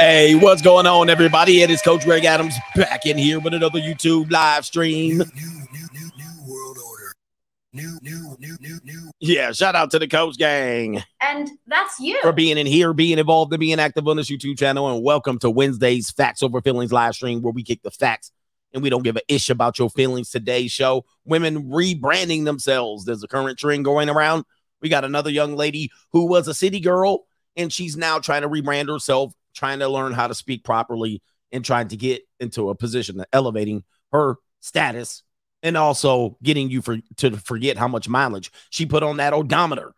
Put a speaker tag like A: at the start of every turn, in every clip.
A: Hey, what's going on, everybody? It is Coach Greg Adams back in here with another YouTube live stream.
B: New, new, new, new, new world order. New, new, new, new, new.
A: Yeah, shout out to the Coach Gang
C: And that's you.
A: for being in here, being involved, and being active on this YouTube channel. And welcome to Wednesday's Facts Over Feelings live stream, where we kick the facts and we don't give a ish about your feelings. Today's show, women rebranding themselves. There's a current trend going around. We got another young lady who was a city girl, and she's now trying to rebrand herself, trying to learn how to speak properly, and trying to get into a position of elevating her status and also getting you for to forget how much mileage she put on that odometer.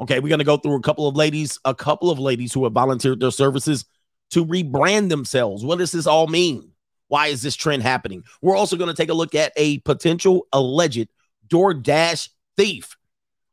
A: Okay, we're gonna go through a couple of ladies, a couple of ladies who have volunteered their services to rebrand themselves. What does this all mean? Why is this trend happening? We're also going to take a look at a potential alleged DoorDash thief.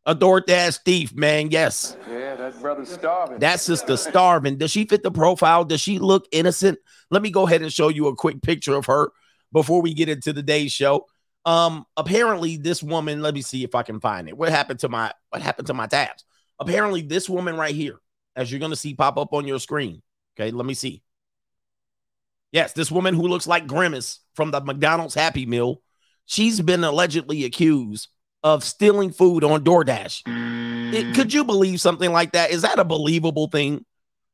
A: A DoorDash thief, man. Yes.
D: Yeah, that brother's starving.
A: That sister starving. Does she fit the profile? Does she look innocent? Let me go ahead and show you a quick picture of her before we get into today's show. Um, apparently, this woman, let me see if I can find it. What happened to my what happened to my tabs? Apparently, this woman right here, as you're gonna see pop up on your screen. Okay, let me see. Yes, this woman who looks like Grimace from the McDonald's Happy Meal, she's been allegedly accused of stealing food on DoorDash. It- mm. could you believe something like that? Is that a believable thing?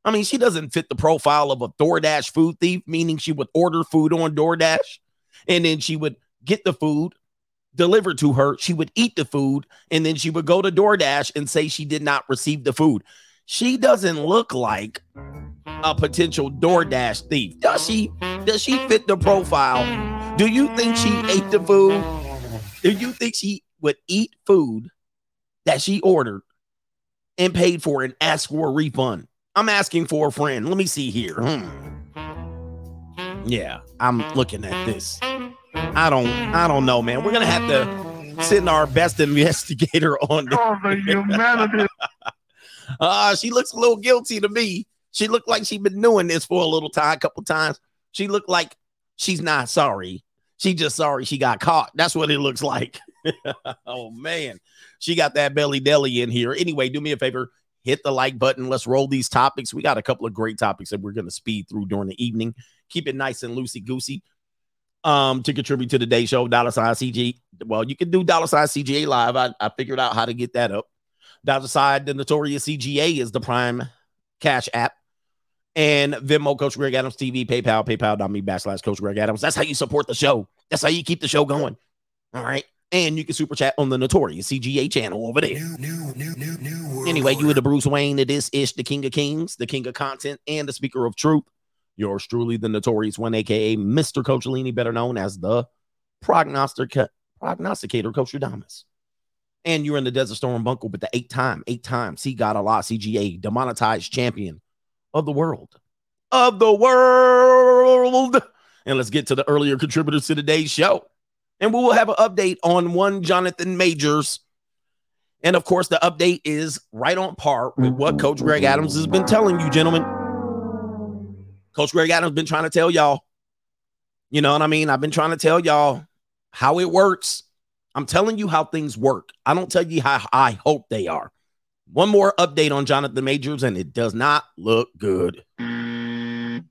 A: I mean, she doesn't fit the profile of a DoorDash food thief, meaning she would order food on DoorDash and then she would get the food delivered to her. She would eat the food and then she would go to DoorDash and say she did not receive the food. She doesn't look like a potential DoorDash thief. Does she? Does she fit the profile? Do you think she ate the food? Do you think she would eat food that she ordered and paid for and ask for a refund? I'm asking for a friend. Let me see here. Hmm. Yeah, I'm looking at this. I don't I don't know, man. We're gonna have to send our best investigator on this.
D: Oh, the humanity.
A: Uh, she looks a little guilty to me. She looked like she'd been doing this for a little time, a couple times. She looked like she's not sorry. She just sorry she got caught. That's what it looks like. oh man, she got that belly deli in here. Anyway, do me a favor, hit the like button. Let's roll these topics. We got a couple of great topics that we're gonna speed through during the evening. Keep it nice and loosey goosey. Um, to contribute to the day show, dollar sign CG. Well, you can do dollar sign CGA live. I, I figured out how to get that up. Dollar sign the notorious CGA is the prime cash app. And Venmo, Coach Greg Adams TV, PayPal, PayPal.me backslash Coach Greg Adams. That's how you support the show. That's how you keep the show going. All right. And you can super chat on the notorious CGA channel over there.
B: New, new, new, new, new world
A: Anyway, you are the Bruce Wayne of this ish, the king of kings, the king of content, and the speaker of truth. Yours truly, the notorious one, aka Mr. Coach Alini, better known as the prognostica- prognosticator, Coach Radamas. And you're in the Desert Storm bunker with the eight time, eight time, see God a lot, CGA, demonetized champion of the world. Of the world. And let's get to the earlier contributors to today's show. And we will have an update on one Jonathan Majors. And of course, the update is right on par with what Coach Greg Adams has been telling you, gentlemen. Coach Greg Adams has been trying to tell y'all. You know what I mean? I've been trying to tell y'all how it works. I'm telling you how things work. I don't tell you how I hope they are. One more update on Jonathan Majors, and it does not look good. And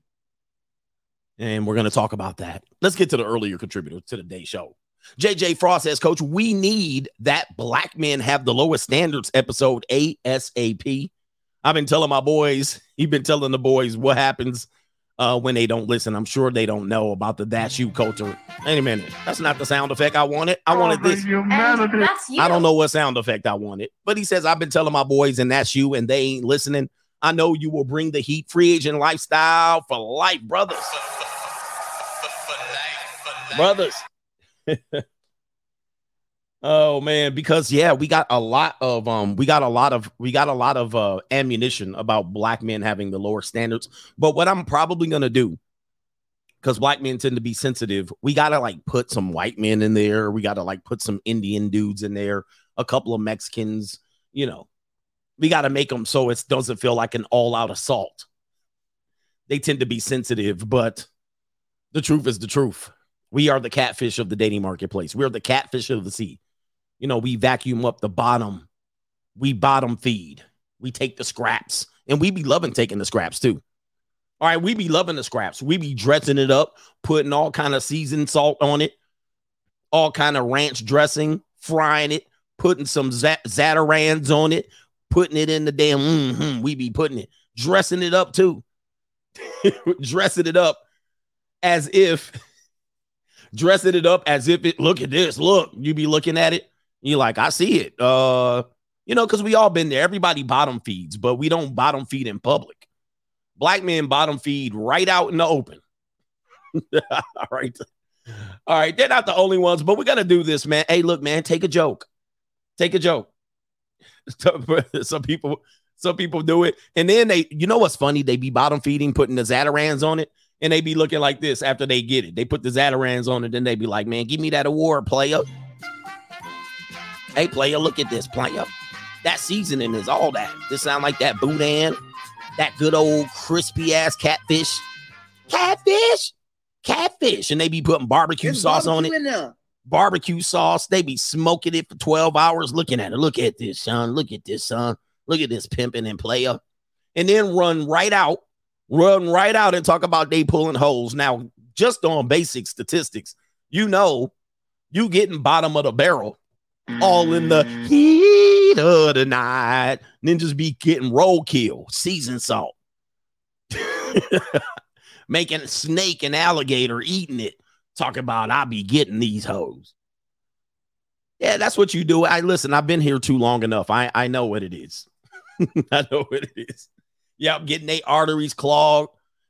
A: we're going to talk about that. Let's get to the earlier contributor to the day show. JJ Frost says, Coach, we need that black men have the lowest standards episode ASAP. I've been telling my boys, he been telling the boys what happens uh, when they don't listen. I'm sure they don't know about the that's you culture. Wait a minute. That's not the sound effect I wanted. I wanted this.
C: That's you.
A: I don't know what sound effect I wanted, but he says, I've been telling my boys, and that's you, and they ain't listening. I know you will bring the heat free agent lifestyle for life, brothers. for life Brothers. oh man, because yeah, we got a lot of um, we got a lot of we got a lot of uh ammunition about black men having the lower standards. But what I'm probably gonna do, because black men tend to be sensitive, we gotta like put some white men in there. We gotta like put some Indian dudes in there, a couple of Mexicans, you know. We got to make them so it doesn't feel like an all-out assault. They tend to be sensitive, but the truth is the truth. We are the catfish of the dating marketplace. We're the catfish of the sea. You know, we vacuum up the bottom. We bottom feed. We take the scraps, and we be loving taking the scraps too. All right, we be loving the scraps. We be dressing it up, putting all kind of seasoned salt on it, all kind of ranch dressing, frying it, putting some za- Zatarain's on it, putting it in the damn. mhm, we be putting it, dressing it up too, dressing it up as if, dressing it up as if it. Look at this. Look, you be looking at it. You like, I see it. Uh, you know, because we all been there. Everybody bottom feeds, but we don't bottom feed in public. Black men bottom feed right out in the open. all right. All right. They're not the only ones, but we got to do this, man. Hey, look, man, take a joke. Take a joke. some people, some people do it. And then they, you know what's funny? They be bottom feeding, putting the Zatarain's on it, and they be looking like this after they get it. They put the Zatarain's on it, then they be like, man, give me that award, player. Hey, player, look at this, player. That seasoning is all that. This sound like that boudin, that good old crispy ass catfish. Catfish, catfish, and they be putting barbecue
C: There's
A: sauce on it. Barbecue sauce. They be smoking it for twelve hours. Looking at it. Look at this, son. Look at this, son. Look at this pimping and player, and then run right out, run right out and talk about they pulling holes. Now, just on basic statistics, you know, you getting bottom of the barrel all in the mm. heat of the night. Ninjas be getting roadkill, season salt, making snake and alligator eating it. Talk about I be getting these hoes. Yeah, that's what you do. I listen. I've been here too long enough. I I know what it is. I know what it is. Yep, getting their arteries clogged.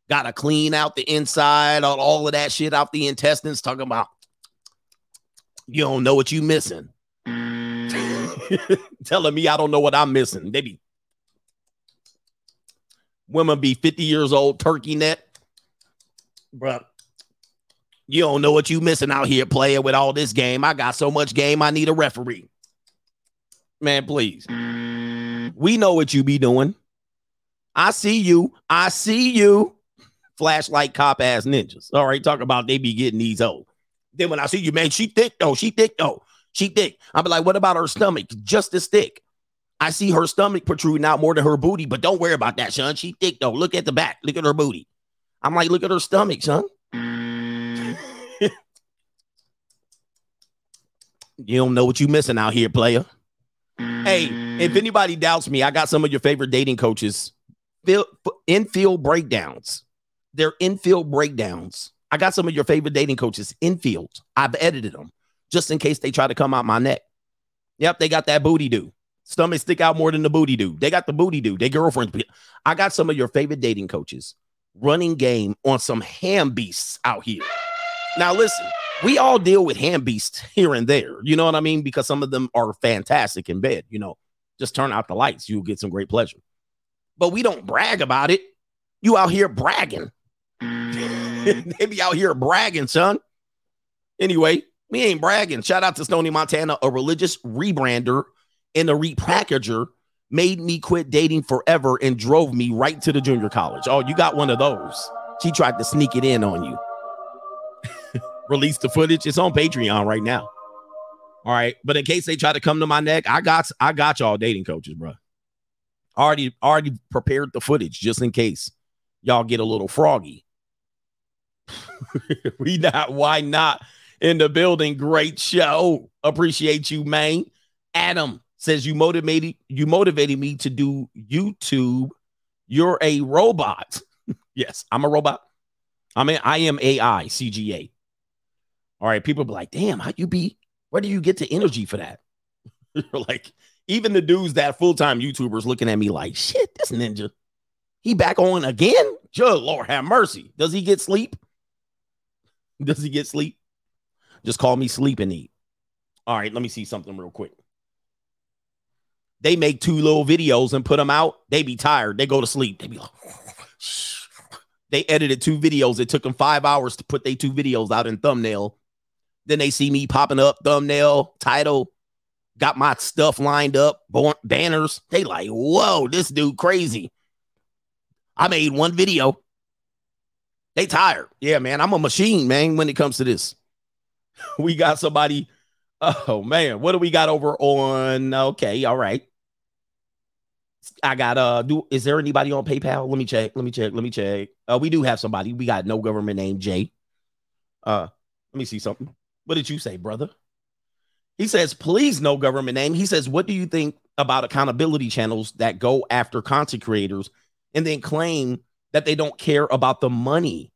A: Got to clean out the inside, all, all of that shit out the intestines. Talking about you don't know what you missing. telling me I don't know what I'm missing. They be women be 50 years old, turkey net. Bruh. You don't know what you missing out here playing with all this game. I got so much game, I need a referee. Man, please. We know what you be doing. I see you. I see you. Flashlight cop ass ninjas. All right, talk about they be getting these hoes. Then when I see you, man, she thick though. She thick though. She thick. I'll be like, what about her stomach? Just as thick. I see her stomach protruding out more than her booty, but don't worry about that, son. She thick though. Look at the back. Look at her booty. I'm like, look at her stomach, son. you don't know what you missing out here, player. Hey, if anybody doubts me, I got some of your favorite dating coaches. Field, infield breakdowns. They're infield breakdowns. I got some of your favorite dating coaches infield. I've edited them just in case they try to come out my neck. Yep, they got that booty do. Stomach stick out more than the booty do. They got the booty do. They girlfriends. I got some of your favorite dating coaches running game on some ham beasts out here. Now listen, we all deal with ham beasts here and there. You know what I mean? Because some of them are fantastic in bed. You know, just turn out the lights, you'll get some great pleasure. But we don't brag about it. You out here bragging. Mm. they be out here bragging, son. Anyway, we ain't bragging. Shout out to Stony Montana, a religious rebrander and a repackager made me quit dating forever and drove me right to the junior college. Oh, you got one of those. She tried to sneak it in on you. Release the footage. It's on Patreon right now. All right. But in case they try to come to my neck, I got I got y'all dating coaches, bro. Already already prepared the footage just in case y'all get a little froggy. we not why not in the building. Great show. Appreciate you, man. Adam says you motivated you motivated me to do YouTube. You're a robot. yes, I'm a robot. I mean, I am AI CGA. All right, people be like, damn, how you be? Where do you get the energy for that? like, even the dudes that full-time YouTubers looking at me like, shit, this ninja, he back on again? Good Lord have mercy. Does he get sleep? Does he get sleep? Just call me sleep and eat. All right, let me see something real quick. They make two little videos and put them out. They be tired. They go to sleep. They be like, they edited two videos. It took them five hours to put they two videos out in thumbnail. Then they see me popping up, thumbnail, title, got my stuff lined up, banners. They like, whoa, this dude crazy. I made one video. They tired. Yeah, man. I'm a machine, man, when it comes to this. we got somebody. Oh man, what do we got over on? Okay, all right. I got uh do is there anybody on PayPal? Let me check. Let me check. Let me check. Uh we do have somebody. We got no government name Jay. Uh let me see something. What did you say, brother? He says, please no government name. He says, what do you think about accountability channels that go after content creators and then claim that they don't care about the money?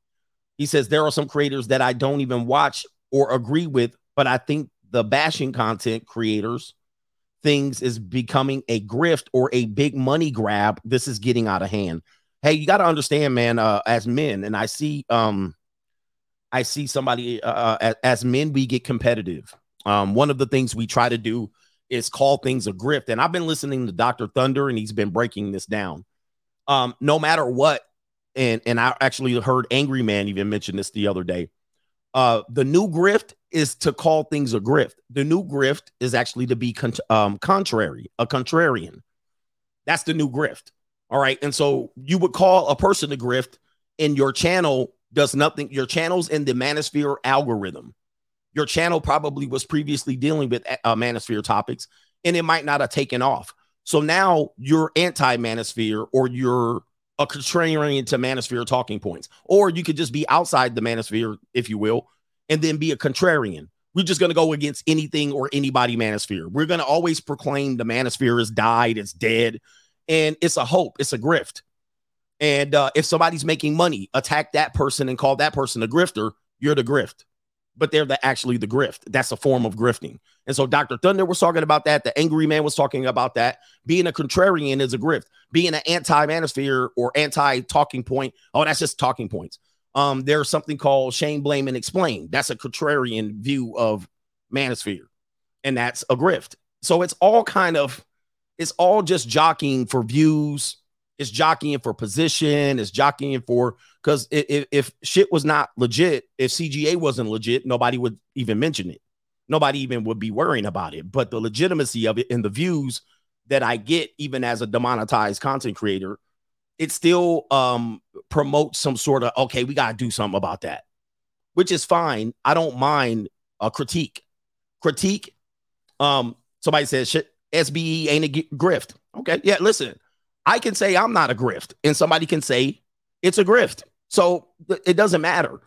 A: He says, there are some creators that I don't even watch or agree with, but I think the bashing content creators things is becoming a grift or a big money grab. This is getting out of hand. Hey, you got to understand, man, uh, as men, and I see, um, I see somebody, uh, uh, as, as men, we get competitive. Um, one of the things we try to do is call things a grift. And I've been listening to Dr. Thunder and he's been breaking this down. Um, no matter what, and and I actually heard Angry Man even mention this the other day. Uh, the new grift is to call things a grift. The new grift is actually to be con- um, contrary, a contrarian. That's the new grift. All right. And so you would call a person a grift, and your channel does nothing. Your channel's in the manosphere algorithm. Your channel probably was previously dealing with uh, manosphere topics, and it might not have taken off. So now you're anti manosphere or you're a contrarian to manosphere talking points, or you could just be outside the manosphere, if you will, and then be a contrarian. We're just going to go against anything or anybody manosphere. We're going to always proclaim the manosphere has died, it's dead, and it's a hope, it's a grift. And uh, if somebody's making money, attack that person and call that person a grifter, you're the grift. But they're the actually the grift. That's a form of grifting. And so Dr. Thunder was talking about that. The angry man was talking about that. Being a contrarian is a grift. Being an anti-manosphere or anti-talking point, oh, that's just talking points. Um, there's something called shame, blame, and explain. That's a contrarian view of manosphere, and that's a grift. So it's all kind of, it's all just jockeying for views. It's jockeying for position. It's jockeying for because if, if shit was not legit, if CGA wasn't legit, nobody would even mention it nobody even would be worrying about it. But the legitimacy of it and the views that I get, even as a demonetized content creator, it still um, promotes some sort of okay, we got to do something about that, which is fine. I don't mind a critique. Critique. Um, somebody says shit, SBE ain't a grift. Okay, yeah, listen, I can say I'm not a grift, and somebody can say it's a grift. So it doesn't matter.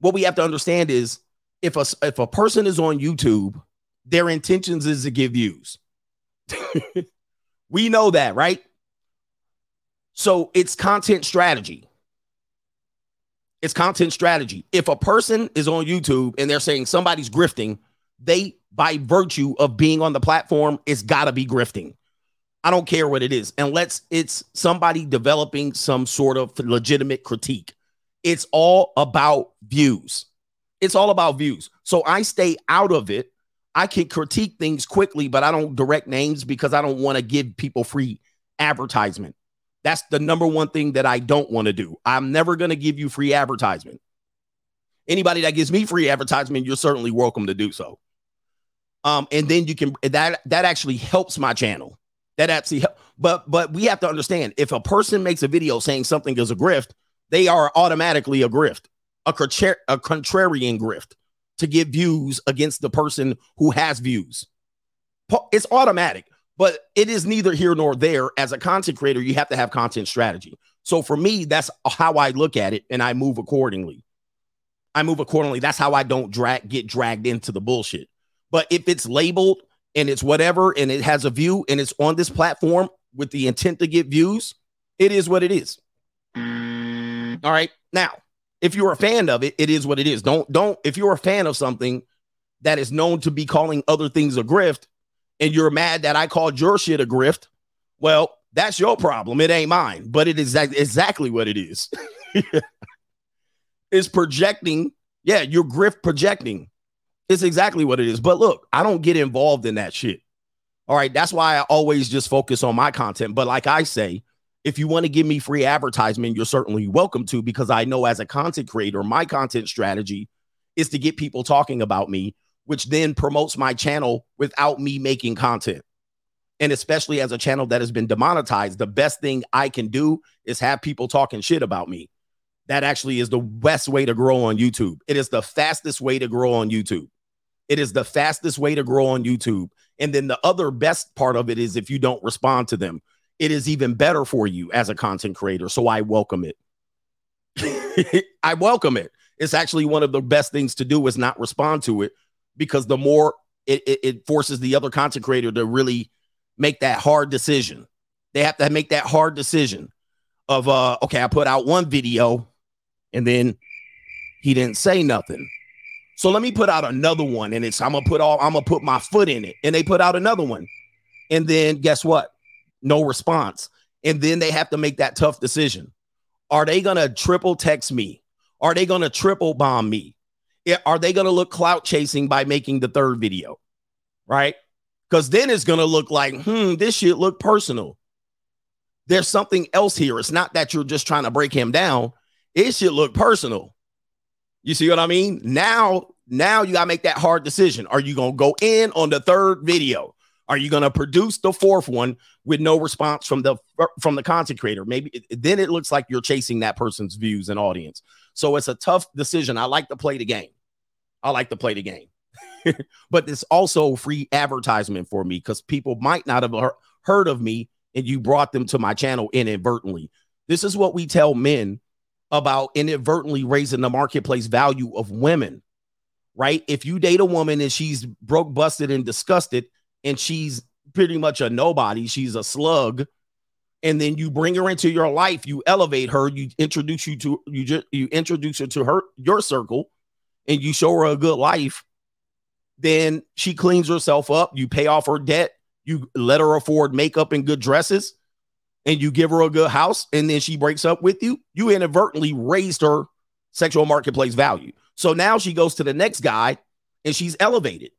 A: What we have to understand is if a if a person is on YouTube, their intentions is to give views. we know that, right? So it's content strategy. It's content strategy. If a person is on YouTube and they're saying somebody's grifting, they by virtue of being on the platform, it's got to be grifting. I don't care what it is, unless it's somebody developing some sort of legitimate critique. It's all about views. It's all about views. So I stay out of it. I can critique things quickly, but I don't direct names because I don't want to give people free advertisement. That's the number one thing that I don't want to do. I'm never going to give you free advertisement. Anybody that gives me free advertisement, you're certainly welcome to do so. Um, and then you can that that actually helps my channel. That actually, but but we have to understand if a person makes a video saying something is a grift, they are automatically a grift a, contra- a contrarian grift to get views against the person who has views. It's automatic, but it is neither here nor there. As a content creator, you have to have content strategy. So for me, that's how I look at it and I move accordingly. I move accordingly. That's how I don't drag get dragged into the bullshit. But if it's labeled and it's whatever and it has a view and it's on this platform with the intent to get views, it is what it is. All right. Now, if you're a fan of it, it is what it is. Don't don't if you're a fan of something that is known to be calling other things a grift, and you're mad that I called your shit a grift, well, that's your problem. It ain't mine, but it is exactly what it is. it's projecting. Yeah, you're grift projecting. It's exactly what it is. But look, I don't get involved in that shit. All right. That's why I always just focus on my content. But like I say, if you want to give me free advertisement, you're certainly welcome to because I know as a content creator, my content strategy is to get people talking about me, which then promotes my channel without me making content. And especially as a channel that has been demonetized, the best thing I can do is have people talking shit about me. That actually is the best way to grow on YouTube. It is the fastest way to grow on YouTube. It is the fastest way to grow on YouTube. And then the other best part of it is if you don't respond to them it is even better for you as a content creator. So I welcome it. I welcome it. It's actually one of the best things to do is not respond to it because the more it, it, it forces the other content creator to really make that hard decision. They have to make that hard decision of uh okay, I put out one video and then he didn't say nothing. So let me put out another one and it's I'm gonna put all I'm gonna put my foot in it. And they put out another one. And then guess what? No response. And then they have to make that tough decision. Are they gonna triple text me? Are they gonna triple bomb me? Are they gonna look clout chasing by making the third video? Right? Because then it's gonna look like, hmm, this shit look personal. There's something else here. It's not that you're just trying to break him down. It should look personal. You see what I mean? Now, now you gotta make that hard decision. Are you gonna go in on the third video? Are you to produce the fourth one with no response from the from the content creator? Maybe then it looks like you're chasing that person's views and audience. So it's a tough decision. I like to play the game. I like to play the game. but it's also free advertisement for me because people might not have heard of me and you brought them to my channel inadvertently. This is what we tell men about inadvertently raising the marketplace value of women, right? If you date a woman and she's broke, busted, and disgusted, and she's pretty much a nobody, she's a slug, and then you bring her into your life, you elevate her, you introduce you to you just you introduce her to her your circle, and you show her a good life, then she cleans herself up, you pay off her debt, you let her afford makeup and good dresses, and you give her a good house, and then she breaks up with you, you inadvertently raised her sexual marketplace value. So now she goes to the next guy and she's elevated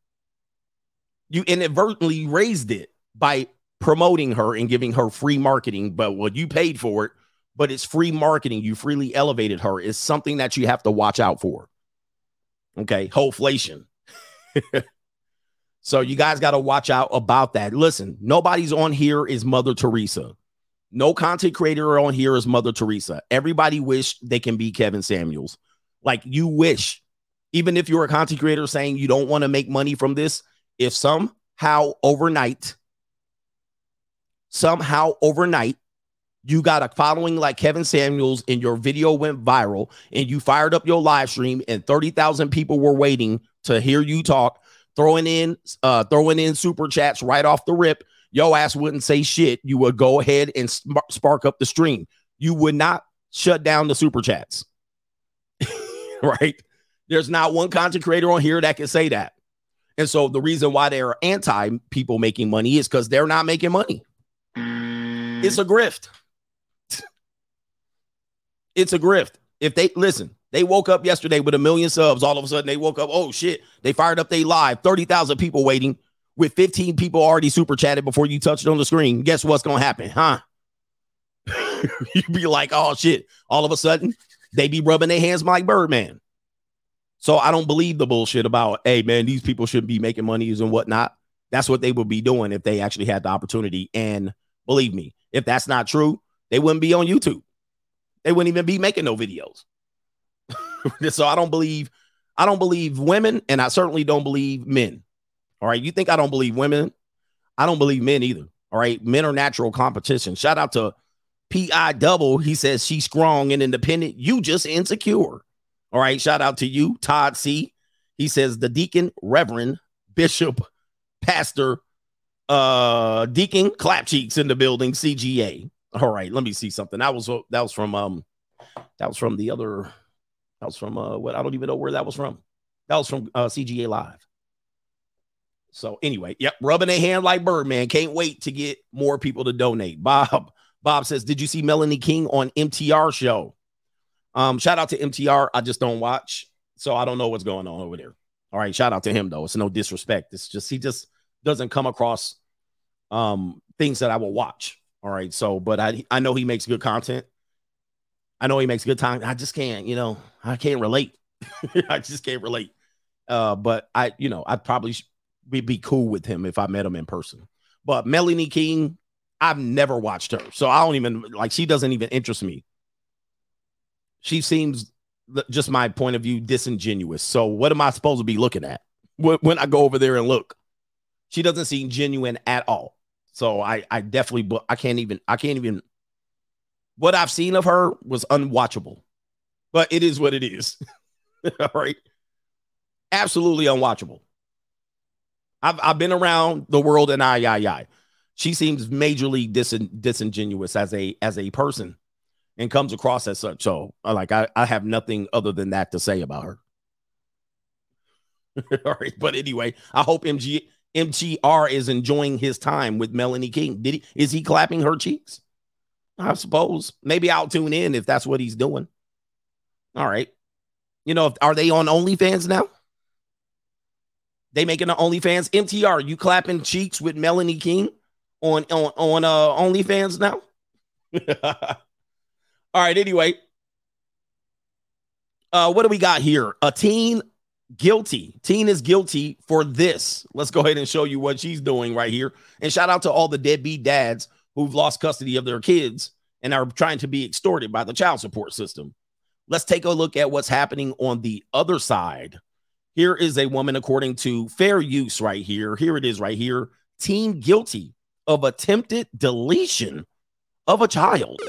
A: you inadvertently raised it by promoting her and giving her free marketing, but what you paid for it, but it's free marketing. You freely elevated her is something that you have to watch out for. Okay, wholeflation. so you guys got to watch out about that. Listen, nobody's on here is Mother Teresa. No content creator on here is Mother Teresa. Everybody wish they can be Kevin Samuels. Like you wish, even if you're a content creator saying you don't want to make money from this, if somehow overnight, somehow overnight, you got a following like Kevin Samuels and your video went viral and you fired up your live stream and 30,000 people were waiting to hear you talk, throwing in uh throwing in super chats right off the rip, your ass wouldn't say shit. You would go ahead and spark up the stream. You would not shut down the super chats. right? There's not one content creator on here that can say that. And so the reason why they're anti people making money is because they're not making money. Mm. It's a grift. it's a grift. If they listen, they woke up yesterday with a million subs. All of a sudden, they woke up. Oh shit! They fired up they live. Thirty thousand people waiting with fifteen people already super chatted before you touched on the screen. Guess what's gonna happen, huh? You'd be like, oh shit! All of a sudden, they be rubbing their hands like Birdman. So I don't believe the bullshit about, hey, man, these people shouldn't be making monies and whatnot. That's what they would be doing if they actually had the opportunity. And believe me, if that's not true, they wouldn't be on YouTube. They wouldn't even be making no videos. so I don't believe, I don't believe women, and I certainly don't believe men. All right. You think I don't believe women? I don't believe men either. All right. Men are natural competition. Shout out to P.I. Double. He says she's strong and independent. You just insecure. All right. Shout out to you, Todd C. He says the deacon, reverend, bishop, pastor, uh, deacon, clap cheeks in the building, CGA. All right. Let me see something. That was that was from um that was from the other that was from uh what I don't even know where that was from. That was from uh CGA Live. So anyway, yep, rubbing a hand like Birdman. Can't wait to get more people to donate. Bob, Bob says, did you see Melanie King on MTR show? Um, shout out to MTR. I just don't watch, so I don't know what's going on over there. All right, shout out to him though. It's no disrespect. It's just he just doesn't come across um things that I will watch. All right, so but I I know he makes good content. I know he makes good time. I just can't, you know, I can't relate. I just can't relate. Uh, but I, you know, I'd probably be, be cool with him if I met him in person. But Melanie King, I've never watched her, so I don't even like. She doesn't even interest me she seems just my point of view disingenuous. So what am I supposed to be looking at when I go over there and look? She doesn't seem genuine at all. So I I definitely but I can't even I can't even what I've seen of her was unwatchable. But it is what it is. All right. Absolutely unwatchable. I've I've been around the world and I I I. She seems majorly dis- disingenuous as a as a person and comes across as such. So uh, like I, I have nothing other than that to say about her. All right. But anyway, I hope MG is enjoying his time with Melanie King. Did he is he clapping her cheeks? I suppose. Maybe I'll tune in if that's what he's doing. All right. You know, are they on OnlyFans now? They making an OnlyFans. MTR, you clapping cheeks with Melanie King on on on uh OnlyFans now? All right, anyway. Uh what do we got here? A teen guilty. Teen is guilty for this. Let's go ahead and show you what she's doing right here. And shout out to all the deadbeat dads who've lost custody of their kids and are trying to be extorted by the child support system. Let's take a look at what's happening on the other side. Here is a woman, according to fair use, right here. Here it is, right here. Teen guilty of attempted deletion of a child.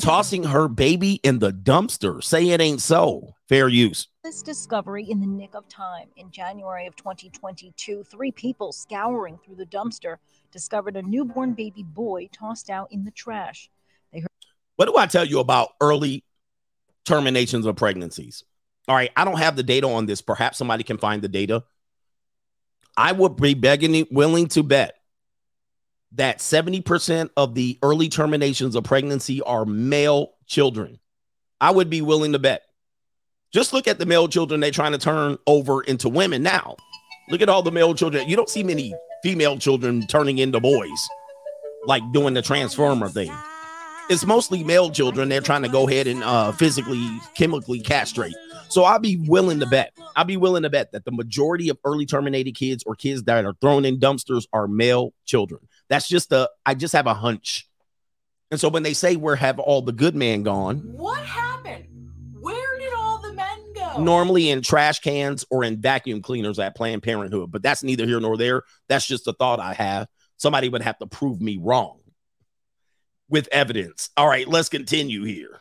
A: Tossing her baby in the dumpster. Say it ain't so. Fair use.
C: This discovery in the nick of time. In January of 2022, three people scouring through the dumpster discovered a newborn baby boy tossed out in the trash.
A: They heard- What do I tell you about early terminations of pregnancies? All right, I don't have the data on this. Perhaps somebody can find the data. I would be begging, willing to bet that 70% of the early terminations of pregnancy are male children. I would be willing to bet. Just look at the male children they're trying to turn over into women now. Look at all the male children. You don't see many female children turning into boys, like doing the transformer thing it's mostly male children they're trying to go ahead and uh, physically, chemically castrate. So I'll be willing to bet. I'll be willing to bet that the majority of early terminated kids or kids that are thrown in dumpsters are male children. That's just a. I just have a hunch. And so when they say where have all the good men gone,
E: what happened? Where did all the men go?
A: Normally in trash cans or in vacuum cleaners at Planned Parenthood, but that's neither here nor there. That's just a thought I have. Somebody would have to prove me wrong with evidence. All right, let's continue here.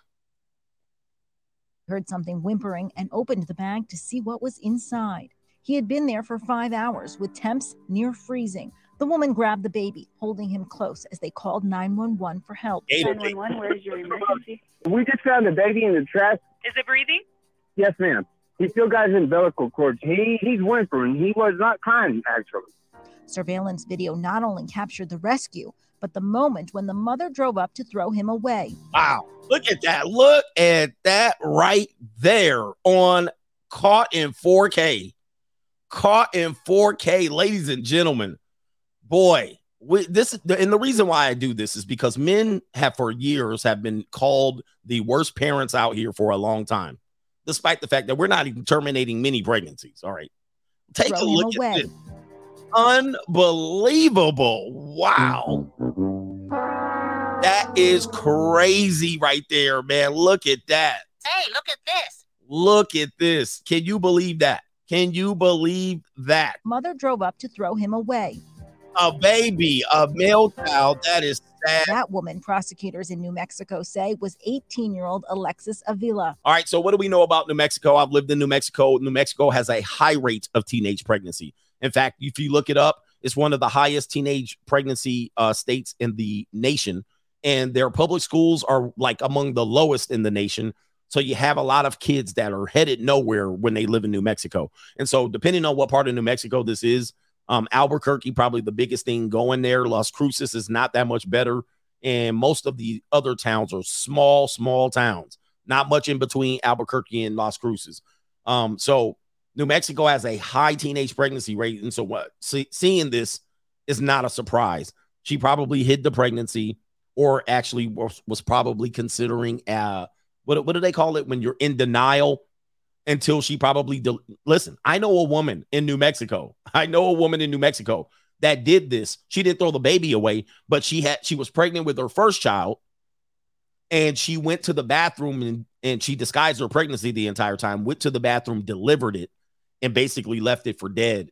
C: Heard something whimpering and opened the bag to see what was inside. He had been there for five hours with temps near freezing. The woman grabbed the baby, holding him close as they called 911 for help.
F: 911, where's your emergency? We just found the baby in the trash.
G: Is it breathing?
F: Yes, ma'am. He still got his umbilical cord. He he's whimpering. He was not crying actually.
C: Surveillance video not only captured the rescue, but the moment when the mother drove up to throw him away.
A: Wow. Look at that. Look at that right there on caught in 4K. Caught in 4K, ladies and gentlemen. Boy, we, this and the reason why I do this is because men have for years have been called the worst parents out here for a long time, despite the fact that we're not even terminating many pregnancies. All right, take
C: Throw
A: a look at
C: away.
A: this. Unbelievable. Wow. That is crazy right there, man. Look at that.
G: Hey, look at this.
A: Look at this. Can you believe that? Can you believe that?
C: Mother drove up to throw him away.
A: A baby, a male child, that is sad.
C: That woman, prosecutors in New Mexico say, was 18 year old Alexis Avila.
A: All right, so what do we know about New Mexico? I've lived in New Mexico. New Mexico has a high rate of teenage pregnancy. In fact, if you look it up, it's one of the highest teenage pregnancy uh, states in the nation. And their public schools are like among the lowest in the nation. So you have a lot of kids that are headed nowhere when they live in New Mexico. And so, depending on what part of New Mexico this is, um, Albuquerque, probably the biggest thing going there. Las Cruces is not that much better. And most of the other towns are small, small towns, not much in between Albuquerque and Las Cruces. Um, so New Mexico has a high teenage pregnancy rate. And so, what see, seeing this is not a surprise. She probably hid the pregnancy or actually was, was probably considering, uh, what, what do they call it when you're in denial? until she probably del- listen. I know a woman in New Mexico. I know a woman in New Mexico that did this. She didn't throw the baby away, but she had she was pregnant with her first child, and she went to the bathroom and and she disguised her pregnancy the entire time. Went to the bathroom, delivered it, and basically left it for dead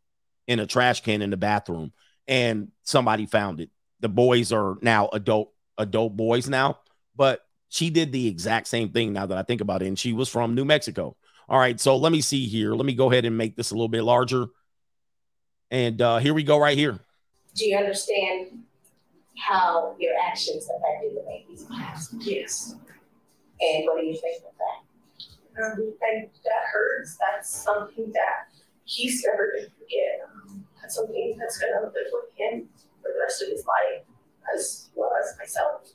A: in a trash can in the bathroom. and somebody found it. The boys are now adult adult boys now, but she did the exact same thing now that I think about it, and she was from New Mexico. All right, so let me see here. Let me go ahead and make this a little bit larger. And uh here we go right here.
H: Do you understand how your actions affected the baby's past?
E: Yes.
H: And what do you think of that?
E: Um, and that hurts. That's something that he's never gonna forget. Um, that's something that's gonna live with him for the rest of his life, as well as myself.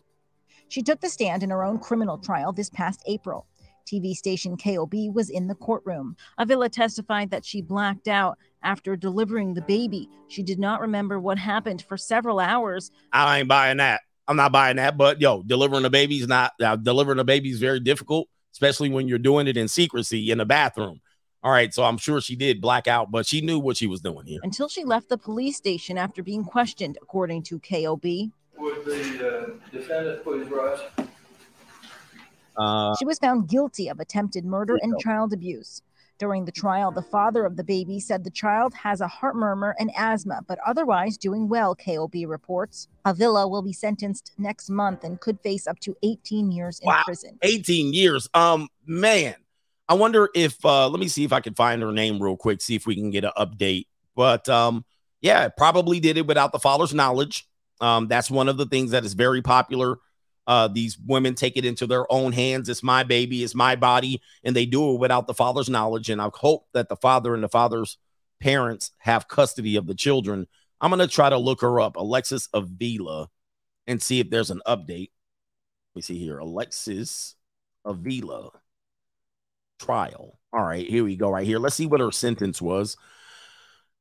C: She took the stand in her own criminal trial this past April. TV station KOB was in the courtroom. Avila testified that she blacked out after delivering the baby. She did not remember what happened for several hours.
A: I ain't buying that. I'm not buying that. But yo, delivering a baby is not uh, delivering a baby is very difficult, especially when you're doing it in secrecy in the bathroom. All right, so I'm sure she did black out, but she knew what she was doing here.
C: until she left the police station after being questioned, according to KOB.
D: Would the uh, defendant please rise?
A: Uh,
C: She was found guilty of attempted murder and child abuse. During the trial, the father of the baby said the child has a heart murmur and asthma, but otherwise doing well, KOB reports. Avila will be sentenced next month and could face up to 18 years in
A: Wow.
C: prison.
A: 18 years. Um, man, I wonder if uh let me see if I can find her name real quick, see if we can get an update. But um, yeah, probably did it without the father's knowledge. Um, that's one of the things that is very popular. Uh, these women take it into their own hands. It's my baby, it's my body, and they do it without the father's knowledge. And I hope that the father and the father's parents have custody of the children. I'm gonna try to look her up, Alexis Avila, and see if there's an update. Let me see here, Alexis Avila trial. All right, here we go. Right here. Let's see what her sentence was.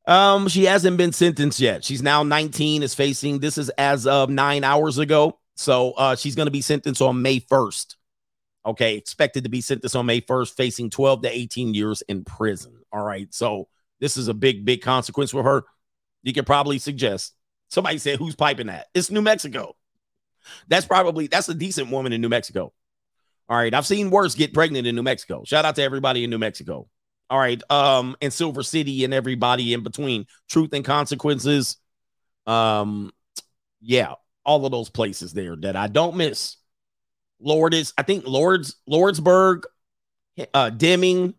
A: Um, she hasn't been sentenced yet. She's now 19, is facing this is as of nine hours ago. So uh she's gonna be sentenced on May 1st. Okay, expected to be sentenced on May 1st, facing 12 to 18 years in prison. All right, so this is a big, big consequence for her. You could probably suggest somebody said, Who's piping that? It's New Mexico. That's probably that's a decent woman in New Mexico. All right. I've seen worse get pregnant in New Mexico. Shout out to everybody in New Mexico. All right. Um, and Silver City and everybody in between. Truth and consequences. Um, yeah, all of those places there that I don't miss. Lord is, I think Lords, Lordsburg, uh, Deming,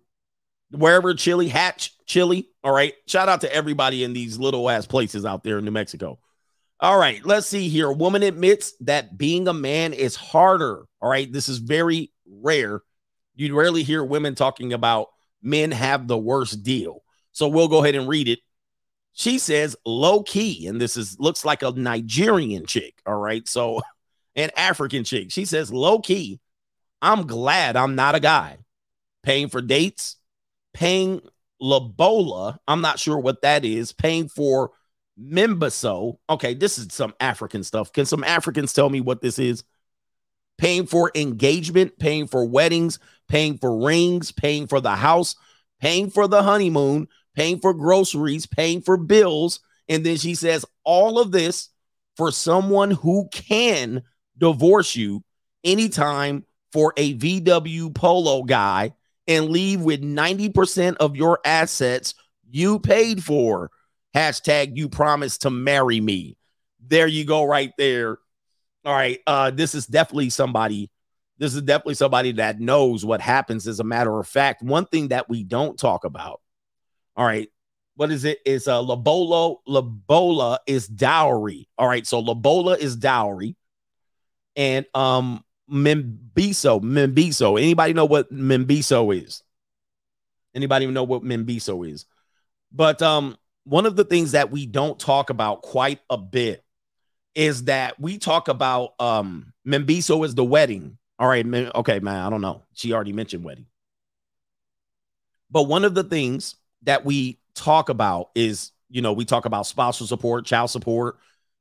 A: wherever Chili, Hatch, Chili. All right. Shout out to everybody in these little ass places out there in New Mexico. All right, let's see here. A woman admits that being a man is harder. All right, this is very rare. You'd rarely hear women talking about men have the worst deal. So we'll go ahead and read it. She says low key, and this is looks like a Nigerian chick. All right, so an African chick. She says low key. I'm glad I'm not a guy. Paying for dates, paying Labola. I'm not sure what that is. Paying for Membaso. Okay, this is some African stuff. Can some Africans tell me what this is? Paying for engagement, paying for weddings, paying for rings, paying for the house, paying for the honeymoon, paying for groceries, paying for bills. And then she says, all of this for someone who can divorce you anytime for a VW Polo guy and leave with 90% of your assets you paid for. Hashtag you promised to marry me. There you go, right there. All right. Uh, this is definitely somebody. This is definitely somebody that knows what happens. As a matter of fact, one thing that we don't talk about. All right. What is it? Is uh Labolo Labola is dowry. All right. So Labola is dowry. And um Membiso, Membiso. Anybody know what Membiso is? Anybody know what Membiso is? But um one of the things that we don't talk about quite a bit is that we talk about um Membiso is the wedding. All right, okay, man, I don't know. She already mentioned wedding. But one of the things that we talk about is, you know, we talk about spousal support, child support,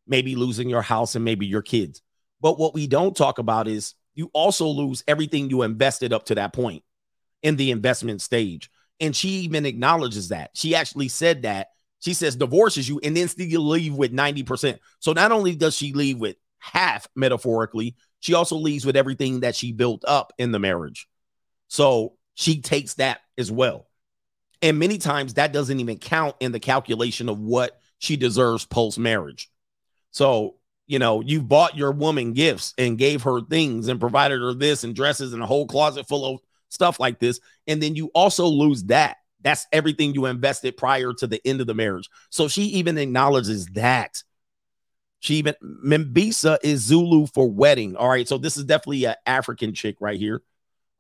A: maybe losing your house and maybe your kids. But what we don't talk about is you also lose everything you invested up to that point in the investment stage. And she even acknowledges that. She actually said that. She says divorces you and then still leave with 90%. So not only does she leave with half metaphorically, she also leaves with everything that she built up in the marriage. So she takes that as well. And many times that doesn't even count in the calculation of what she deserves post marriage. So, you know, you bought your woman gifts and gave her things and provided her this and dresses and a whole closet full of stuff like this. And then you also lose that. That's everything you invested prior to the end of the marriage. So she even acknowledges that. She even Mbisa is Zulu for wedding. All right. So this is definitely an African chick right here.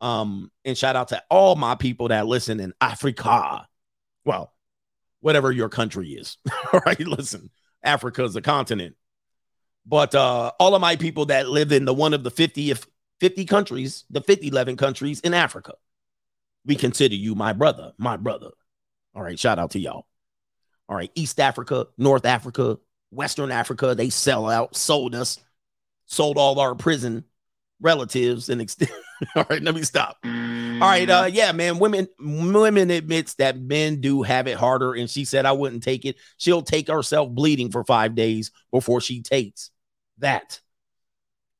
A: Um, and shout out to all my people that listen in Africa. Well, whatever your country is. all right. Listen, Africa is a continent. But uh, all of my people that live in the one of the 50 50 countries, the 50 11 countries in Africa, we consider you my brother, my brother. All right, shout out to y'all. All right, East Africa, North Africa, Western Africa, they sell out, sold us, sold all our prison relatives and extend. all right, let me stop. All right, uh, yeah, man. Women, women admits that men do have it harder, and she said I wouldn't take it. She'll take herself bleeding for five days before she takes that.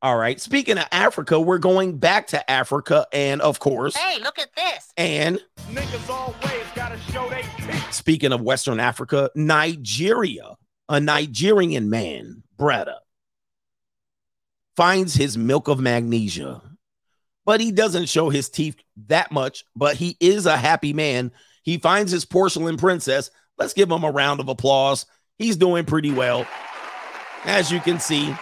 A: All right. Speaking of Africa, we're going back to Africa, and of course,
G: Hey, look at this.
A: and
I: Niggas always gotta show they teeth.
A: speaking of Western Africa, Nigeria, a Nigerian man, Bretta, finds his milk of magnesia, but he doesn't show his teeth that much, but he is a happy man. He finds his porcelain princess. Let's give him a round of applause. He's doing pretty well. As you can see,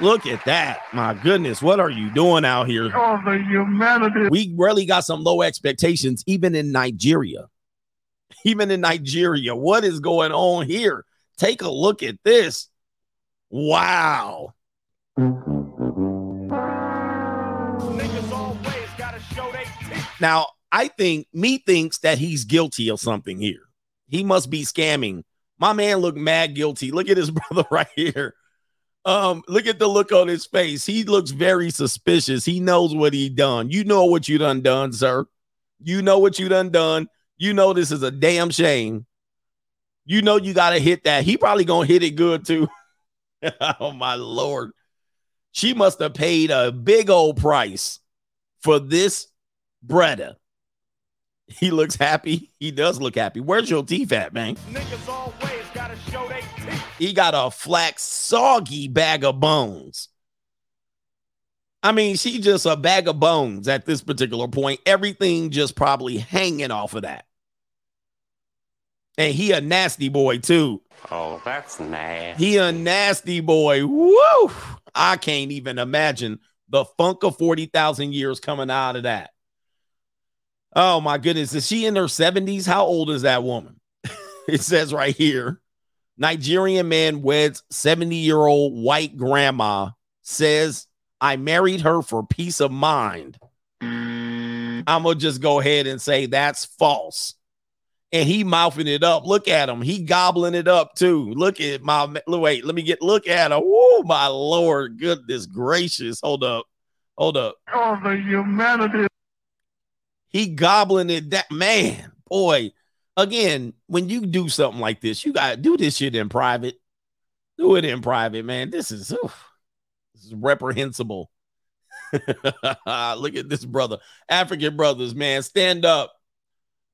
A: look at that. My goodness, what are you doing out here?
I: Oh, the humanity.
A: we really got some low expectations, even in Nigeria. Even in Nigeria, what is going on here? Take a look at this. Wow.
I: Niggas
A: Now, I think me thinks that he's guilty of something here. He must be scamming. My man looked mad guilty. Look at his brother right here. Um, look at the look on his face. He looks very suspicious. He knows what he done. You know what you done done, sir. You know what you done done. You know this is a damn shame. You know you gotta hit that. He probably gonna hit it good too. oh my lord. She must have paid a big old price for this Bretta. He looks happy. He does look happy. Where's your teeth at, man?
I: Niggas always gotta show they teeth.
A: He got a flat, soggy bag of bones. I mean, she just a bag of bones at this particular point. Everything just probably hanging off of that. And he a nasty boy too.
J: Oh, that's nasty.
A: He a nasty boy. Woo! I can't even imagine the funk of 40,000 years coming out of that. Oh my goodness. Is she in her 70s? How old is that woman? it says right here Nigerian man weds 70 year old white grandma, says, I married her for peace of mind. I'm going to just go ahead and say that's false. And he mouthing it up. Look at him. He gobbling it up too. Look at my wait. Let me get look at him. Oh my lord, goodness gracious. Hold up, hold up.
I: Oh, the humanity.
A: He gobbling it. That man, boy. Again, when you do something like this, you got to do this shit in private. Do it in private, man. This is oof, this is reprehensible. Look at this brother, African brothers, man. Stand up.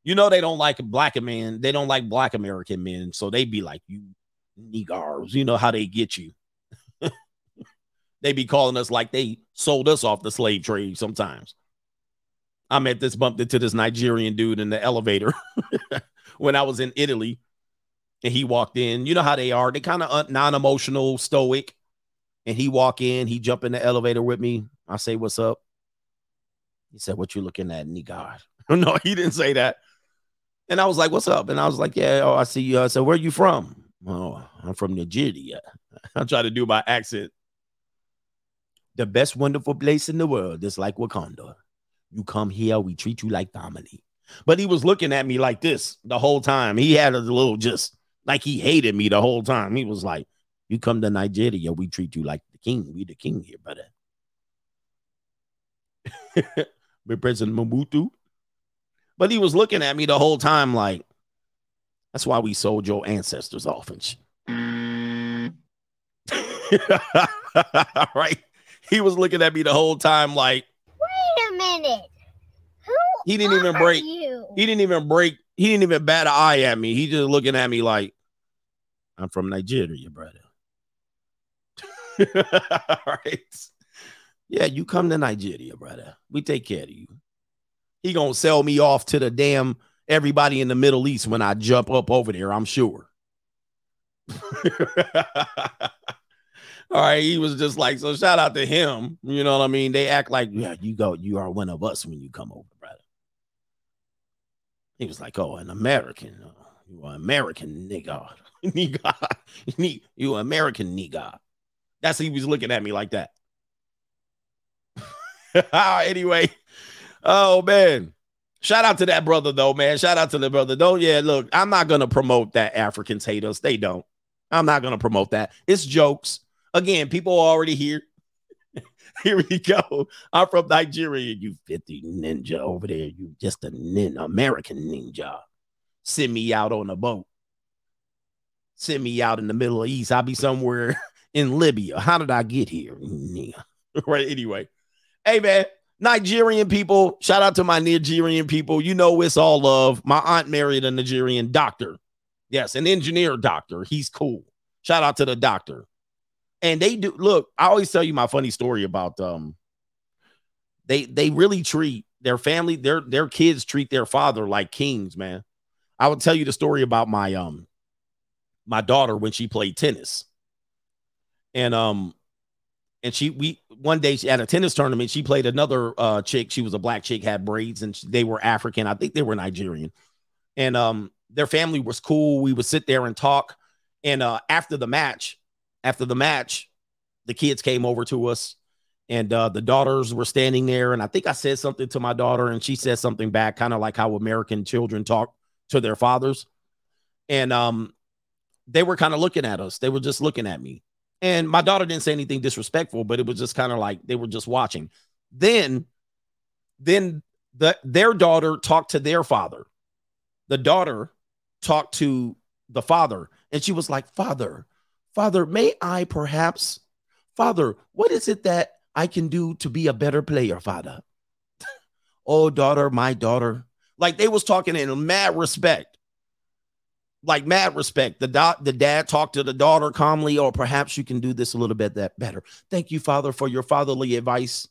A: You know they don't like black men. They don't like black American men, so they be like you niggers. You know how they get you. they be calling us like they sold us off the slave trade sometimes. I met this bumped into this Nigerian dude in the elevator when I was in Italy, and he walked in. You know how they are. They kind of uh, non-emotional, stoic. And he walk in, he jump in the elevator with me. I say, "What's up?" He said, "What you looking at, nigga?" no, he didn't say that. And I was like, "What's up?" And I was like, "Yeah, oh, I see you." I said, "Where are you from?" Oh, I'm from Nigeria. I try to do my accent. The best wonderful place in the world is like Wakanda. You come here, we treat you like family. But he was looking at me like this the whole time. He had a little just like he hated me the whole time. He was like, You come to Nigeria, we treat you like the king. We the king here, brother. With President Mobutu. But he was looking at me the whole time like, That's why we sold your ancestors off and shit. right? He was looking at me the whole time like,
K: minute. Who
A: He didn't even break.
K: you?
A: He didn't even break. He didn't even bat an eye at me. He just looking at me like, I'm from Nigeria, brother. All right. Yeah, you come to Nigeria, brother. We take care of you. He gonna sell me off to the damn everybody in the Middle East when I jump up over there, I'm sure. All right, he was just like, so shout out to him. You know what I mean? They act like, yeah, you go, you are one of us when you come over, brother. He was like, oh, an American. Oh, you are American nigga. nigga. you American nigga. That's he was looking at me like that. anyway, oh man. Shout out to that brother though, man. Shout out to the brother. Don't yeah, look, I'm not gonna promote that Africans hate us. They don't. I'm not gonna promote that. It's jokes. Again, people are already here. here we go. I'm from Nigeria. You 50 ninja over there. You just a nin- American ninja. Send me out on a boat. Send me out in the Middle East. I'll be somewhere in Libya. How did I get here? right. Anyway. Hey man, Nigerian people, shout out to my Nigerian people. You know it's all love. My aunt married a Nigerian doctor. Yes, an engineer doctor. He's cool. Shout out to the doctor. And they do look, I always tell you my funny story about um they they really treat their family, their their kids treat their father like kings, man. I will tell you the story about my um my daughter when she played tennis. And um and she we one day she, at a tennis tournament she played another uh chick. She was a black chick had braids and she, they were african. I think they were nigerian. And um their family was cool. We would sit there and talk. And uh after the match after the match the kids came over to us and uh the daughters were standing there and i think i said something to my daughter and she said something back kind of like how american children talk to their fathers and um they were kind of looking at us they were just looking at me and my daughter didn't say anything disrespectful, but it was just kind of like they were just watching. Then, then the their daughter talked to their father. The daughter talked to the father, and she was like, "Father, Father, may I perhaps, Father, what is it that I can do to be a better player, Father?" oh, daughter, my daughter. Like they was talking in mad respect like mad respect. The dot, the dad talked to the daughter calmly, or perhaps you can do this a little bit that better. Thank you, Father, for your fatherly advice.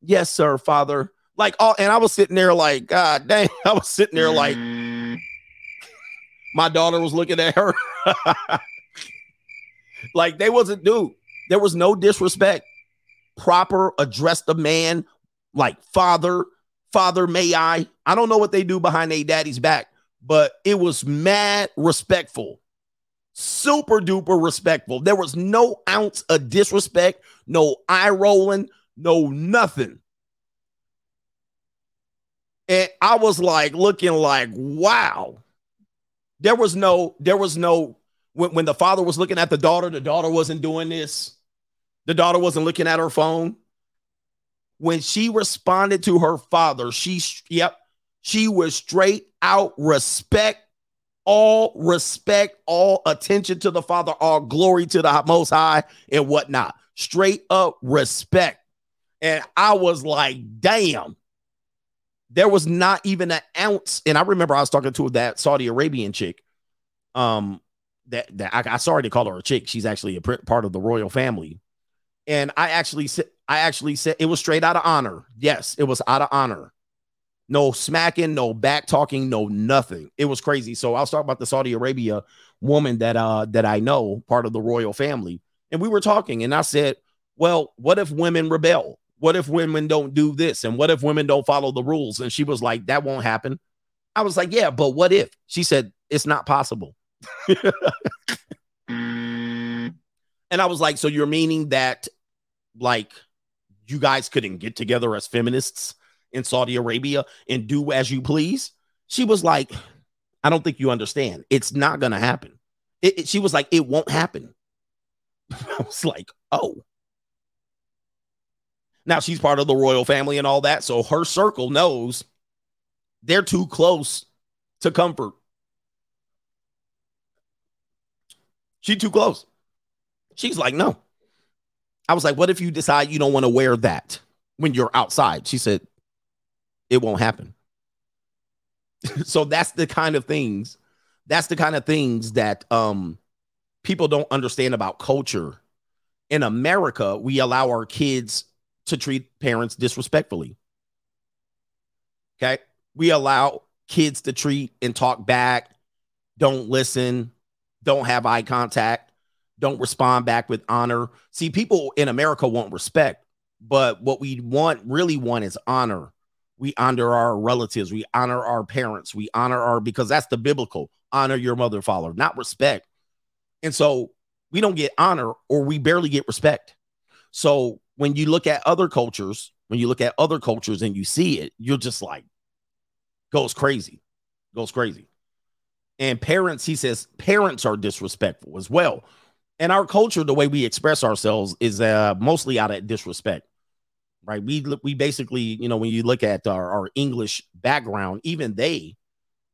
A: Yes, sir, Father. Like, oh, and I was sitting there like, God dang, I was sitting there like, mm. my daughter was looking at her. like they wasn't, dude. There was no disrespect. Proper address the man like father, father, may I. I don't know what they do behind a daddy's back but it was mad respectful. Super duper respectful. There was no ounce of disrespect, no eye rolling, no nothing. And I was like looking like, wow. There was no, there was no, when, when the father was looking at the daughter, the daughter wasn't doing this. The daughter wasn't looking at her phone. When she responded to her father, she, yep, she was straight out respect, all respect, all attention to the Father, all glory to the Most High, and whatnot. Straight up respect. And I was like, damn. There was not even an ounce. And I remember I was talking to that Saudi Arabian chick. Um, that, that I, I sorry to call her a chick. She's actually a part of the royal family. And I actually said, I actually said it was straight out of honor. Yes, it was out of honor. No smacking, no back talking, no nothing. It was crazy. So I was talking about the Saudi Arabia woman that uh that I know, part of the royal family. And we were talking, and I said, Well, what if women rebel? What if women don't do this? And what if women don't follow the rules? And she was like, That won't happen. I was like, Yeah, but what if? She said, It's not possible. and I was like, So you're meaning that like you guys couldn't get together as feminists in Saudi Arabia and do as you please? She was like, I don't think you understand. It's not going to happen. It, it, she was like, it won't happen. I was like, oh. Now she's part of the royal family and all that. So her circle knows they're too close to comfort. She too close. She's like, no. I was like, what if you decide you don't want to wear that when you're outside? She said, it won't happen. so that's the kind of things, that's the kind of things that um people don't understand about culture. In America, we allow our kids to treat parents disrespectfully. Okay. We allow kids to treat and talk back, don't listen, don't have eye contact, don't respond back with honor. See, people in America want respect, but what we want, really want, is honor. We honor our relatives, we honor our parents, we honor our, because that's the biblical honor your mother, father, not respect. And so we don't get honor or we barely get respect. So when you look at other cultures, when you look at other cultures and you see it, you're just like, goes crazy, goes crazy. And parents, he says, parents are disrespectful as well. And our culture, the way we express ourselves is uh, mostly out of disrespect, right? We we basically, you know, when you look at our, our English background, even they,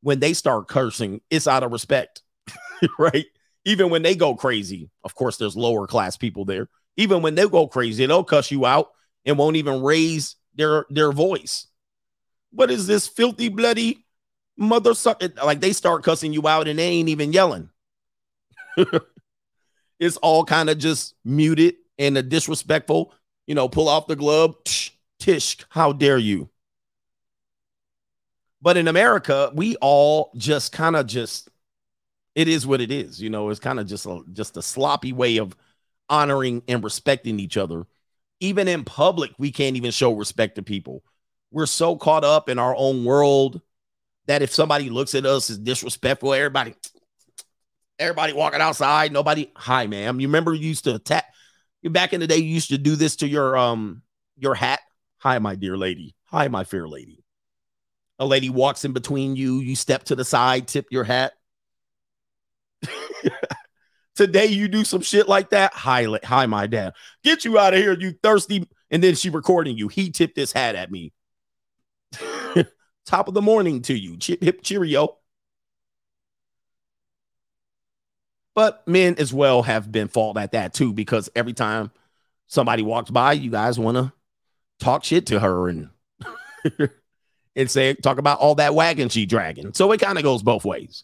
A: when they start cursing, it's out of respect, right? Even when they go crazy, of course, there's lower class people there. Even when they go crazy, they'll cuss you out and won't even raise their their voice. What is this filthy, bloody mother sucker? Like they start cussing you out and they ain't even yelling. it's all kind of just muted and a disrespectful, you know, pull off the glove. Tsh, tish, how dare you? But in America, we all just kind of just it is what it is. You know, it's kind of just a just a sloppy way of honoring and respecting each other. Even in public, we can't even show respect to people. We're so caught up in our own world that if somebody looks at us as disrespectful, everybody, everybody walking outside, nobody, hi, ma'am. You remember you used to attack back in the day, you used to do this to your um your hat. Hi, my dear lady. Hi, my fair lady. A lady walks in between you, you step to the side, tip your hat. Today you do some shit like that. Hi, hi, my dad. Get you out of here, you thirsty. And then she recording you. He tipped his hat at me. Top of the morning to you. Chip hip cheerio. But men as well have been fault at that too, because every time somebody walks by, you guys want to talk shit to her and and say talk about all that wagon she dragging. So it kind of goes both ways.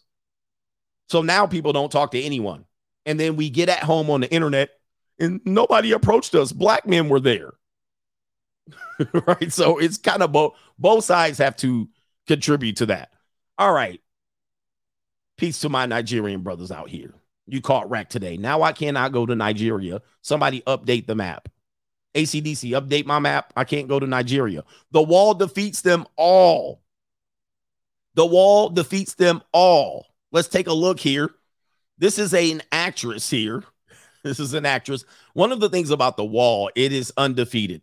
A: So now people don't talk to anyone. And then we get at home on the internet and nobody approached us. Black men were there. right. So it's kind of both both sides have to contribute to that. All right. Peace to my Nigerian brothers out here. You caught rack today. Now I cannot go to Nigeria. Somebody update the map. ACDC, update my map. I can't go to Nigeria. The wall defeats them all. The wall defeats them all. Let's take a look here. This is a, an actress here. This is an actress. One of the things about the wall, it is undefeated.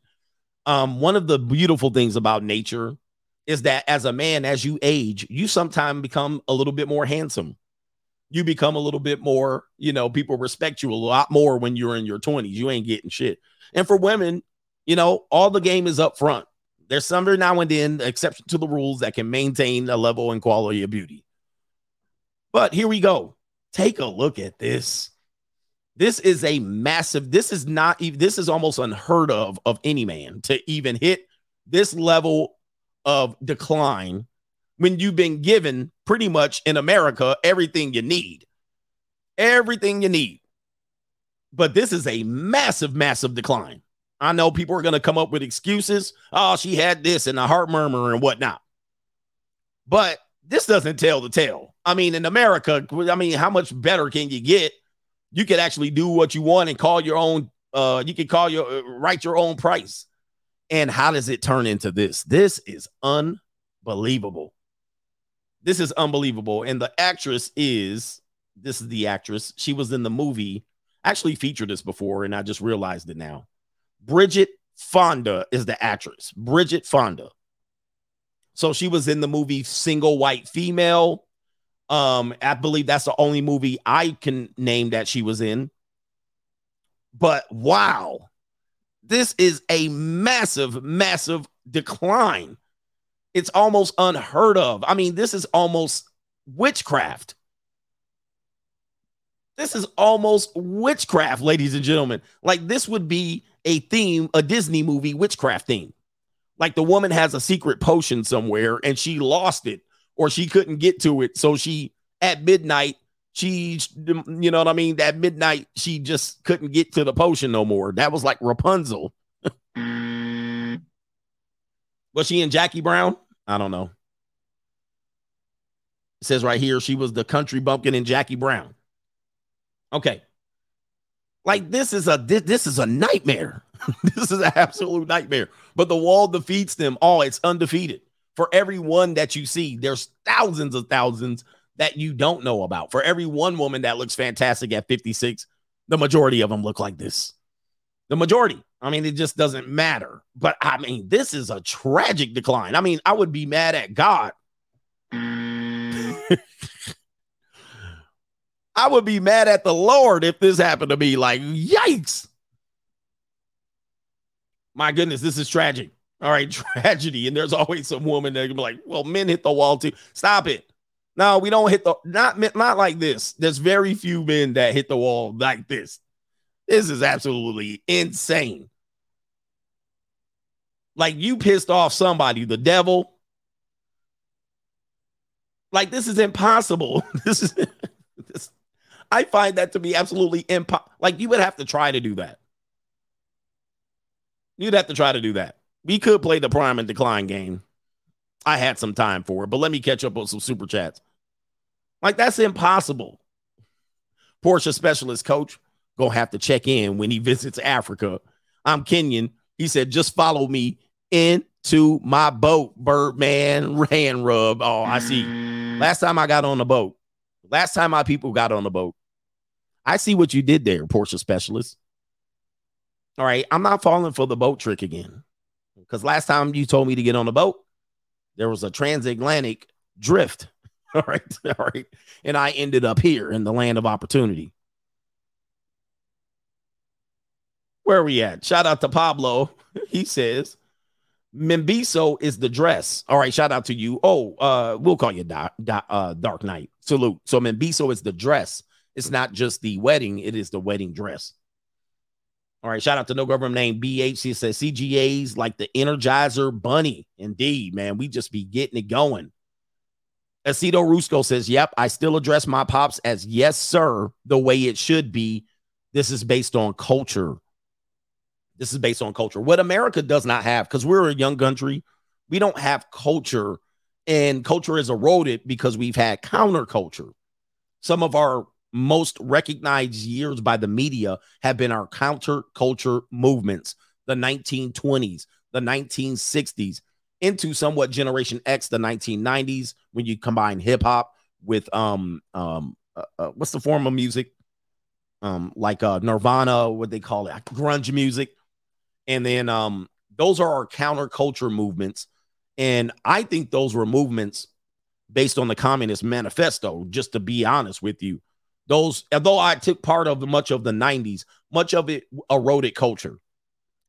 A: Um, one of the beautiful things about nature is that as a man, as you age, you sometimes become a little bit more handsome. You become a little bit more, you know, people respect you a lot more when you're in your 20s. You ain't getting shit. And for women, you know, all the game is up front. There's some every now and then exception to the rules that can maintain a level and quality of beauty. But here we go. Take a look at this. This is a massive, this is not even, this is almost unheard of of any man to even hit this level of decline when you've been given pretty much in America everything you need. Everything you need. But this is a massive, massive decline. I know people are going to come up with excuses. Oh, she had this and a heart murmur and whatnot. But this doesn't tell the tale. I mean, in America, I mean, how much better can you get? You could actually do what you want and call your own. Uh, you can call your uh, write your own price. And how does it turn into this? This is unbelievable. This is unbelievable. And the actress is this is the actress. She was in the movie. Actually featured this before, and I just realized it now. Bridget Fonda is the actress. Bridget Fonda. So she was in the movie Single White Female. Um, I believe that's the only movie I can name that she was in. But wow, this is a massive, massive decline. It's almost unheard of. I mean, this is almost witchcraft. This is almost witchcraft, ladies and gentlemen. Like, this would be a theme, a Disney movie witchcraft theme. Like the woman has a secret potion somewhere and she lost it or she couldn't get to it. So she, at midnight, She, you know what I mean? That midnight, she just couldn't get to the potion no more. That was like Rapunzel. Mm. was she in Jackie Brown? I don't know. It says right here she was the country bumpkin in Jackie Brown. Okay. Like this is a this, this is a nightmare. this is an absolute nightmare. But the wall defeats them all. It's undefeated. For every one that you see, there's thousands of thousands that you don't know about. For every one woman that looks fantastic at 56, the majority of them look like this. The majority. I mean, it just doesn't matter. But I mean, this is a tragic decline. I mean, I would be mad at God. I would be mad at the Lord if this happened to me. Like, yikes. My goodness, this is tragic. All right, tragedy. And there's always some woman that can be like, well, men hit the wall too. Stop it. No, we don't hit the not not like this. There's very few men that hit the wall like this. This is absolutely insane. Like you pissed off somebody, the devil. Like this is impossible. This is this. I find that to be absolutely impossible. Like you would have to try to do that. You'd have to try to do that. We could play the prime and decline game. I had some time for it, but let me catch up on some super chats. Like that's impossible. Porsche specialist coach gonna have to check in when he visits Africa. I'm Kenyan. He said, just follow me into my boat, Birdman hand rub. Oh, I see. Last time I got on the boat, last time my people got on the boat, I see what you did there, Porsche specialist. All right, I'm not falling for the boat trick again. Because last time you told me to get on the boat, there was a transatlantic drift. All right. All right. And I ended up here in the land of opportunity. Where are we at? Shout out to Pablo. He says, Membiso is the dress. All right. Shout out to you. Oh, uh, we'll call you uh, Dark Knight. Salute. So Membiso is the dress. It's not just the wedding, it is the wedding dress. All right, shout out to no government name BH. He says CGA's like the Energizer Bunny. Indeed, man, we just be getting it going. Aceto Rusco says, Yep, I still address my pops as yes, sir, the way it should be. This is based on culture. This is based on culture. What America does not have, because we're a young country, we don't have culture, and culture is eroded because we've had counterculture. Some of our most recognized years by the media have been our counterculture movements, the 1920s, the 1960s, into somewhat Generation X, the 1990s, when you combine hip hop with um um uh, uh, what's the form of music, um like uh Nirvana, what they call it, grunge music, and then um those are our counterculture movements, and I think those were movements based on the Communist Manifesto. Just to be honest with you, those although I took part of much of the 90s, much of it eroded culture.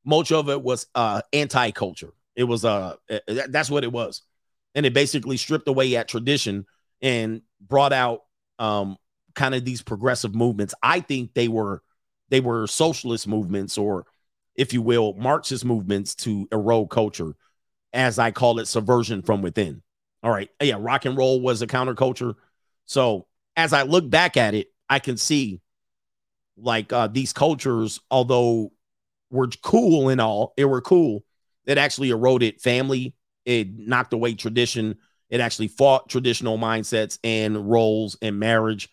A: Much of it was uh anti-culture. It was uh that's what it was. And it basically stripped away at tradition and brought out um kind of these progressive movements. I think they were they were socialist movements or if you will, Marxist movements to erode culture, as I call it, subversion from within. All right. Yeah, rock and roll was a counterculture. So as I look back at it, I can see like uh, these cultures, although were cool and all, it were cool. It actually eroded family. It knocked away tradition. It actually fought traditional mindsets and roles and marriage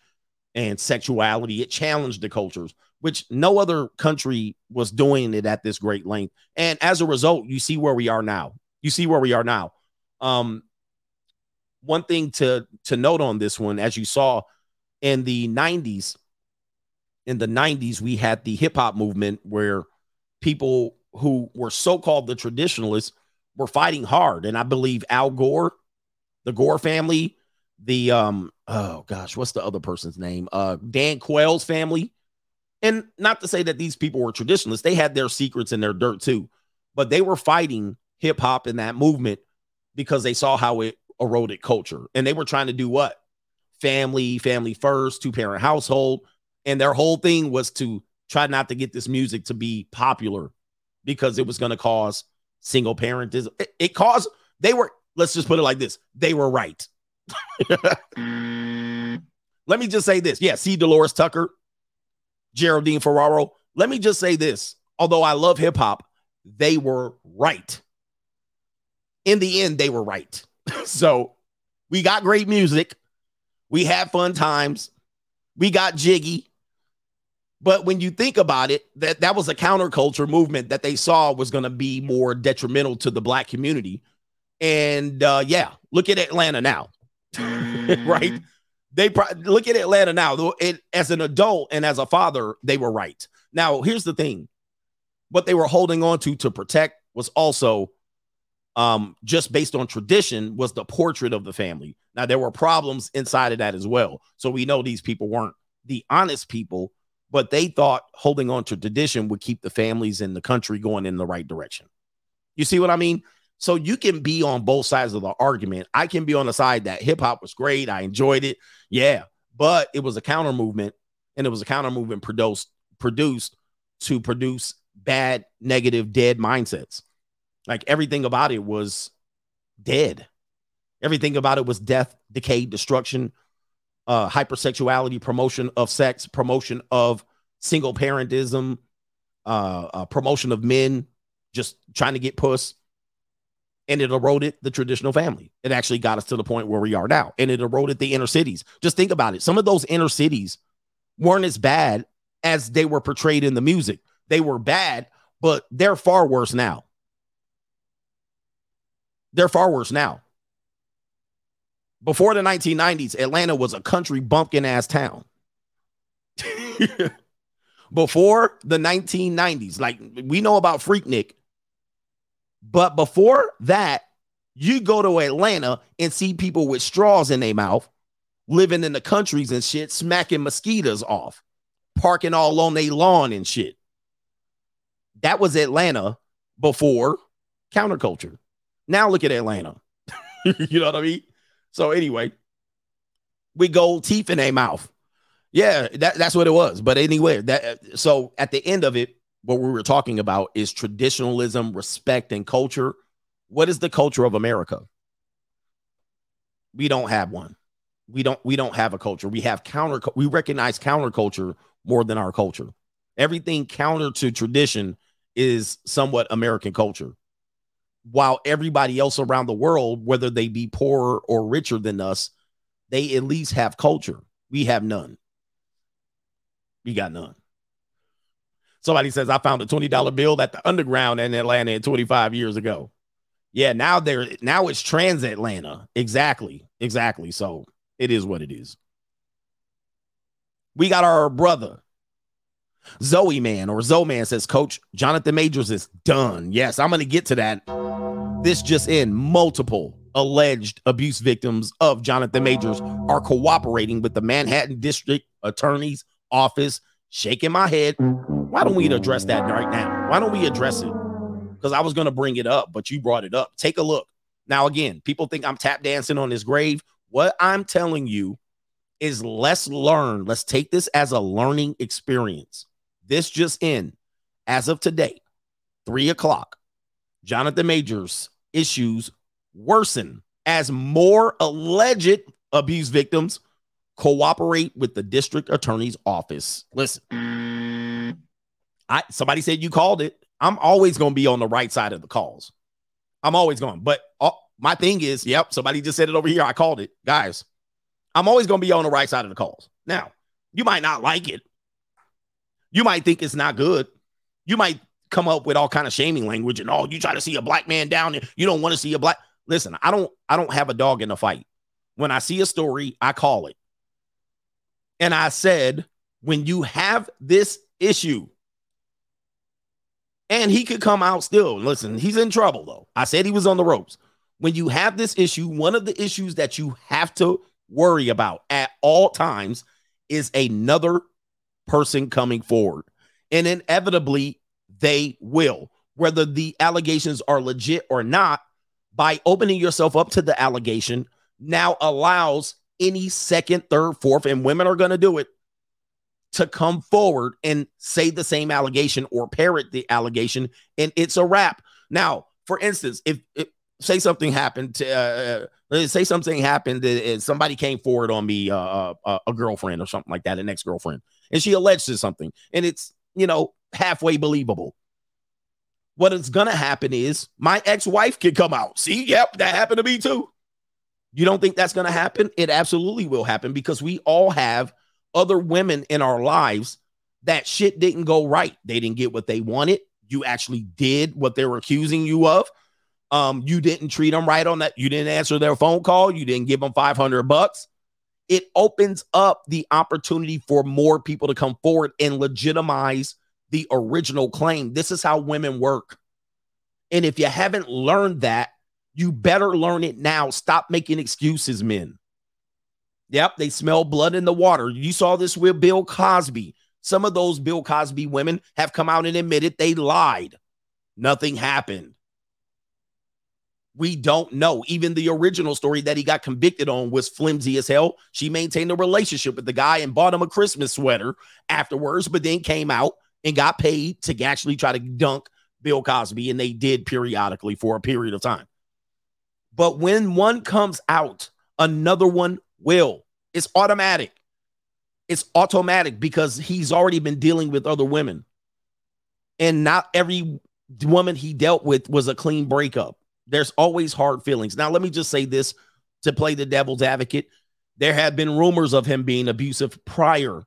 A: and sexuality. It challenged the cultures, which no other country was doing it at this great length. And as a result, you see where we are now. You see where we are now. Um, one thing to to note on this one, as you saw in the 90s, in the 90s, we had the hip hop movement where people who were so called the traditionalists were fighting hard. And I believe Al Gore, the Gore family, the um, oh gosh, what's the other person's name? Uh, Dan Quayle's family. And not to say that these people were traditionalists, they had their secrets and their dirt too, but they were fighting hip hop in that movement because they saw how it eroded culture. And they were trying to do what? Family, family first, two parent household. And their whole thing was to try not to get this music to be popular because it was going to cause single parentism. It, it caused, they were, let's just put it like this they were right. Mm. Let me just say this. Yeah, C. Delores Tucker, Geraldine Ferraro. Let me just say this. Although I love hip hop, they were right. In the end, they were right. so we got great music. We had fun times. We got jiggy. But when you think about it, that that was a counterculture movement that they saw was going to be more detrimental to the black community. And uh, yeah, look at Atlanta now, right? They pro- look at Atlanta now. Though it, as an adult and as a father, they were right. Now, here's the thing: what they were holding on to to protect was also um, just based on tradition was the portrait of the family. Now there were problems inside of that as well. So we know these people weren't the honest people, but they thought holding on to tradition would keep the families in the country going in the right direction. You see what I mean? So you can be on both sides of the argument. I can be on the side that hip hop was great. I enjoyed it. Yeah. But it was a counter movement and it was a counter movement produced produced to produce bad, negative, dead mindsets. Like everything about it was dead. Everything about it was death, decay, destruction, uh, hypersexuality, promotion of sex, promotion of single parentism, uh, uh, promotion of men just trying to get puss. And it eroded the traditional family. It actually got us to the point where we are now. And it eroded the inner cities. Just think about it. Some of those inner cities weren't as bad as they were portrayed in the music. They were bad, but they're far worse now. They're far worse now. Before the 1990s, Atlanta was a country bumpkin ass town. before the 1990s, like we know about Freaknik, but before that, you go to Atlanta and see people with straws in their mouth living in the countries and shit, smacking mosquitoes off, parking all on their lawn and shit. That was Atlanta before counterculture. Now look at Atlanta. you know what I mean? So anyway, we gold teeth in a mouth. Yeah, that, that's what it was. But anyway, that so at the end of it, what we were talking about is traditionalism, respect, and culture. What is the culture of America? We don't have one. We don't we don't have a culture. We have counter we recognize counterculture more than our culture. Everything counter to tradition is somewhat American culture while everybody else around the world, whether they be poorer or richer than us, they at least have culture. We have none. We got none. Somebody says, I found a $20 bill at the underground in Atlanta 25 years ago. Yeah, now they're now it's trans Atlanta. Exactly. Exactly. So it is what it is. We got our brother Zoe Man or Zoe Man says, Coach Jonathan Majors is done. Yes, I'm going to get to that. This just in multiple alleged abuse victims of Jonathan Majors are cooperating with the Manhattan District Attorney's Office. Shaking my head. Why don't we address that right now? Why don't we address it? Because I was going to bring it up, but you brought it up. Take a look. Now, again, people think I'm tap dancing on his grave. What I'm telling you is let's learn. Let's take this as a learning experience. This just in, as of today, three o'clock, Jonathan Majors issues worsen as more alleged abuse victims cooperate with the district attorney's office. Listen, I somebody said you called it. I'm always going to be on the right side of the calls. I'm always going. But uh, my thing is, yep, somebody just said it over here. I called it. Guys, I'm always going to be on the right side of the calls. Now, you might not like it. You might think it's not good. You might come up with all kind of shaming language and oh, you try to see a black man down and you don't want to see a black. Listen, I don't I don't have a dog in the fight. When I see a story, I call it. And I said, when you have this issue, and he could come out still. Listen, he's in trouble though. I said he was on the ropes. When you have this issue, one of the issues that you have to worry about at all times is another person coming forward. And inevitably, they will, whether the allegations are legit or not, by opening yourself up to the allegation, now allows any second, third, fourth, and women are going to do it to come forward and say the same allegation or parrot the allegation, and it's a wrap. Now, for instance, if, if say something happened to uh, uh, say something happened and somebody came forward on me, uh, uh, a girlfriend or something like that, an ex girlfriend, and she alleges something, and it's you know halfway believable. What is gonna happen is my ex wife could come out. See, yep, that happened to me too. You don't think that's gonna happen? It absolutely will happen because we all have other women in our lives that shit didn't go right. They didn't get what they wanted. You actually did what they were accusing you of um, you didn't treat them right on that. You didn't answer their phone call. You didn't give them 500 bucks. It opens up the opportunity for more people to come forward and legitimize the original claim. This is how women work. And if you haven't learned that, you better learn it now. Stop making excuses, men. Yep, they smell blood in the water. You saw this with Bill Cosby. Some of those Bill Cosby women have come out and admitted they lied. Nothing happened. We don't know. Even the original story that he got convicted on was flimsy as hell. She maintained a relationship with the guy and bought him a Christmas sweater afterwards, but then came out and got paid to actually try to dunk Bill Cosby. And they did periodically for a period of time. But when one comes out, another one will. It's automatic. It's automatic because he's already been dealing with other women. And not every woman he dealt with was a clean breakup. There's always hard feelings. Now, let me just say this to play the devil's advocate. There have been rumors of him being abusive prior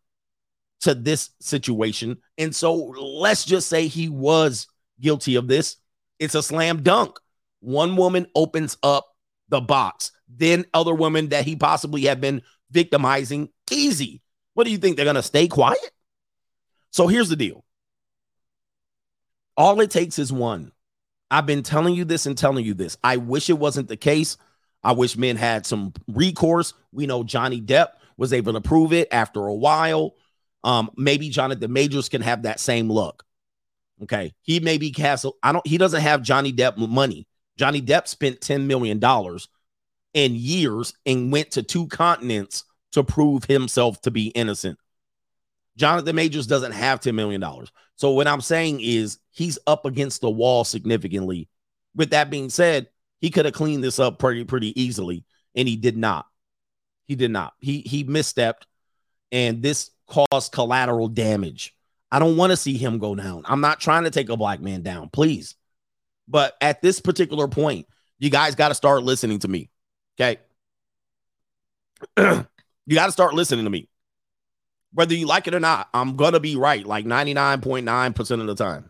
A: to this situation. And so let's just say he was guilty of this. It's a slam dunk. One woman opens up the box, then other women that he possibly have been victimizing. Easy. What do you think? They're going to stay quiet? So here's the deal all it takes is one. I've been telling you this and telling you this. I wish it wasn't the case. I wish men had some recourse. We know Johnny Depp was able to prove it after a while. Um, maybe Jonathan Majors can have that same look. Okay. He maybe has, I don't, he doesn't have Johnny Depp money. Johnny Depp spent $10 million in years and went to two continents to prove himself to be innocent. Jonathan Majors doesn't have $10 million. So what I'm saying is he's up against the wall significantly. With that being said, he could have cleaned this up pretty pretty easily, and he did not. He did not. He he misstepped, and this caused collateral damage. I don't want to see him go down. I'm not trying to take a black man down, please. But at this particular point, you guys got to start listening to me. Okay. you got to start listening to me whether you like it or not, I'm going to be right like 99.9% of the time.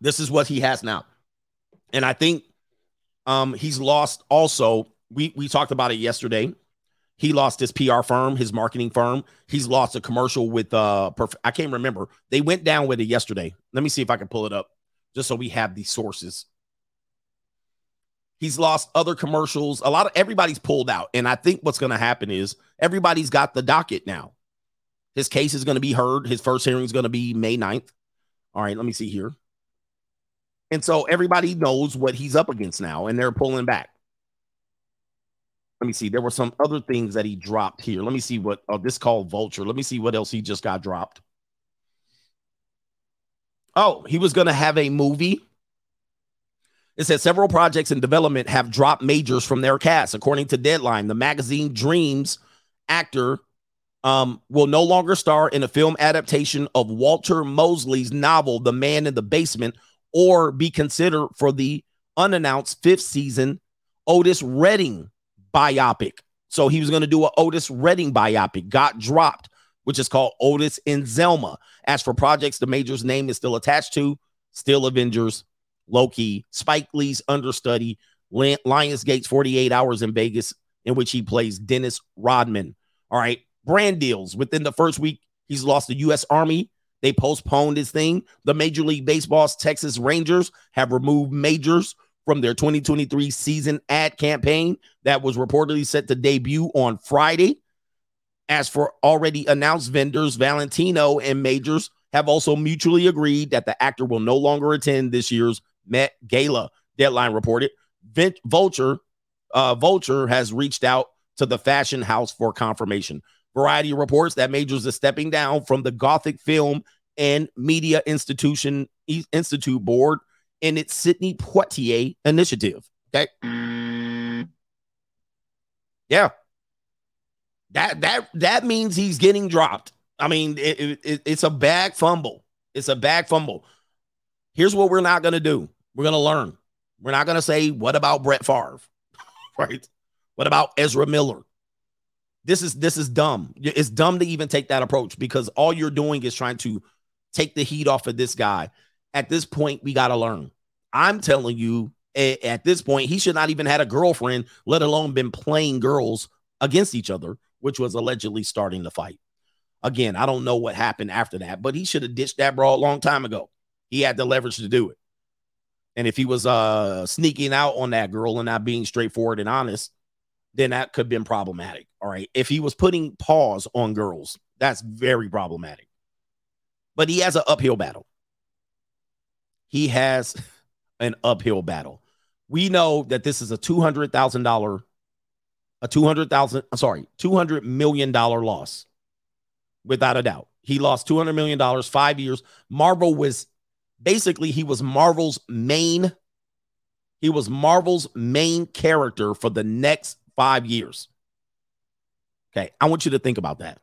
A: This is what he has now. And I think um, he's lost also. We, we talked about it yesterday. He lost his PR firm, his marketing firm. He's lost a commercial with uh perf- I can't remember. They went down with it yesterday. Let me see if I can pull it up just so we have these sources. He's lost other commercials. A lot of everybody's pulled out. And I think what's going to happen is everybody's got the docket now. His case is going to be heard. His first hearing is going to be May 9th. All right, let me see here. And so everybody knows what he's up against now, and they're pulling back. Let me see. There were some other things that he dropped here. Let me see what oh, this called Vulture. Let me see what else he just got dropped. Oh, he was going to have a movie it says several projects in development have dropped majors from their cast. According to Deadline, the magazine Dreams actor um, will no longer star in a film adaptation of Walter Mosley's novel, The Man in the Basement, or be considered for the unannounced fifth season Otis Redding biopic. So he was going to do an Otis Redding biopic, got dropped, which is called Otis and Zelma. As for projects the major's name is still attached to, still Avengers Loki, Spike Lee's understudy, Lionsgate's 48 Hours in Vegas, in which he plays Dennis Rodman. All right. Brand deals within the first week, he's lost the U.S. Army. They postponed his thing. The Major League Baseball's Texas Rangers have removed majors from their 2023 season ad campaign that was reportedly set to debut on Friday. As for already announced vendors, Valentino and Majors have also mutually agreed that the actor will no longer attend this year's Met Gala. Deadline reported. Vulture, uh, Vulture has reached out to the fashion house for confirmation. Variety reports that Majors is stepping down from the Gotham Film and Media Institution Institute Board and it's Sidney Poitier initiative. Okay. Mm. Yeah. That that that means he's getting dropped. I mean, it, it, it's a bag fumble. It's a bag fumble. Here's what we're not gonna do. We're gonna learn. We're not gonna say, "What about Brett Favre?" right? What about Ezra Miller? This is this is dumb. It's dumb to even take that approach because all you're doing is trying to take the heat off of this guy. At this point, we got to learn. I'm telling you, at this point, he should not even had a girlfriend, let alone been playing girls against each other, which was allegedly starting the fight. Again, I don't know what happened after that, but he should have ditched that brawl a long time ago. He had the leverage to do it. And if he was uh sneaking out on that girl and not being straightforward and honest, then that could have been problematic. All right. If he was putting pause on girls, that's very problematic. But he has an uphill battle. He has an uphill battle. We know that this is a $200,000, a 200,000, I'm sorry, $200 million loss without a doubt. He lost two hundred million dollars five years. Marvel was basically, he was Marvel's main, he was Marvel's main character for the next five years. Okay. I want you to think about that.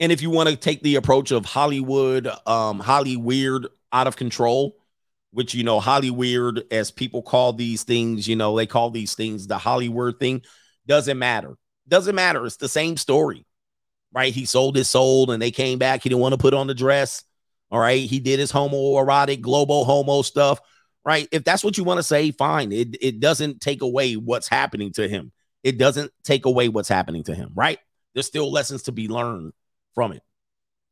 A: And if you want to take the approach of Hollywood, um, Holly weird, out of control, which you know, Holly Weird, as people call these things, you know, they call these things the Hollywood thing. Doesn't matter. Doesn't matter. It's the same story, right? He sold his soul and they came back. He didn't want to put on the dress. All right. He did his homoerotic, global homo stuff, right? If that's what you want to say, fine. It, it doesn't take away what's happening to him. It doesn't take away what's happening to him, right? There's still lessons to be learned from it.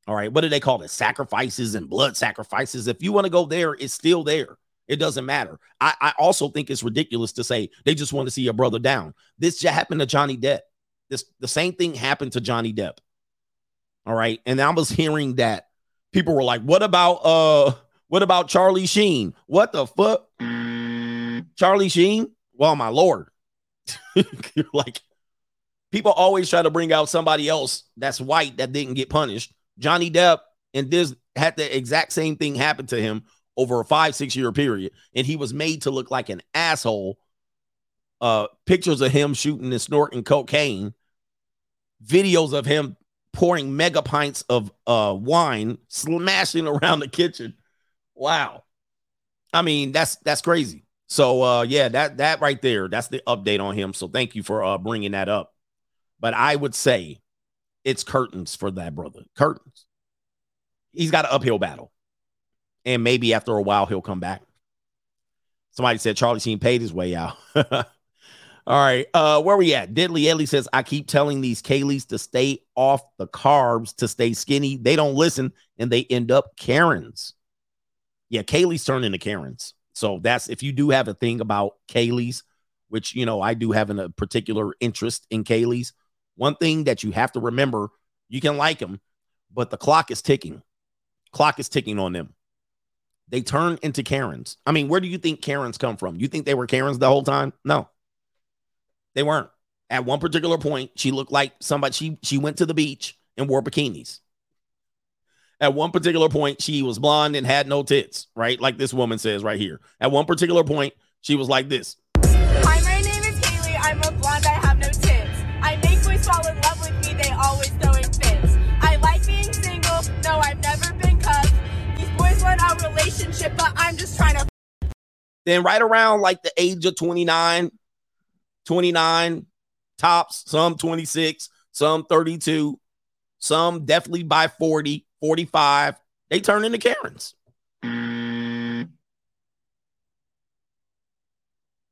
A: All right. What do they call it? Sacrifices and blood sacrifices. If you want to go there, it's still there. It doesn't matter. I, I also think it's ridiculous to say they just want to see your brother down. This just happened to Johnny Depp. This the same thing happened to Johnny Depp. All right. And I was hearing that people were like, what about uh what about Charlie Sheen? What the fuck? Charlie Sheen? Well, my lord. You're like people always try to bring out somebody else that's white that didn't get punished. Johnny Depp and this had the exact same thing happen to him over a five, six year period. And he was made to look like an asshole. Uh, pictures of him shooting and snorting cocaine, videos of him pouring mega pints of uh wine, smashing around the kitchen. Wow. I mean, that's that's crazy. So uh yeah, that that right there, that's the update on him. So thank you for uh bringing that up. But I would say it's curtains for that brother. Curtains. He's got an uphill battle. And maybe after a while, he'll come back. Somebody said Charlie Sheen paid his way out. All right. Uh, where are we at? Diddley Ellie says, I keep telling these Kayleys to stay off the carbs to stay skinny. They don't listen and they end up Karens. Yeah, Kaylee's turning to Karens. So that's if you do have a thing about Kaylee's, which you know, I do have a particular interest in Kaylee's. One thing that you have to remember, you can like them, but the clock is ticking. Clock is ticking on them. They turn into Karens. I mean, where do you think Karens come from? You think they were Karens the whole time? No. They weren't. At one particular point, she looked like somebody she she went to the beach and wore bikinis. At one particular point, she was blonde and had no tits, right? Like this woman says right here. At one particular point, she was like this.
L: Relationship, but I'm just trying to.
A: Then right around like the age of 29, 29 tops, some 26, some 32, some definitely by 40, 45, they turn into Karens.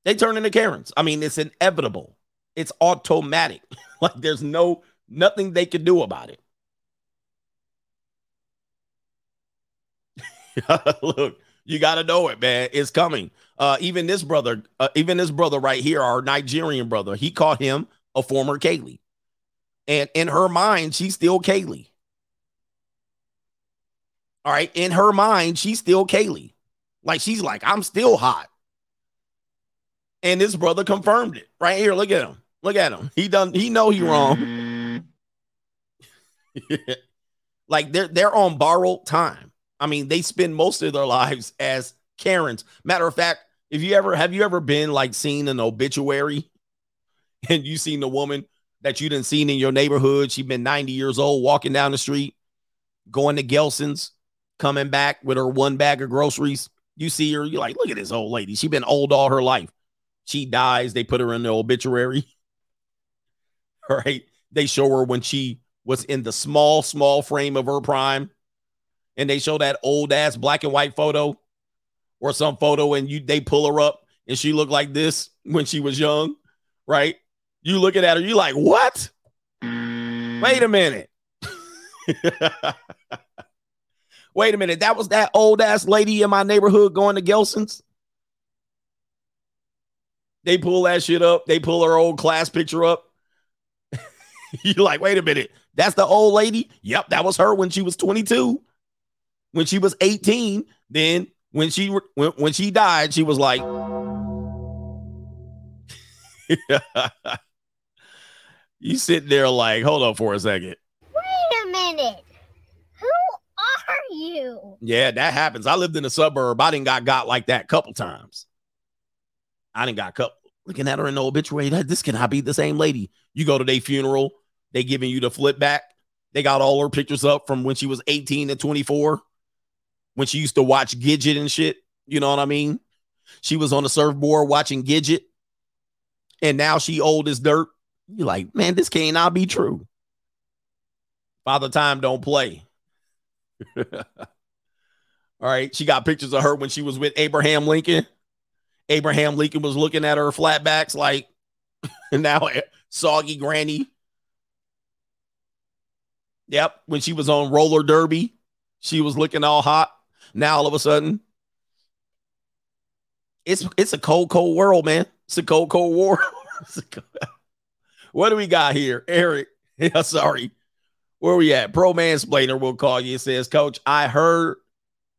A: They turn into Karens. I mean, it's inevitable. It's automatic. like there's no nothing they can do about it. Look, you got to know it, man. It's coming. Uh, even this brother, uh, even this brother right here, our Nigerian brother, he called him a former Kaylee. And in her mind, she's still Kaylee. All right. In her mind, she's still Kaylee. Like she's like, I'm still hot. And this brother confirmed it right here. Look at him. Look at him. He done. He know he wrong. like they're they're on borrowed time. I mean, they spend most of their lives as Karens. Matter of fact, if you ever have you ever been like seen an obituary and you seen the woman that you didn't seen in your neighborhood, she been 90 years old walking down the street, going to Gelson's, coming back with her one bag of groceries. You see her, you're like, look at this old lady. She been old all her life. She dies, they put her in the obituary. All right. They show her when she was in the small, small frame of her prime. And they show that old ass black and white photo or some photo, and you they pull her up and she looked like this when she was young, right? You looking at her, you like, what? Mm. Wait a minute. Wait a minute. That was that old ass lady in my neighborhood going to Gelson's. They pull that shit up. They pull her old class picture up. You're like, wait a minute. That's the old lady? Yep, that was her when she was 22. When she was 18, then when she when, when she died, she was like You sit there like, hold on for a second.
K: Wait a minute. Who are you?
A: Yeah, that happens. I lived in a suburb. I didn't got got like that a couple times. I didn't got couple looking at her in the obituary. This cannot be the same lady. You go to their funeral, they giving you the flip back. They got all her pictures up from when she was 18 to 24, when she used to watch Gidget and shit. You know what I mean? She was on the surfboard watching Gidget, and now she old as dirt. You're like, man, this cannot be true. Father Time don't play. all right. She got pictures of her when she was with Abraham Lincoln. Abraham Lincoln was looking at her flatbacks like, and now soggy granny. Yep. When she was on roller derby, she was looking all hot. Now all of a sudden, it's it's a cold, cold world, man. It's a cold, cold war. what do we got here, Eric? Yeah, sorry. Where we at? Pro mansplainer will call you. It says, Coach, I heard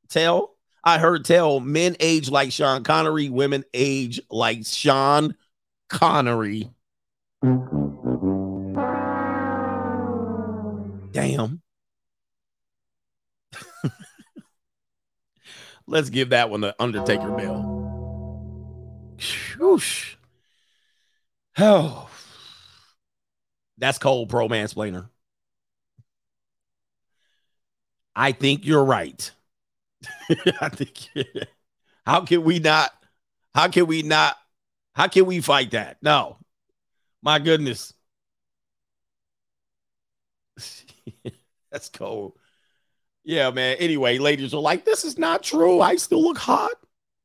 A: tell I heard tell men age like Sean Connery, women age like Sean Connery. Damn. Let's give that one the Undertaker bell. Whoosh. Oh, that's cold, pro mansplainer. I think you're right. I think how can we not? How can we not? How can we fight that? No, my goodness, that's cold. Yeah, man. Anyway, ladies are like, this is not true. I still look hot.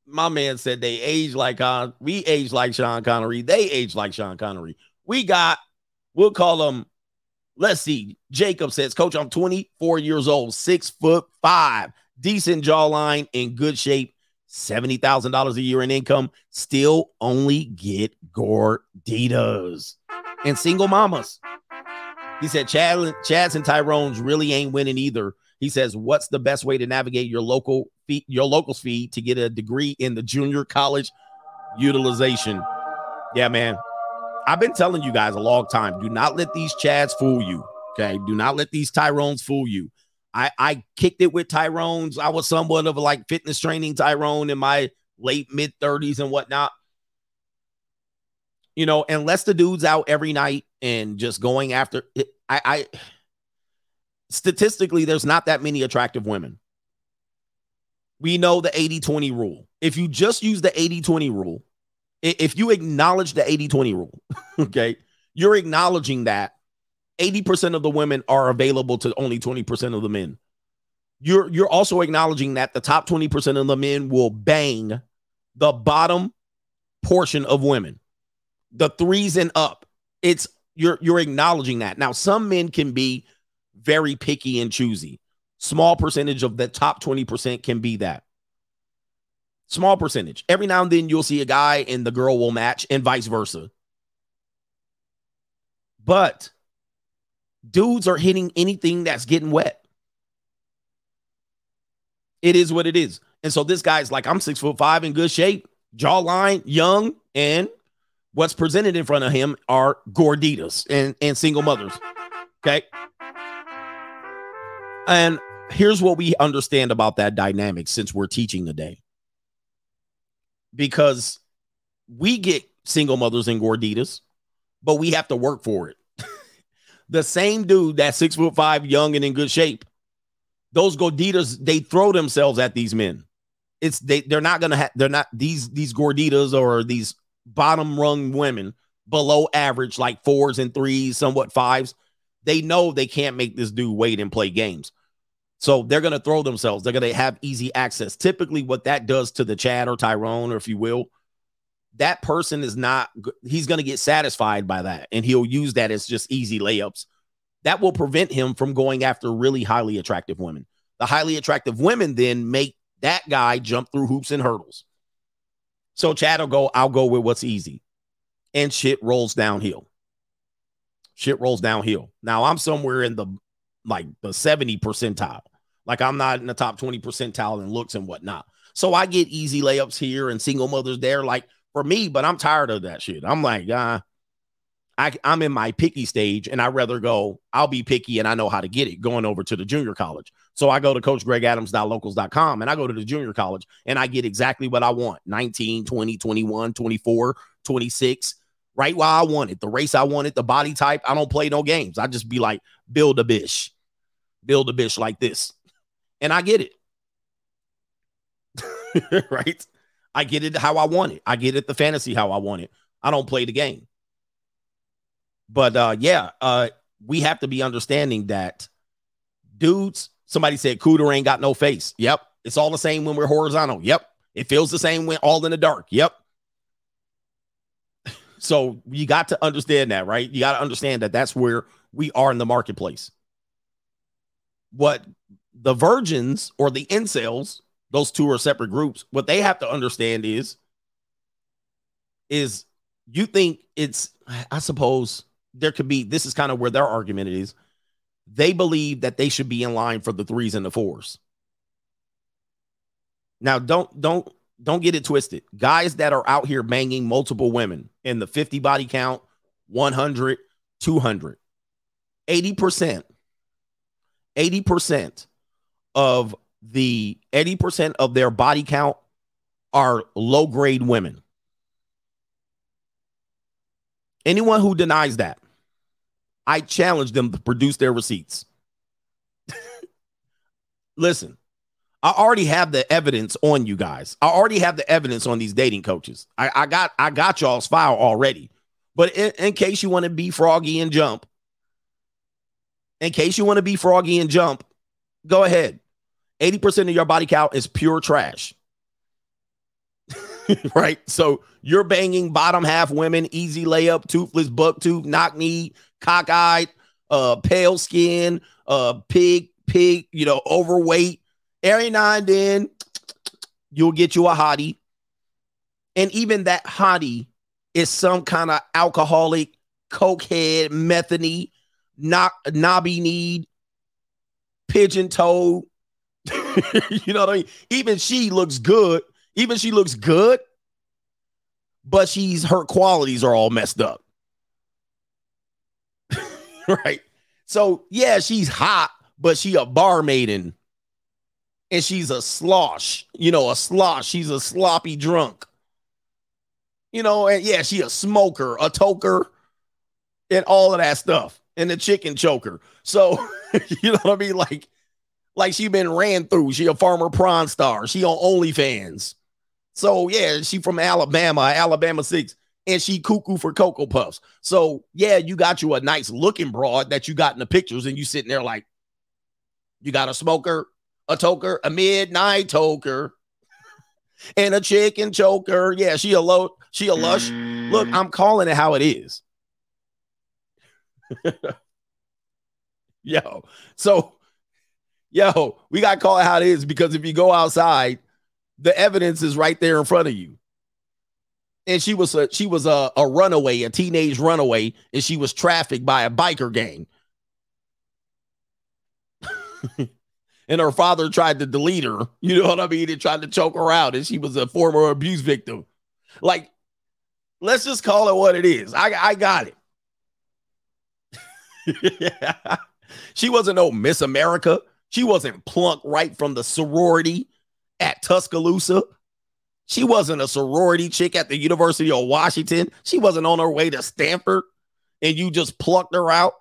A: My man said they age like uh, we age like Sean Connery. They age like Sean Connery. We got, we'll call them. Let's see. Jacob says, Coach, I'm 24 years old, six foot five, decent jawline, in good shape, $70,000 a year in income, still only get gorditas and single mamas. He said, Chad, Chads and Tyrone's really ain't winning either. He says, "What's the best way to navigate your local fee, your locals fee to get a degree in the junior college utilization?" Yeah, man. I've been telling you guys a long time. Do not let these Chads fool you. Okay, do not let these Tyrones fool you. I I kicked it with Tyrones. I was somewhat of a like fitness training Tyrone in my late mid 30s and whatnot. You know, unless the dude's out every night and just going after it, I, I statistically, there's not that many attractive women. We know the 80 20 rule. If you just use the 80 20 rule, if you acknowledge the 80 20 rule, okay, you're acknowledging that 80% of the women are available to only 20% of the men. You're you're also acknowledging that the top 20% of the men will bang the bottom portion of women. The threes and up. It's you're you're acknowledging that. Now some men can be very picky and choosy. Small percentage of the top 20% can be that. Small percentage. Every now and then you'll see a guy and the girl will match and vice versa. But dudes are hitting anything that's getting wet. It is what it is. And so this guy's like, I'm six foot five in good shape, jawline, young, and what's presented in front of him are gorditas and, and single mothers. Okay. And here's what we understand about that dynamic since we're teaching today. Because we get single mothers and gorditas, but we have to work for it. the same dude that's six foot five, young and in good shape, those gorditas, they throw themselves at these men. It's they they're not gonna have they're not these these gorditas or these bottom rung women below average, like fours and threes, somewhat fives. They know they can't make this dude wait and play games. So they're going to throw themselves. They're going to have easy access. Typically, what that does to the Chad or Tyrone, or if you will, that person is not, he's going to get satisfied by that. And he'll use that as just easy layups. That will prevent him from going after really highly attractive women. The highly attractive women then make that guy jump through hoops and hurdles. So Chad will go, I'll go with what's easy. And shit rolls downhill. Shit rolls downhill. Now I'm somewhere in the like the 70 percentile. Like I'm not in the top 20 percentile in looks and whatnot. So I get easy layups here and single mothers there, like for me, but I'm tired of that shit. I'm like, uh, I, I'm in my picky stage and I rather go, I'll be picky and I know how to get it going over to the junior college. So I go to coach Greg coachgregadams.locals.com and I go to the junior college and I get exactly what I want 19, 20, 21, 24, 26, right while I want it. The race I wanted, the body type. I don't play no games. I just be like, build a bish build a bitch like this. And I get it. right? I get it how I want it. I get it the fantasy how I want it. I don't play the game. But uh yeah, uh we have to be understanding that dudes, somebody said Cooter ain't got no face. Yep. It's all the same when we're horizontal. Yep. It feels the same when all in the dark. Yep. So you got to understand that, right? You got to understand that that's where we are in the marketplace what the virgins or the incels, those two are separate groups, what they have to understand is, is you think it's, I suppose there could be, this is kind of where their argument is. They believe that they should be in line for the threes and the fours. Now, don't, don't, don't get it twisted. Guys that are out here banging multiple women in the 50 body count, 100, 200, 80% 80% of the 80% of their body count are low grade women. Anyone who denies that, I challenge them to produce their receipts. Listen, I already have the evidence on you guys. I already have the evidence on these dating coaches. I, I got I got y'all's file already. But in, in case you want to be froggy and jump, in case you want to be froggy and jump, go ahead. 80% of your body count is pure trash. right? So you're banging bottom half women, easy layup, toothless, buck tooth, knock knee, cockeyed, uh, pale skin, uh, pig, pig, you know, overweight. Every now and then, you'll get you a hottie. And even that hottie is some kind of alcoholic, cokehead, methany, knock, knobby kneed, pigeon toed. you know what I mean? Even she looks good. Even she looks good, but she's her qualities are all messed up. right? So yeah, she's hot, but she a bar maiden. And she's a slosh, you know, a slosh. She's a sloppy drunk. You know, and yeah, she a smoker, a toker, and all of that stuff and the chicken choker. So, you know what I mean? Like, like she been ran through. She a farmer prawn star. She on OnlyFans. So yeah, she from Alabama, Alabama six, and she cuckoo for Cocoa Puffs. So yeah, you got you a nice looking broad that you got in the pictures, and you sitting there like, you got a smoker, a toker, a midnight toker, and a chicken choker. Yeah, she a low, she a lush. Look, mm. I'm calling it how it is. yo, so yo, we got to call it how it is because if you go outside, the evidence is right there in front of you. And she was a she was a, a runaway, a teenage runaway, and she was trafficked by a biker gang. and her father tried to delete her. You know what I mean? And tried to choke her out, and she was a former abuse victim. Like, let's just call it what it is. I I got it. She wasn't no Miss America. She wasn't plucked right from the sorority at Tuscaloosa. She wasn't a sorority chick at the University of Washington. She wasn't on her way to Stanford and you just plucked her out.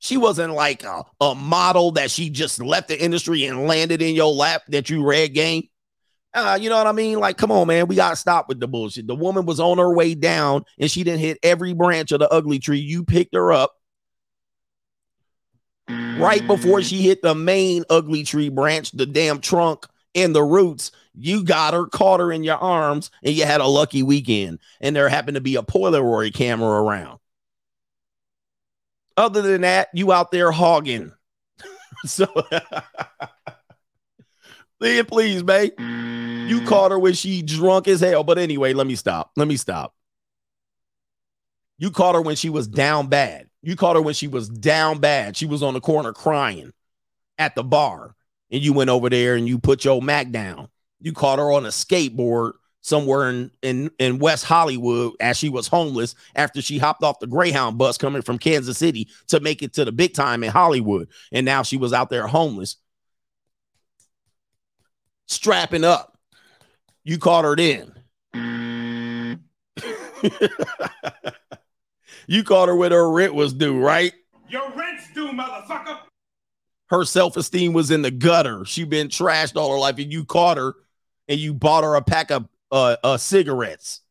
A: She wasn't like a, a model that she just left the industry and landed in your lap that you read game. Uh, you know what I mean? Like, come on, man. We got to stop with the bullshit. The woman was on her way down and she didn't hit every branch of the ugly tree. You picked her up right before mm. she hit the main ugly tree branch, the damn trunk and the roots. You got her, caught her in your arms, and you had a lucky weekend. And there happened to be a Polaroid camera around. Other than that, you out there hogging. so, then please, babe. You mm. caught her when she drunk as hell. But anyway, let me stop. Let me stop. You caught her when she was down bad. You caught her when she was down bad. She was on the corner crying at the bar. And you went over there and you put your Mac down. You caught her on a skateboard somewhere in, in, in West Hollywood as she was homeless after she hopped off the Greyhound bus coming from Kansas City to make it to the big time in Hollywood. And now she was out there homeless, strapping up. You caught her then. you caught her when her rent was due, right?
I: Your rent's due, motherfucker.
A: Her self-esteem was in the gutter. She been trashed all her life, and you caught her and you bought her a pack of uh, uh cigarettes.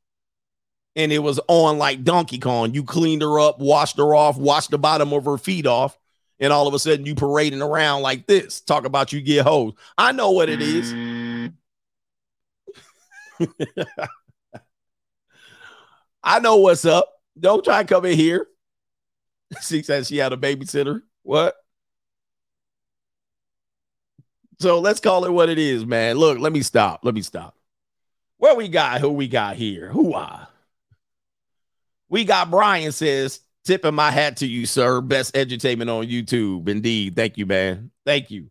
A: And it was on like Donkey Kong. You cleaned her up, washed her off, washed the bottom of her feet off, and all of a sudden you parading around like this. Talk about you get hoes. I know what it is. I know what's up. Don't try to come in here. She said she had a babysitter. What? So let's call it what it is, man. Look, let me stop. Let me stop. Where we got? Who we got here? Who I? We got Brian says, tipping my hat to you, sir. Best edutainment on YouTube. Indeed. Thank you, man. Thank you.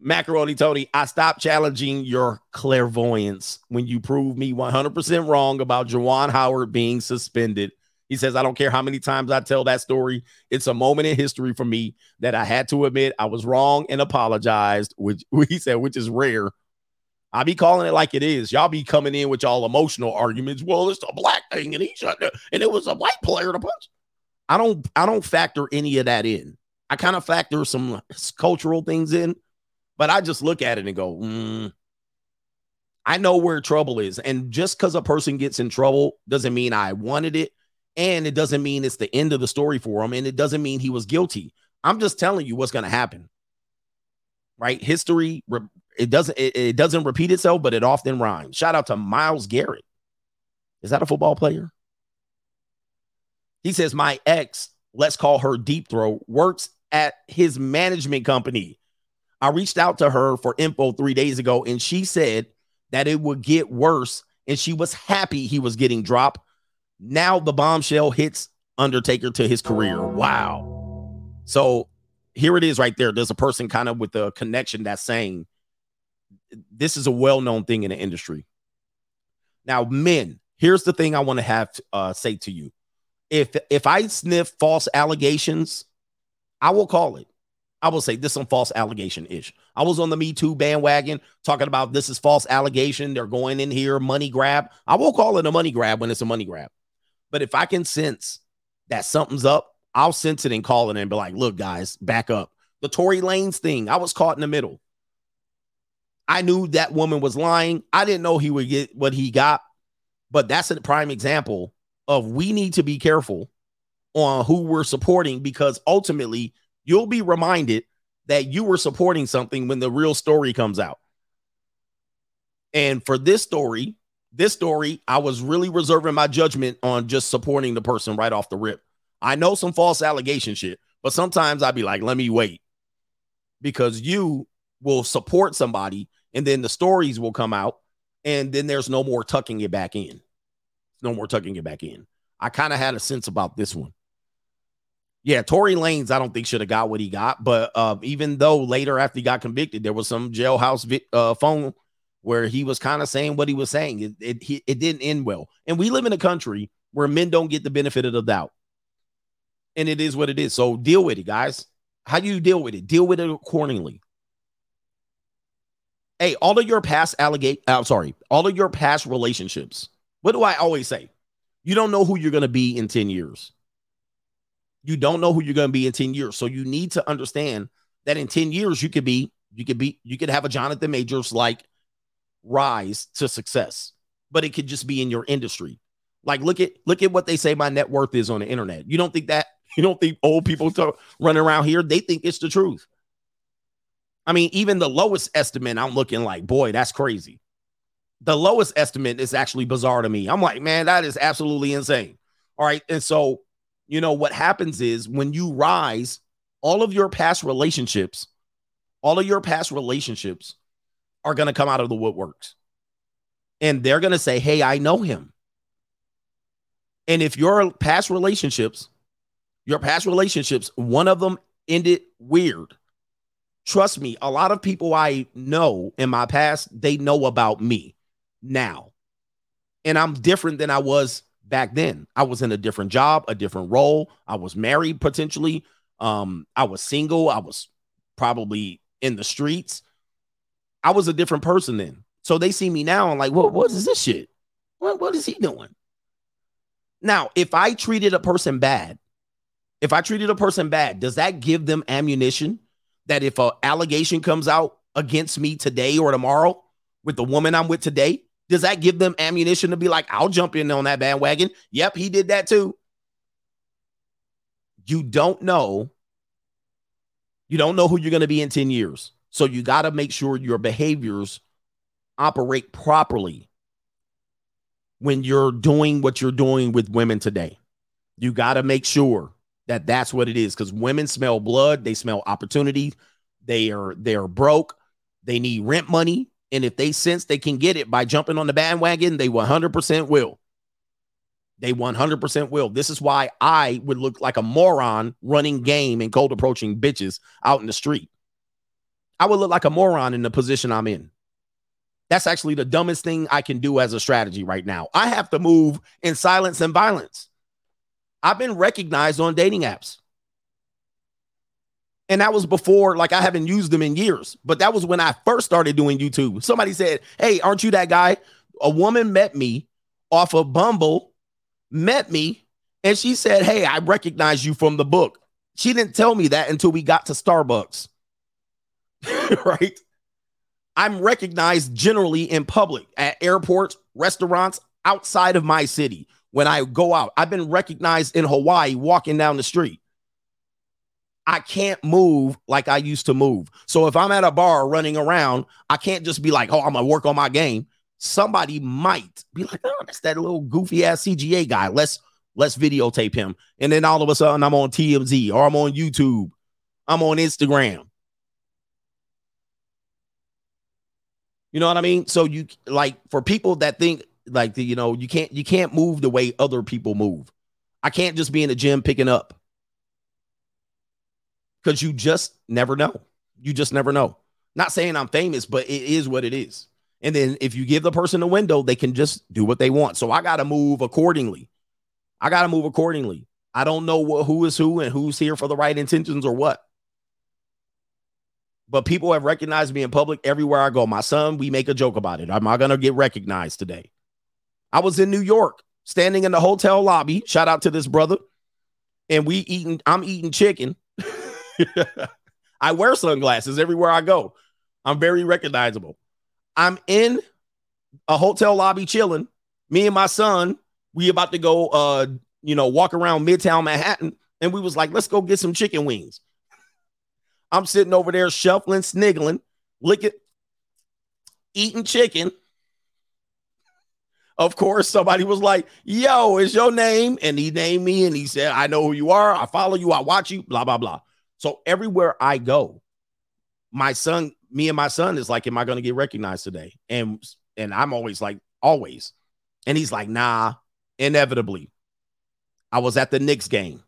A: Macaroni Tony, I stopped challenging your clairvoyance when you proved me 100% wrong about Juwan Howard being suspended. He says, I don't care how many times I tell that story. It's a moment in history for me that I had to admit I was wrong and apologized, which he said, which is rare. I be calling it like it is. Y'all be coming in with y'all emotional arguments. Well, it's a black thing, and he shut down, and it was a white player to punch. I don't I don't factor any of that in. I kind of factor some cultural things in, but I just look at it and go, mm, I know where trouble is. And just because a person gets in trouble doesn't mean I wanted it. And it doesn't mean it's the end of the story for him. And it doesn't mean he was guilty. I'm just telling you what's going to happen. Right? History, it doesn't it, it doesn't repeat itself, but it often rhymes. Shout out to Miles Garrett. Is that a football player? He says, My ex, let's call her Deep Throat, works at his management company. I reached out to her for info three days ago, and she said that it would get worse, and she was happy he was getting dropped. Now the bombshell hits Undertaker to his career. Wow. So here it is right there. There's a person kind of with a connection that's saying this is a well-known thing in the industry. Now, men, here's the thing I want to have uh, say to you. If if I sniff false allegations, I will call it. I will say this is false allegation ish. I was on the Me Too bandwagon talking about this is false allegation. They're going in here, money grab. I will call it a money grab when it's a money grab. But if I can sense that something's up, I'll sense it and call it and be like, look, guys, back up. The Tory Lanez thing, I was caught in the middle. I knew that woman was lying. I didn't know he would get what he got, but that's a prime example of we need to be careful on who we're supporting because ultimately you'll be reminded that you were supporting something when the real story comes out. And for this story, this story, I was really reserving my judgment on just supporting the person right off the rip. I know some false allegation shit, but sometimes I'd be like, let me wait because you will support somebody and then the stories will come out and then there's no more tucking it back in. No more tucking it back in. I kind of had a sense about this one. Yeah, Tory Lanez, I don't think should have got what he got, but uh, even though later after he got convicted, there was some jailhouse vi- uh, phone where he was kind of saying what he was saying. It, it, he, it didn't end well. And we live in a country where men don't get the benefit of the doubt. And it is what it is. So deal with it, guys. How do you deal with it? Deal with it accordingly. Hey, all of your past allegate, I'm sorry, all of your past relationships. What do I always say? You don't know who you're going to be in 10 years. You don't know who you're going to be in 10 years. So you need to understand that in 10 years you could be you could be you could have a Jonathan Majors like rise to success, but it could just be in your industry. Like look at look at what they say my net worth is on the internet. You don't think that you don't think old people talk, running around here they think it's the truth. I mean, even the lowest estimate, I'm looking like, boy, that's crazy. The lowest estimate is actually bizarre to me. I'm like, man, that is absolutely insane. All right. And so, you know, what happens is when you rise, all of your past relationships, all of your past relationships are going to come out of the woodworks. And they're going to say, hey, I know him. And if your past relationships, your past relationships, one of them ended weird trust me, a lot of people I know in my past, they know about me now. And I'm different than I was back then. I was in a different job, a different role. I was married potentially. Um, I was single. I was probably in the streets. I was a different person then. So they see me now and like, what, what is this shit? What, what is he doing? Now, if I treated a person bad, if I treated a person bad, does that give them ammunition that if an allegation comes out against me today or tomorrow with the woman I'm with today, does that give them ammunition to be like, I'll jump in on that bandwagon? Yep, he did that too. You don't know. You don't know who you're going to be in 10 years. So you got to make sure your behaviors operate properly when you're doing what you're doing with women today. You got to make sure that that's what it is because women smell blood they smell opportunity they are they're broke they need rent money and if they sense they can get it by jumping on the bandwagon they 100% will. They 100% will. This is why i would look like a moron running game and cold approaching bitches out in the street. I would look like a moron in the position i'm in. That's actually the dumbest thing i can do as a strategy right now. I have to move in silence and violence. I've been recognized on dating apps. And that was before, like, I haven't used them in years, but that was when I first started doing YouTube. Somebody said, Hey, aren't you that guy? A woman met me off of Bumble, met me, and she said, Hey, I recognize you from the book. She didn't tell me that until we got to Starbucks. right? I'm recognized generally in public at airports, restaurants, outside of my city when I go out. I've been recognized in Hawaii walking down the street. I can't move like I used to move. So if I'm at a bar running around, I can't just be like, oh, I'm gonna work on my game. Somebody might be like, oh, that's that little goofy ass CGA guy. Let's let's videotape him. And then all of a sudden I'm on TMZ or I'm on YouTube. I'm on Instagram. You know what I mean? So you like for people that think like the, you know, you can't you can't move the way other people move. I can't just be in the gym picking up. Cuz you just never know. You just never know. Not saying I'm famous, but it is what it is. And then if you give the person a window, they can just do what they want. So I got to move accordingly. I got to move accordingly. I don't know what, who is who and who's here for the right intentions or what. But people have recognized me in public everywhere I go. My son, we make a joke about it. Am I going to get recognized today? I was in New York, standing in the hotel lobby. Shout out to this brother. And we eating, I'm eating chicken. I wear sunglasses everywhere I go. I'm very recognizable. I'm in a hotel lobby chilling. Me and my son, we about to go uh, you know, walk around Midtown Manhattan. And we was like, let's go get some chicken wings. I'm sitting over there shuffling, sniggling, licking, eating chicken of course, somebody was like, Yo, is your name? And he named me and he said, I know who you are. I follow you. I watch you, blah, blah, blah. So everywhere I go, my son, me and my son is like, Am I to get recognized today? And and I'm always like, always. And he's like, nah, inevitably. I was at the Knicks game.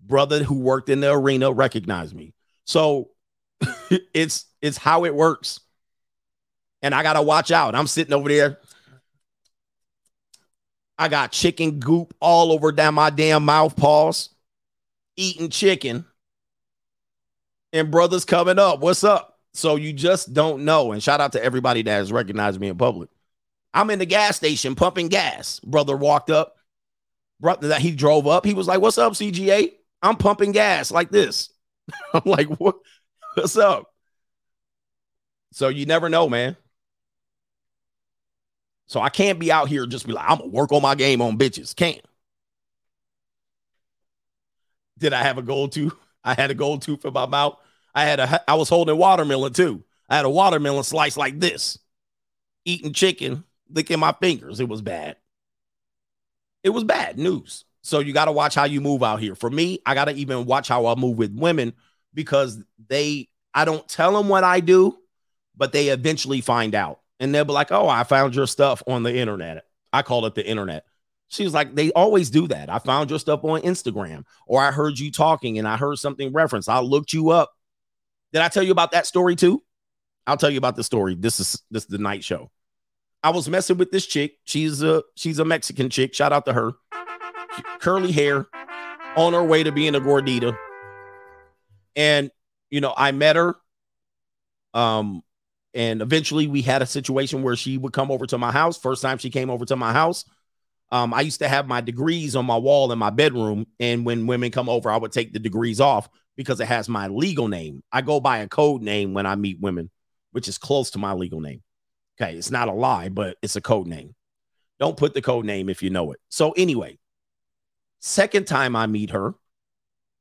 A: Brother who worked in the arena recognized me. So it's it's how it works. And I gotta watch out. I'm sitting over there I got chicken goop all over down my damn mouth paws, eating chicken. And brothers coming up. What's up? So you just don't know. And shout out to everybody that has recognized me in public. I'm in the gas station pumping gas. Brother walked up. Brother that he drove up. He was like, "What's up, CGA? I'm pumping gas like this." I'm like, "What? What's up?" So you never know, man. So I can't be out here just be like, I'm gonna work on my game on bitches. Can't. Did I have a goal tooth? I had a gold tooth in my mouth. I had a I was holding watermelon too. I had a watermelon slice like this, eating chicken, licking my fingers. It was bad. It was bad news. So you got to watch how you move out here. For me, I got to even watch how I move with women because they I don't tell them what I do, but they eventually find out and they'll be like, "Oh, I found your stuff on the internet." I call it the internet. She was like, "They always do that. I found your stuff on Instagram, or I heard you talking and I heard something referenced. I looked you up. Did I tell you about that story too? I'll tell you about the story. This is this is the night show. I was messing with this chick. She's a she's a Mexican chick. Shout out to her. Curly hair, on her way to being a gordita. And you know, I met her. Um, and eventually we had a situation where she would come over to my house. First time she came over to my house, um, I used to have my degrees on my wall in my bedroom. And when women come over, I would take the degrees off because it has my legal name. I go by a code name when I meet women, which is close to my legal name. Okay. It's not a lie, but it's a code name. Don't put the code name if you know it. So, anyway, second time I meet her,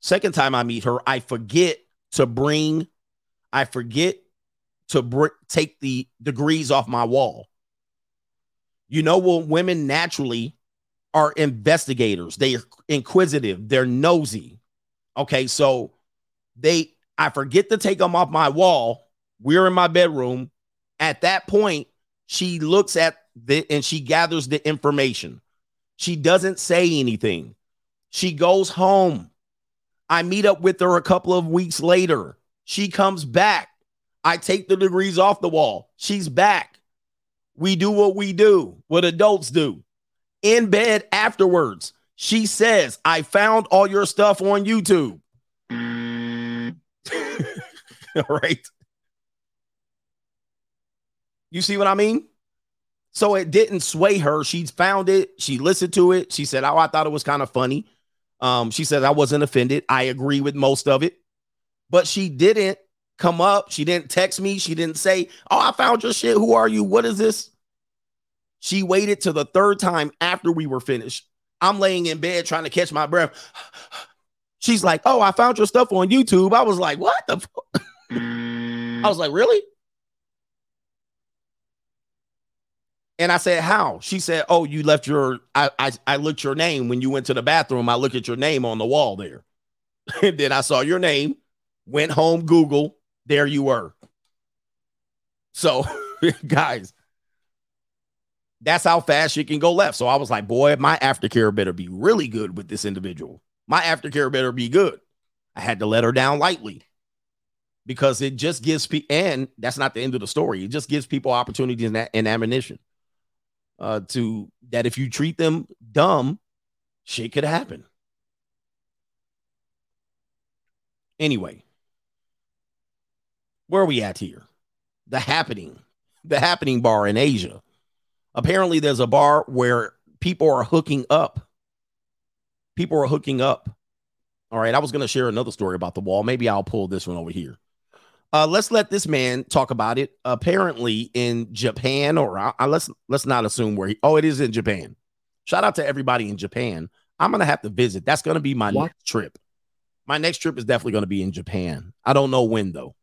A: second time I meet her, I forget to bring, I forget to br- take the degrees off my wall. You know, well, women naturally are investigators. They are inquisitive. They're nosy. Okay, so they, I forget to take them off my wall. We're in my bedroom. At that point, she looks at the and she gathers the information. She doesn't say anything. She goes home. I meet up with her a couple of weeks later. She comes back. I take the degrees off the wall. She's back. We do what we do, what adults do. In bed afterwards, she says, I found all your stuff on YouTube. all right. You see what I mean? So it didn't sway her. She found it. She listened to it. She said, Oh, I thought it was kind of funny. Um, she said, I wasn't offended. I agree with most of it. But she didn't come up. She didn't text me. She didn't say, Oh, I found your shit. Who are you? What is this? She waited till the third time after we were finished. I'm laying in bed trying to catch my breath. She's like, Oh, I found your stuff on YouTube. I was like, What the? I was like, Really? And I said, How? She said, Oh, you left your I, I I looked your name when you went to the bathroom. I looked at your name on the wall there. and then I saw your name, went home, Google, there you were. So, guys, that's how fast she can go left. So I was like, boy, my aftercare better be really good with this individual. My aftercare better be good. I had to let her down lightly because it just gives people, and that's not the end of the story. It just gives people opportunities and, ammunition uh, to that if you treat them dumb, shit could happen. Anyway, where are we at here? The happening, the happening bar in Asia. Apparently, there's a bar where people are hooking up. People are hooking up. All right, I was going to share another story about the wall. Maybe I'll pull this one over here. Uh, let's let this man talk about it. Apparently, in Japan, or uh, let's let's not assume where he. Oh, it is in Japan. Shout out to everybody in Japan. I'm gonna have to visit. That's gonna be my what? next trip. My next trip is definitely gonna be in Japan. I don't know when though.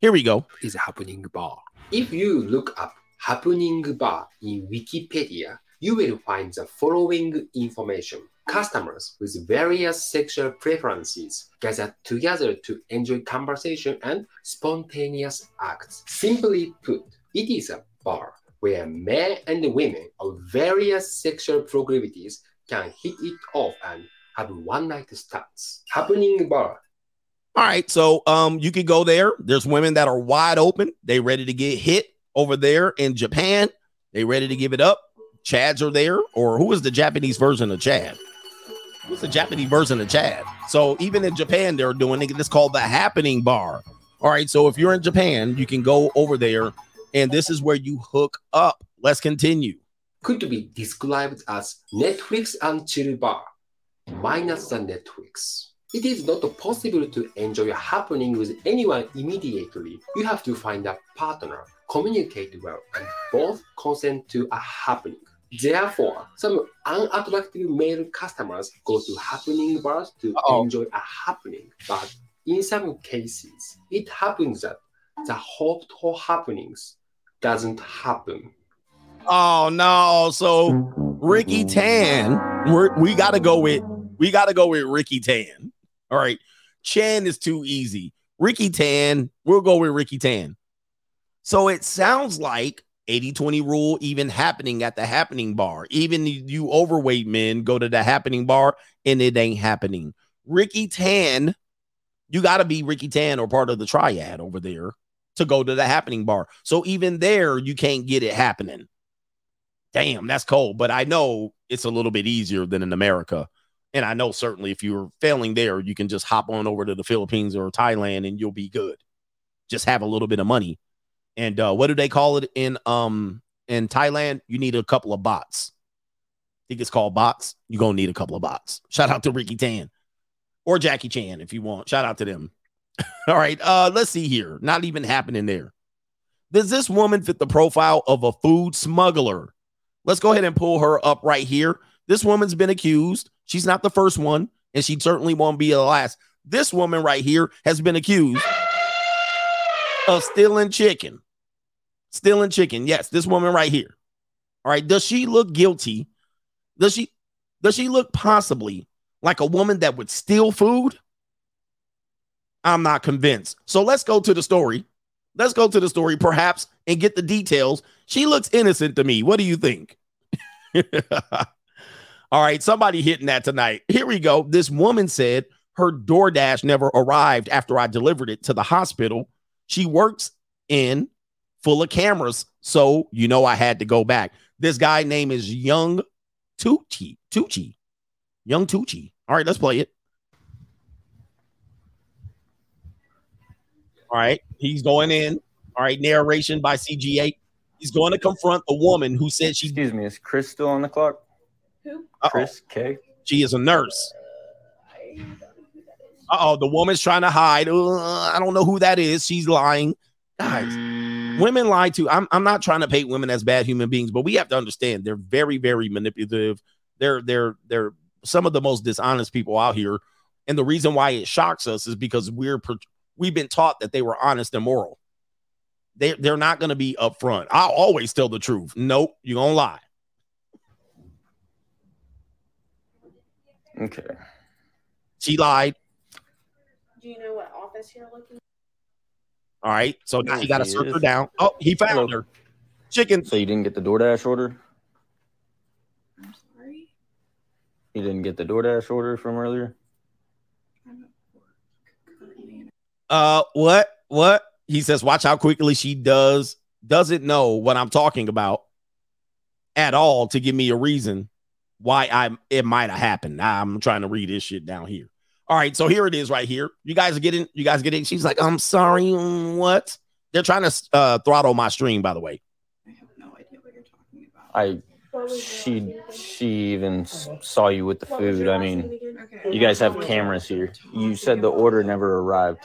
A: Here we go.
M: Is happening bar. If you look up happening bar in Wikipedia, you will find the following information. Customers with various sexual preferences gather together to enjoy conversation and spontaneous acts. Simply put, it is a bar where men and women of various sexual proclivities can hit it off and have one night stands. Happening bar
A: all right, so um, you can go there. There's women that are wide open. They ready to get hit over there in Japan. They ready to give it up. Chads are there, or who is the Japanese version of Chad? What's the Japanese version of Chad? So even in Japan, they're doing it. It's called the Happening Bar. All right. So if you're in Japan, you can go over there, and this is where you hook up. Let's continue.
M: Could be described as Netflix and chill bar, minus the Netflix. It is not possible to enjoy a happening with anyone immediately. You have to find a partner, communicate well, and both consent to a happening. Therefore, some unattractive male customers go to happening bars to
A: Uh-oh.
M: enjoy a happening. But in some cases, it happens that the hoped for happenings doesn't happen.
A: Oh no! So Ricky Tan, we're, we got to go with we got to go with Ricky Tan. All right, Chan is too easy. Ricky Tan, we'll go with Ricky Tan. So it sounds like 80-20 rule even happening at the happening bar. Even you overweight men go to the happening bar and it ain't happening. Ricky Tan, you got to be Ricky Tan or part of the triad over there to go to the happening bar. So even there, you can't get it happening. Damn, that's cold. But I know it's a little bit easier than in America. And I know certainly if you're failing there, you can just hop on over to the Philippines or Thailand and you'll be good. Just have a little bit of money. And uh, what do they call it in um in Thailand? You need a couple of bots. I think it's called bots. You're gonna need a couple of bots. Shout out to Ricky Tan or Jackie Chan if you want. Shout out to them. All right. Uh, let's see here. Not even happening there. Does this woman fit the profile of a food smuggler? Let's go ahead and pull her up right here. This woman's been accused. She's not the first one, and she certainly won't be the last. This woman right here has been accused of stealing chicken. Stealing chicken. Yes, this woman right here. All right. Does she look guilty? Does she does she look possibly like a woman that would steal food? I'm not convinced. So let's go to the story. Let's go to the story, perhaps, and get the details. She looks innocent to me. What do you think? All right, somebody hitting that tonight. Here we go. This woman said her DoorDash never arrived after I delivered it to the hospital. She works in full of cameras, so you know I had to go back. This guy name is Young Tucci. Tucci. Young Tucci. All right, let's play it. All right, he's going in. All right, narration by CGA. He's going to confront the woman who said she.
N: Excuse me, is Chris still on the clock?
E: Who?
N: Chris K.
A: She is a nurse. Uh oh, the woman's trying to hide. Uh, I don't know who that is. She's lying. Guys, Mm-hmm. women lie too. I'm, I'm not trying to paint women as bad human beings, but we have to understand they're very, very manipulative. They're they're they're some of the most dishonest people out here. And the reason why it shocks us is because we're we've been taught that they were honest and moral. They they're not going to be upfront. I'll always tell the truth. Nope, you're gonna lie.
N: Okay.
A: She lied.
E: Do you know what office you're looking?
A: All right. So now he got to
N: She
A: search her down. Oh, he found
N: Hello.
A: her. Chicken.
N: So you didn't get the DoorDash order?
E: I'm sorry.
N: You didn't get the DoorDash order from earlier?
A: Uh, what? What? He says, watch how quickly she does doesn't know what I'm talking about at all to give me a reason why I it might have happened. I'm trying to read this shit down here. All right, so here it is right here. You guys are getting, you guys getting. She's like, I'm sorry. What? They're trying to uh, throttle my stream, by the way.
N: I have no idea what you're talking about. I, she she even s- saw you with the food. I mean, you guys have cameras here. You said the order never arrived.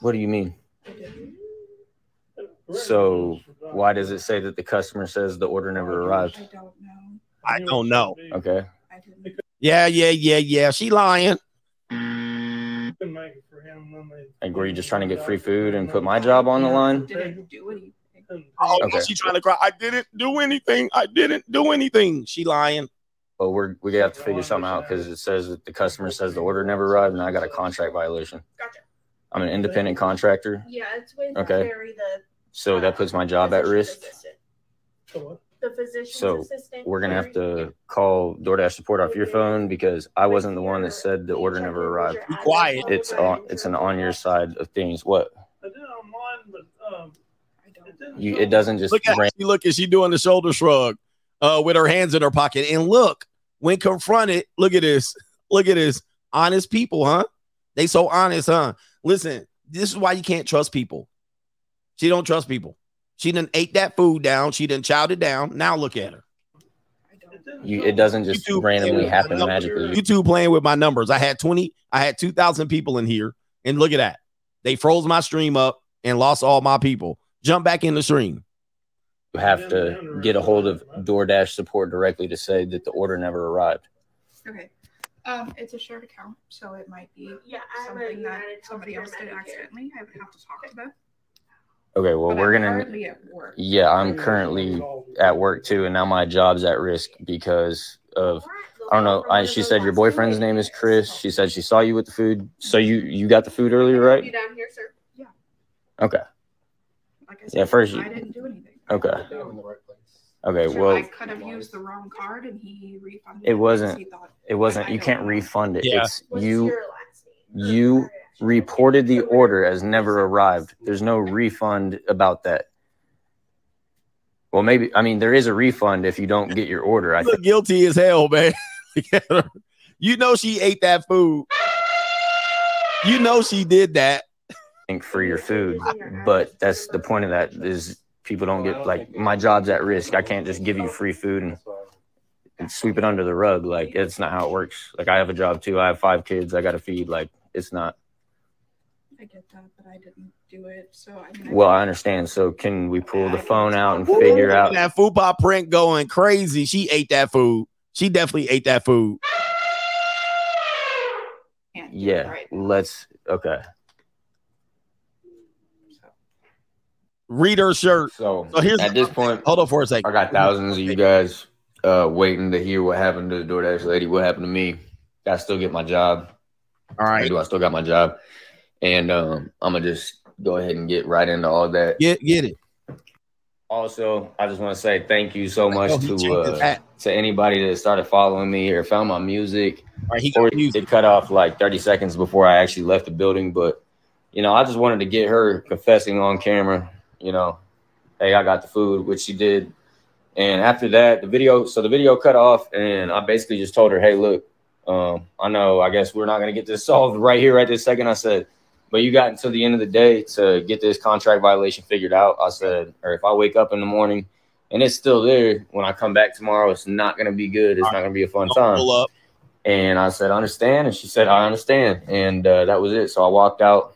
N: What do you mean? So why does it say that the customer says the order never arrived?
A: I don't know. I don't know.
N: Okay.
A: Yeah, yeah, yeah, yeah. She lying.
N: Like, were you just trying to get free food and put my job on the line?
A: Oh,
N: Okay.
A: she trying to cry. I didn't do anything. I didn't do anything. She lying.
N: But we're we have to figure something out because it says that the customer says the order never arrived, and I got a contract violation.
E: Gotcha.
N: I'm an independent contractor,
E: Yeah, it's with
N: Okay.
E: The
N: so that puts my job at risk.
E: The physician's
N: So
E: assistant.
N: we're gonna have to call DoorDash support off your phone because I wasn't the one that said the order never arrived.
A: Be quiet.
N: It's on it's an on your side of things. What
D: I did it online, but um, it didn't
N: you it doesn't just
A: Look at
N: bring
A: she look. Is she doing the shoulder shrug uh, with her hands in her pocket? And look, when confronted, look at this. Look at this. Honest people, huh? They so honest, huh? Listen, this is why you can't trust people. She don't trust people. She done ate that food down. She done chowed it down. Now look at her.
N: You, it doesn't just
A: YouTube
N: randomly happen magically.
A: numbers. YouTube playing with my numbers. I had 20, I had 2,000 people in here. And look at that. They froze my stream up and lost all my people. Jump back in the stream.
N: You have to get a hold of DoorDash support directly to say that the order never arrived.
O: Okay. Um, it's a shared account, so it might be
E: Yeah, I have a
O: something that somebody else did accidentally. I would have to talk to them.
N: Okay, well,
O: But
N: we're
O: I'm
N: gonna.
O: currently at work.
N: Yeah, I'm currently at work too, and now my job's at risk because of. I don't know. I, she said your boyfriend's name is Chris. She said she saw you with the food. So you you got the food earlier,
O: Be
N: right?
O: down here, sir. Yeah.
N: Okay.
O: Like I
N: Yeah,
O: said,
N: first you-
O: I didn't do anything.
N: Okay. Okay.
O: So
N: Well,
O: I could have used the wrong card and he refunded.
N: it wasn't.
O: he thought-
N: It wasn't. You can't
O: know.
N: refund it.
A: Yeah.
N: It's you. You reported the order as never arrived. There's no refund about that. Well, maybe. I mean, there is a refund if you don't get your order. I
A: look guilty as hell, man. Look at her. you know she ate that food. You know she did that.
N: think for your food but that's the point of that is people don't get like my job's at risk i can't just give you free food and, and sweep it under the rug like it's not how it works like i have a job too i have five kids i gotta feed like it's not
O: I get that, but I didn't do it. So I mean, I
N: well i understand so can we pull the phone out and figure out
A: that food pop print going crazy. She ate that food. She definitely ate that food.
O: can't do it
N: yeah
O: right.
N: let's okay
A: Read her shirt.
N: so,
A: So here's
N: at this point
A: hold on for a second.
N: i got thousands of you guys uh waiting to hear what happened to the DoorDash lady what happened to me i still get my job
A: All right.
N: I
A: right.
N: do. I still got my job, and um, I'm gonna just go ahead and get right into all that.
A: Get get it.
N: Also, I just want to say thank you so much
A: Oh,
N: to uh, to anybody that started following me or found my music.
A: All right, he
N: Or
A: music.
N: it cut off like 30 seconds before I actually left the building, but you know, I just wanted to get her confessing on camera. You know, hey, I got the food, which she did. And after that, the video, so the video cut off, and I basically just told her, hey, look, um, I know, I guess we're not gonna get this solved right here, right this second. I said, but you got until the end of the day to get this contract violation figured out. I said, or if I wake up in the morning and it's still there when I come back tomorrow, it's not gonna be good. It's not gonna be a fun time. And I said, I understand. And she said, I understand. And uh, that was it. So I walked out.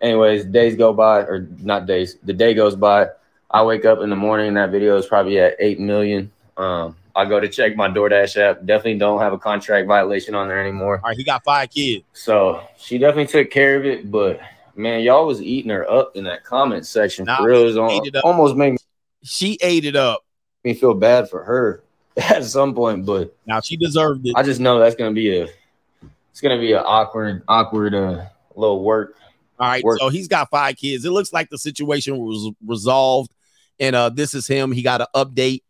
N: Anyways, days go by, or not days, the day goes by. I wake up in the morning, that video is probably at 8 million. Um, I go to check my DoorDash app. Definitely don't have a contract violation on there anymore.
A: All right, he got five kids.
N: So she definitely took care of it. But man, y'all was eating her up in that comment section.
A: Nah,
N: For real, it almost made me.
A: She ate it up.
N: me feel bad for her at some point. But
A: Now she deserved it.
N: I just know that's gonna be a it's gonna be an awkward, awkward uh little work.
A: All right,
N: Work.
A: so he's got five kids. It looks like the situation was resolved, and uh, this is him. He got an update,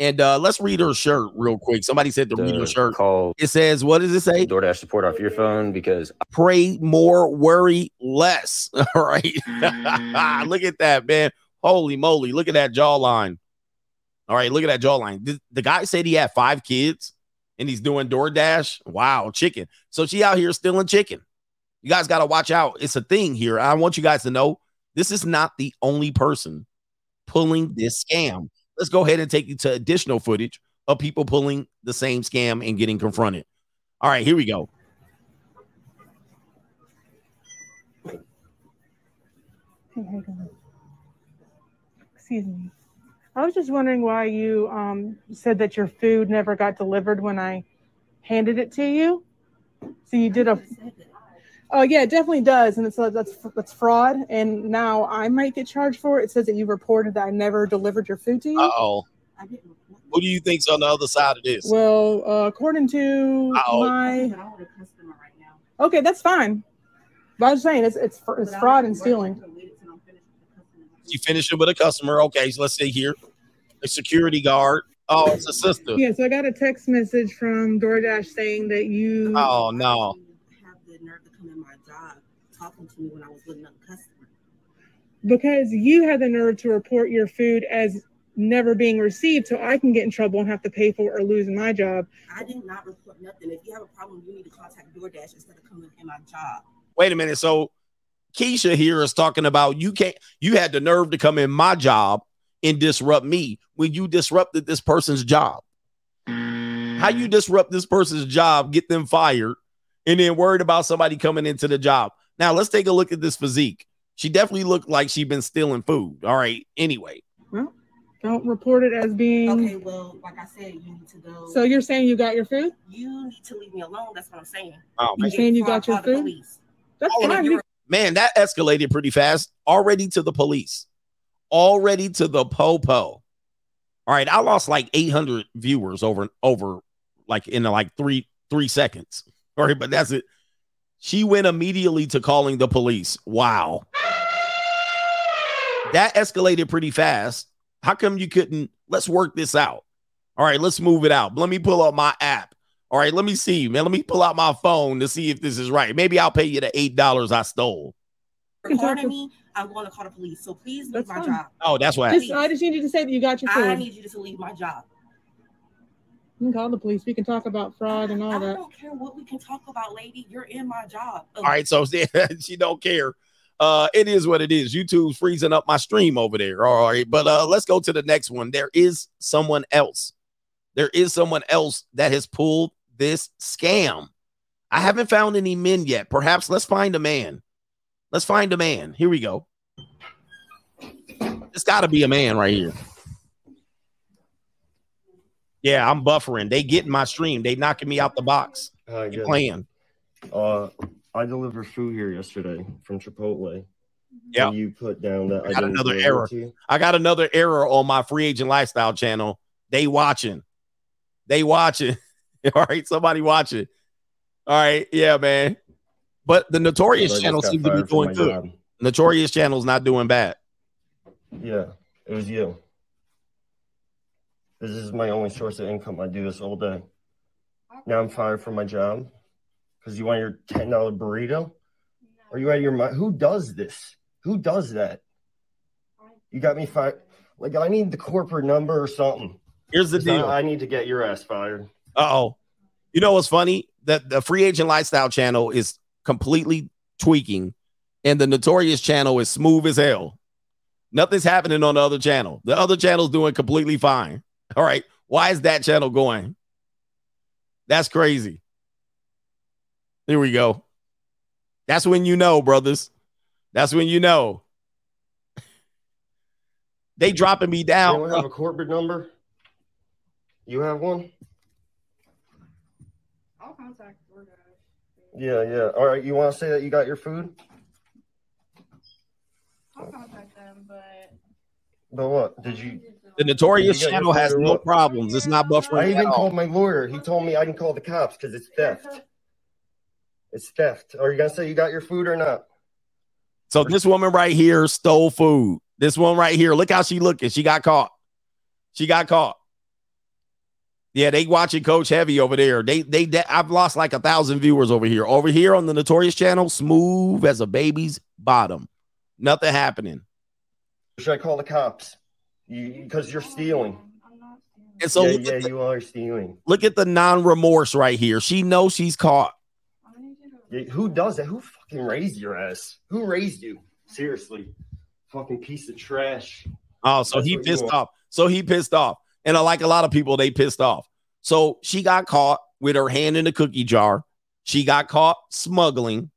A: and uh, let's read her shirt real quick. Somebody said to read her shirt.
N: call
A: It says, "What does it say?
N: DoorDash support off your phone because
A: Pray more, worry less." All right, look at that, man. Holy moly! Look at that jawline. All right, look at that jawline. The, the guy said he had five kids, and he's doing DoorDash. Wow, chicken. So she out here stealing chicken. You guys got to watch out. It's a thing here. I want you guys to know this is not the only person pulling this scam. Let's go ahead and take you to additional footage of people pulling the same scam and getting confronted. All right, here we go.
P: Hey, how you doing? Excuse me. I was just wondering why you um, said that your food never got delivered when I handed it to you. So you did a. Oh yeah, it definitely does, and it's that's that's fraud. And now I might get charged for it. It says that you reported that I never delivered your food to you.
A: Uh oh. Who do you think's on the other side of this?
P: Well, uh, according to
A: Uh-oh.
P: my. Okay, that's fine. But I was saying it's it's it's fraud and stealing.
A: You finish it with a customer. Okay, so let's see here. A security guard. Oh, it's a sister.
P: Yeah, so I got a text message from DoorDash saying that you.
A: Oh no.
Q: have the nerve to come in my job talking to me when I was with another customer.
P: Because you had the nerve to report your food as never being received, so I can get in trouble and have to pay for it or lose my job.
Q: I did not report nothing. If you have a problem, you need to contact DoorDash instead of coming in my job.
A: Wait a minute. So Keisha here is talking about you can't you had the nerve to come in my job and disrupt me when you disrupted this person's job. How you disrupt this person's job, get them fired, and then worried about somebody coming into the job. Now let's take a look at this physique. She definitely looked like she'd been stealing food. All right. Anyway,
P: Well, don't report it as being.
Q: Okay, well, like I said, you need to go.
P: So you're saying you got your food?
Q: you need to leave me alone. That's what I'm saying.
A: Oh,
P: You're
A: man.
P: saying you got your food? That's
Q: Oh,
P: fine.
Q: you're-
A: man, that escalated pretty fast. Already to the police. Already to the popo. All right, I lost like 800 viewers over over like in like three three seconds. All right, but that's it. She went immediately to calling the police. Wow, that escalated pretty fast. How come you couldn't? Let's work this out. All right, let's move it out. Let me pull up my app. All right, let me see, man. Let me pull out my phone to see if this is right. Maybe I'll pay you the eight dollars I stole.
Q: recording me, I'm going to call the police. So please leave
P: That's
Q: my
P: fine.
Q: job.
A: Oh, that's what
P: Just. I just need you to say that you got your
Q: Phone.
P: I
Q: need you to leave my job.
P: You can call the police. We can talk about fraud and all
Q: I
P: that.
Q: I don't care what we can talk about, lady. You're in my job.
A: All right, so she don't care. Uh, it is what it is. YouTube's freezing up my stream over there. All right, but uh, let's go to the next one. There is someone else. There is someone else that has pulled this scam. I haven't found any men yet. Perhaps let's find a man. Let's find a man. Here we go. It's got to be a man right here. Yeah, I'm buffering. They getting my stream. They knocking me out the box. They
R: good.
A: playing.
R: Uh, I delivered food here yesterday from Chipotle.
A: Yeah.
R: You put down that I,
A: I got
R: didn't
A: another error. I got another error on my free agent lifestyle channel. They watching. They watching. All right, somebody watching. All right, yeah, man. But the notorious channel seems to be doing good.
R: job.
A: Notorious channel's not doing bad.
R: Yeah, it was you. This is my only source of income. I do this all day. Now I'm fired from my job because you want your ten dollar burrito. Are you out of your mind? Who does this? Who does that? You got me fired. Like I need the corporate number or something.
A: Here's the
R: 'Cause I-
A: deal.
R: I need to get your ass fired.
A: Uh oh. You know what's funny? That the free agent lifestyle channel is completely tweaking, and the notorious channel is smooth as hell. Nothing's happening on the other channel. The other channel's doing completely fine. All right. Why is that channel going? That's crazy. Here we go. That's when you know, brothers. That's when you know. They dropping me down.
R: Anyone have a corporate number? You have one?
O: I'll contact DoorDash.
R: Yeah, yeah. All right. You want to say that you got your food?
O: I'll contact them, but
R: But what? Did you?
A: The notorious
R: Did you get your
A: channel has no
R: what?
A: problems. It's not buffering.
R: I even
A: all.
R: called my lawyer. He told me I can call the cops because it's theft. It's theft. Are you gonna say you got your food or not?
A: So this woman right here stole food. This one right here, look how she looking. She got caught. She got caught. Yeah, they watching Coach Heavy over there. They they, they I've lost like a thousand viewers over here. Over here on the Notorious channel, smooth as a baby's bottom. Nothing happening.
R: Should I call the cops? You because you're stealing.
A: And so
R: yeah, yeah,
A: the,
R: you are stealing.
A: look at the non-remorse right here. She knows she's caught.
R: Yeah, who does that? Who fucking raised your ass? Who raised you? Seriously, fucking piece of trash.
A: Oh, so
R: That's
A: he pissed off. So he pissed off. And I like a lot of people, they pissed off. So she got caught with her hand in the cookie jar. She got caught smuggling.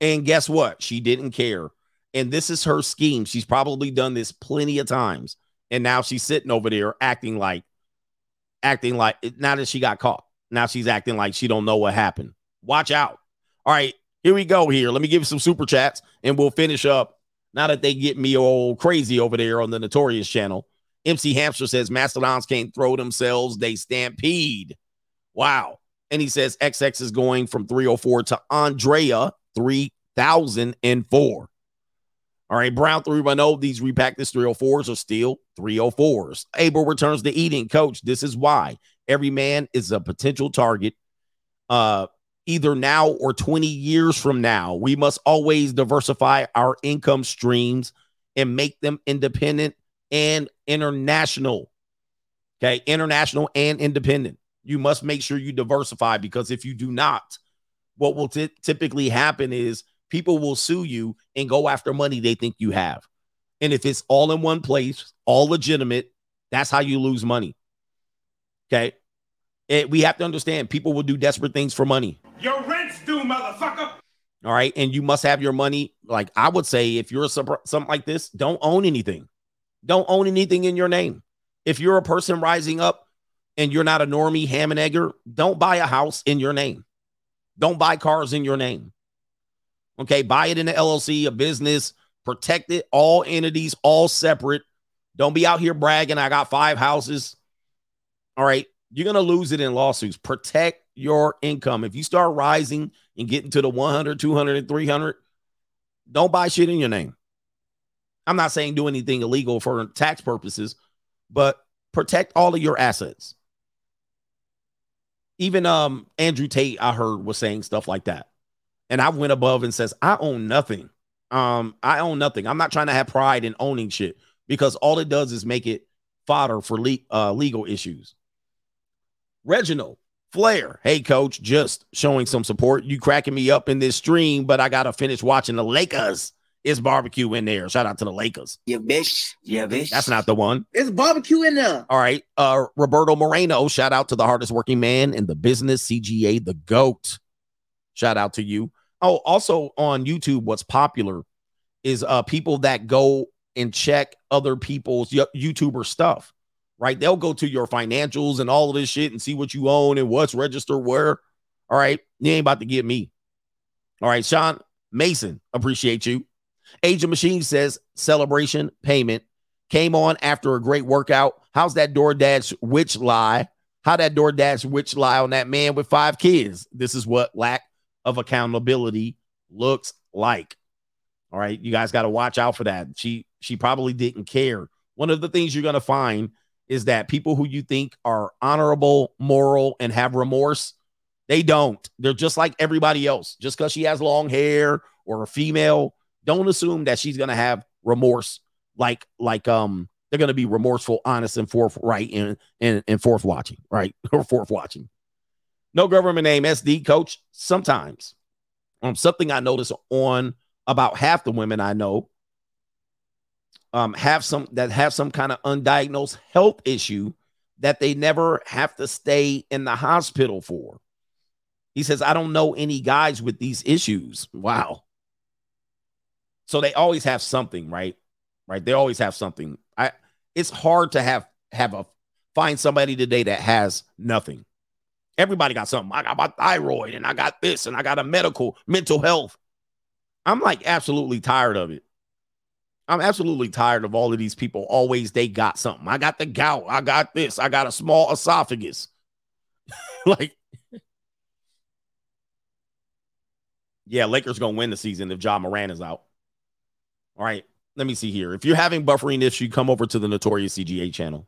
A: And guess what? She didn't care. And this is her scheme. She's probably done this plenty of times. And now she's sitting over there acting like, acting like now that she got caught. Now she's acting like she don't know what happened. Watch out. All right, here we go. Here, let me give you some super chats, and we'll finish up. Now that they get me all crazy over there on the Notorious channel, MC Hamster says Mastodons can't throw themselves; they stampede. Wow. And he says XX is going from 304 to Andrea 3004. All right, Brown 310. These repackaged 304s are still 304s. Abel returns to eating. Coach, this is why every man is a potential target. Uh, either now or 20 years from now. We must always diversify our income streams and make them independent and international. Okay, international and independent. You must make sure you diversify because if you do not, what will ty- typically happen is people will sue you and go after money they think you have. And if it's all in one place, all legitimate, that's how you lose money. Okay. It, we have to understand people will do desperate things for money.
I: Your rent's due, motherfucker.
A: All right. And you must have your money. Like I would say, if you're a, something like this, don't own anything. Don't own anything in your name. If you're a person rising up and you're not a normie ham and egger, don't buy a house in your name. Don't buy cars in your name. Okay. Buy it in the LLC, a business, protect it, all entities, all separate. Don't be out here bragging, I got five houses. All right. You're going to lose it in lawsuits. Protect your income. If you start rising and getting to the 100, 200, and 300, don't buy shit in your name. I'm not saying do anything illegal for tax purposes, but protect all of your assets. Even um Andrew Tate, I heard, was saying stuff like that. And I went above and says, I own nothing. Um, I own nothing. I'm not trying to have pride in owning shit because all it does is make it fodder for le- uh, legal issues. Reginald Flair, hey coach, just showing some support. You cracking me up in this stream, but I gotta finish watching the Lakers. It's barbecue in there. Shout out to the Lakers.
S: Yeah, bitch. Yeah, bitch.
A: That's not the one.
S: It's barbecue in there.
A: All right. Uh Roberto Moreno, shout out to the hardest working man in the business, CGA, the GOAT. Shout out to you. Oh, also on YouTube, what's popular is uh people that go and check other people's YouTuber stuff, right? They'll go to your financials and all of this shit and see what you own and what's registered where. All right. You ain't about to get me. All right. Sean Mason, appreciate you. Agent Machine says celebration payment came on after a great workout. How's that DoorDash witch lie? How that DoorDash witch lie on that man with five kids? This is what lack of accountability looks like. All right, you guys got to watch out for that. She she probably didn't care. One of the things you're going to find is that people who you think are honorable, moral, and have remorse, they don't. They're just like everybody else. Just because she has long hair or a female, don't assume that she's going to have remorse. Like like um, they're going to be remorseful, honest, and forthright and and and forth watching, right or forth watching. No government name SD coach. Sometimes, um, something I notice on about half the women I know um, have some that have some kind of undiagnosed health issue that they never have to stay in the hospital for. He says, I don't know any guys with these issues. Wow. So they always have something, right? Right. They always have something. I it's hard to have have a find somebody today that has nothing. Everybody got something. I got my thyroid and I got this and I got a medical mental health. I'm like absolutely tired of it. I'm absolutely tired of all of these people. Always they got something. I got the gout. I got this. I got a small esophagus. like, yeah, Lakers gonna win the season if Ja Morant is out. All right, let me see here. If you're having buffering issue, come over to the Notorious CGA channel.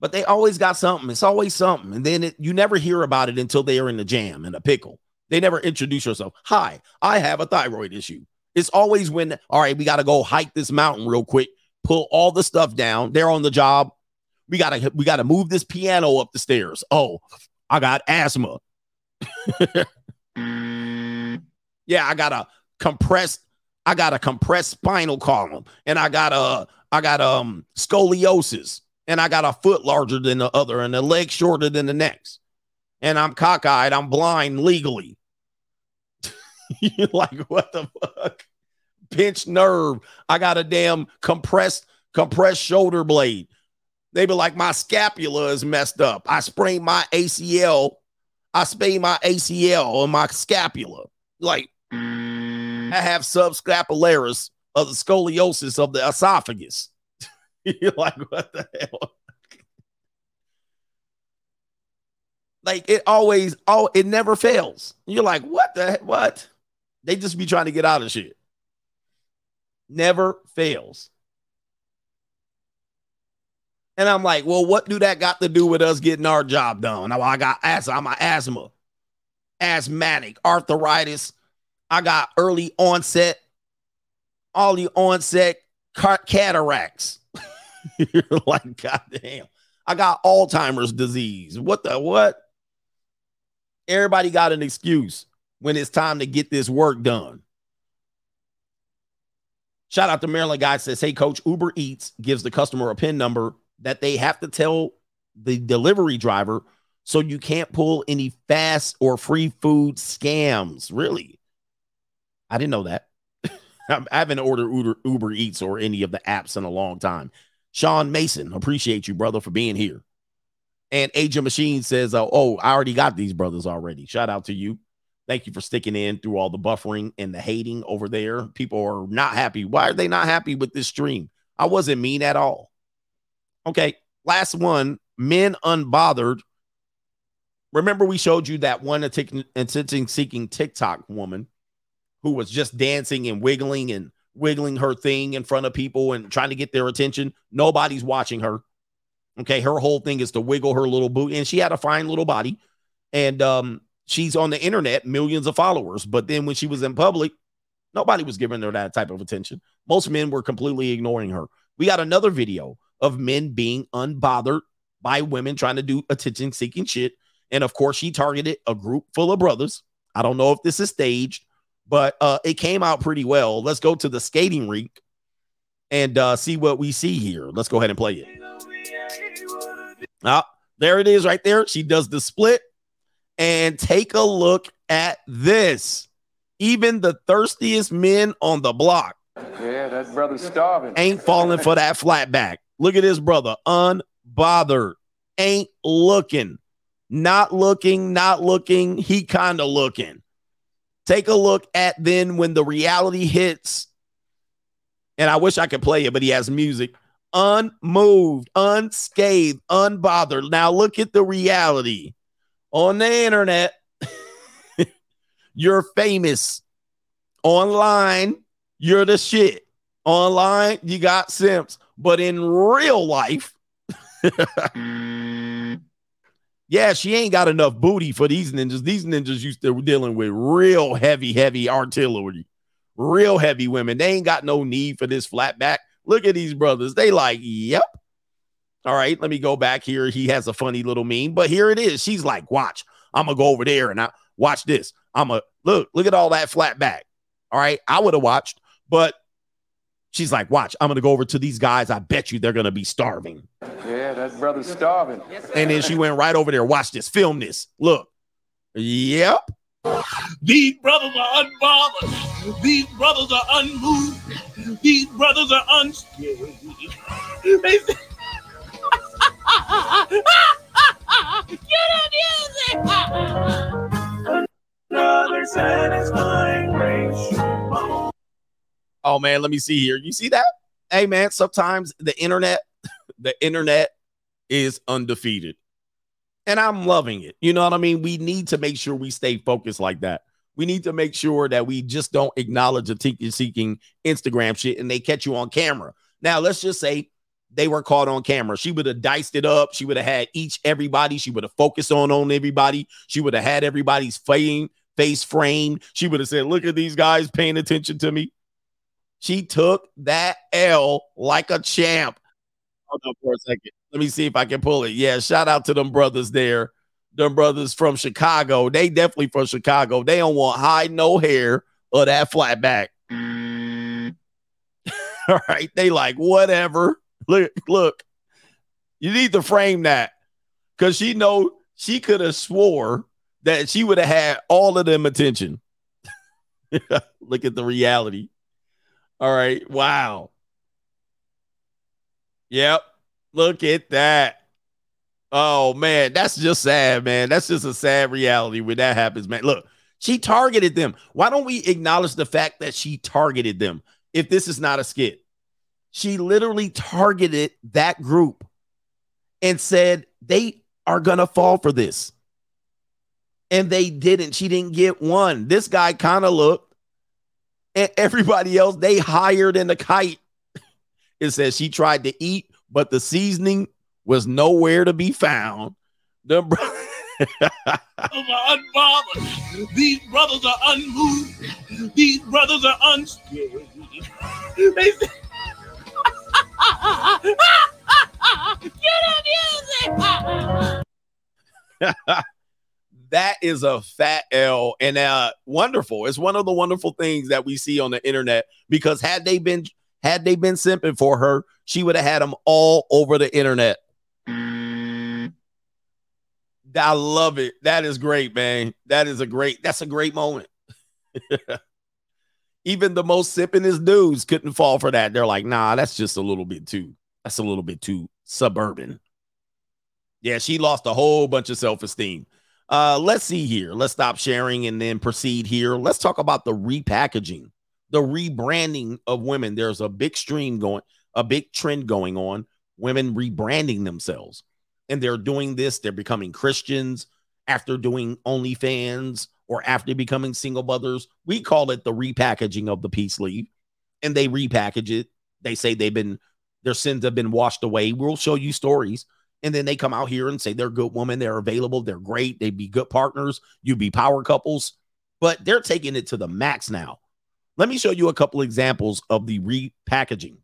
A: But they always got something. It's always something, and then it, you never hear about it until they are in the jam and a pickle. They never introduce yourself. Hi, I have a thyroid issue. It's always when, all right, we got to go hike this mountain real quick, pull all the stuff down. They're on the job. We gotta we gotta move this piano up the stairs. Oh, I got asthma. yeah, I got a compressed, I got a compressed spinal column, and I got a I got um scoliosis, and I got a foot larger than the other, and a leg shorter than the next. And I'm cockeyed, I'm blind legally. You're like, what the fuck? Pinched nerve. I got a damn compressed, compressed shoulder blade. They be like, my scapula is messed up. I sprained my ACL. I sprained my ACL on my scapula. Like, I have subscapularis of the scoliosis of the esophagus. You're like, what the hell? like it always, oh, it never fails. You're like, what the what? They just be trying to get out of shit. Never fails. And I'm like, well, what do that got to do with us getting our job done? I got asthma, I'm asthma, asthmatic, arthritis. I got early onset, all the onset cataracts. You're like, God damn, I got Alzheimer's disease. What the what? Everybody got an excuse when it's time to get this work done. Shout out to Maryland guy says, Hey, coach, Uber Eats gives the customer a PIN number that they have to tell the delivery driver so you can't pull any fast or free food scams. Really? I didn't know that. I haven't ordered Uber, Uber Eats or any of the apps in a long time. Sean Mason, appreciate you, brother, for being here. And Agent Machine says, uh, Oh, I already got these brothers already. Shout out to you. Thank you for sticking in through all the buffering and the hating over there. People are not happy. Why are they not happy with this stream? I wasn't mean at all. Okay, last one men unbothered. Remember, we showed you that one attention seeking TikTok woman who was just dancing and wiggling and wiggling her thing in front of people and trying to get their attention. Nobody's watching her. Okay, her whole thing is to wiggle her little boot, and she had a fine little body. And um, she's on the internet, millions of followers. But then when she was in public, nobody was giving her that type of attention. Most men were completely ignoring her. We got another video of men being unbothered by women trying to do attention seeking shit. And of course, she targeted a group full of brothers. I don't know if this is staged, but uh, it came out pretty well. Let's go to the skating rink and uh, see what we see here. Let's go ahead and play it. Ah, there it is right there. She does the split and take a look at this. Even the thirstiest men on the block.
T: Yeah, that brother's starving.
A: Ain't falling for that flat back. Look at this brother, unbothered. Ain't looking. Not looking, not looking. He kind of looking. Take a look at then when the reality hits. And I wish I could play it, but he has music. Unmoved, unscathed, unbothered. Now look at the reality on the internet, you're famous. Online, you're the shit. Online, you got simps. But in real life, mm. Yeah, she ain't got enough booty for these ninjas. These ninjas used to dealing with real heavy, heavy artillery, real heavy women. They ain't got no need for this flat back. Look at these brothers. They like, yep, all right, let me go back here. He has a funny little meme, but here it is. She's like, watch, I'm gonna go over there and I watch this. I'm a look, look at all that flat back. All right, I would have watched, but she's like, watch, I'm gonna go over to these guys. I bet you they're gonna be starving.
T: Yeah, that brother's starving.
A: And then she went right over there. Watch this, film this. Look. Yep.
U: These brothers are unbothered. These brothers are unmoved. These brothers are unscared. They say,
A: Another satisfying ratio. Oh man, let me see here. You see that? Hey man, sometimes the internet, the internet is undefeated. And I'm loving it. You know what I mean? We need to make sure we stay focused like that. We need to make sure that we just don't acknowledge a ticket seeking Instagram shit and they catch you on camera. Now, let's just say they were caught on camera. She would have diced it up. She would have had each everybody. She would have focused on on everybody. She would have had everybody's fame, face framed. She would have said, "Look at these guys paying attention to me." She took that L like a champ. Hold on for a second. Let me see if I can pull it. Yeah, shout out to them brothers there. Them brothers from Chicago. They definitely from Chicago. They don't want hide no hair or that flat back. All right. They like whatever. Look, look. You need to frame that because she know she could have swore that she would have had all of them attention. look at the reality. All right. Wow. Yep. Look at that. Oh man, that's just sad, man. That's just a sad reality when that happens, man. Look, she targeted them. Why don't we acknowledge the fact that she targeted them if this is not a skit? She literally targeted that group and said they are to fall for this. And they didn't. She didn't get one. This guy kind of looked, and everybody else, they hired in the kite. It says she tried to eat, but the seasoning was nowhere to be found. The bro-
U: are unbothered. These brothers are unmoved. These brothers are unscared. They say,
A: that is a fat L and uh wonderful. It's one of the wonderful things that we see on the internet because had they been had they been simping for her, she would have had them all over the internet. I love it. That is great, man. That is a great, that's a great moment. Even the most simpingest dudes couldn't fall for that. They're like, nah, that's just a little bit too, that's a little bit too suburban. Yeah, she lost a whole bunch of self-esteem. Uh, let's see here. Let's stop sharing and then proceed here. Let's talk about the repackaging, the rebranding of women. There's a big stream going, a big trend going on. Women rebranding themselves, and they're doing this. They're becoming Christians after doing OnlyFans or after becoming single mothers. We call it the repackaging of the peace leave, and they repackage it. They say they've been their sins have been washed away. We'll show you stories and then they come out here and say they're good women, they're available, they're great, they'd be good partners, you'd be power couples, but they're taking it to the max now. Let me show you a couple examples of the repackaging.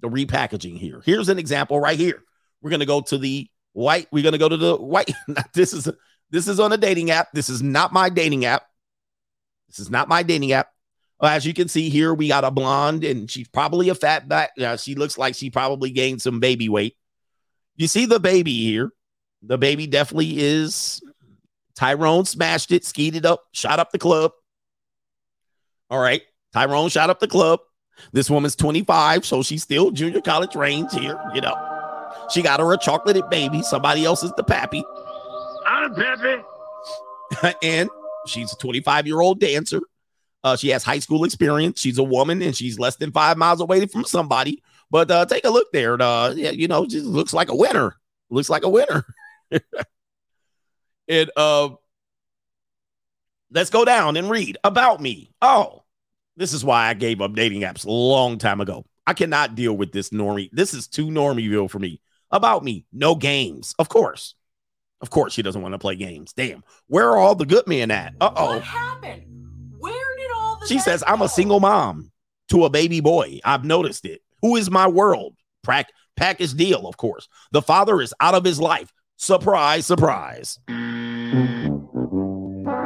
A: The repackaging here. Here's an example right here. We're to go to the white, we're to go to the white. this is this is on a dating app. This is not my dating app. This is not my dating app. As you can see here, we got a blonde and she's probably a fat back. Yeah, she looks like she probably gained some baby weight. You see the baby here. The baby definitely is. Tyrone smashed it, skied it up, shot up the club. All right. Tyrone shot up the club. This woman's 25, so she's still junior college range here, you know. She got her a chocolated baby. Somebody else is the pappy.
U: I'm pappy.
A: and she's a 25 year old dancer. Uh, she has high school experience. She's a woman and she's less than five miles away from somebody. But uh, take a look there. Uh, yeah, you know, just looks like a winner. Looks like a winner. and uh, let's go down and read about me. Oh, this is why I gave up dating apps a long time ago. I cannot deal with this normie. This is too normieville for me. About me, no games. Of course. Of course, she doesn't want to play games. Damn. Where are all the good men at? Uh oh.
L: What happened? Where did all the
A: She says, I'm a single mom to a baby boy. I've noticed it. Who is my world? Prac- package deal, of course. The father is out of his life. Surprise, surprise.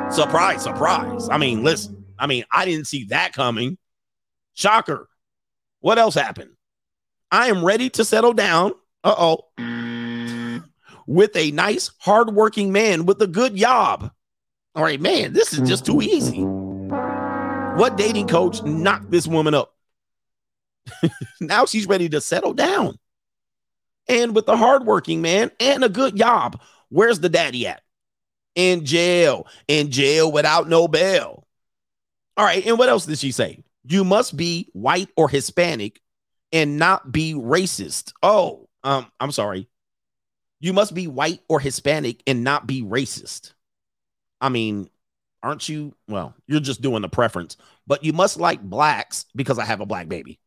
A: Surprise, surprise. I mean, listen, I mean, I didn't see that coming. Shocker. What else happened? I am ready to settle down. Uh oh. With a nice, hardworking man with a good job. All right, man, this is just too easy. What dating coach knocked this woman up? now she's ready to settle down. And with a hardworking man and a good job, where's the daddy at? In jail. In jail without no bail. All right. And what else did she say? You must be white or Hispanic and not be racist. Oh, um, I'm sorry. You must be white or Hispanic and not be racist. I mean, aren't you? Well, you're just doing the preference, but you must like blacks because I have a black baby.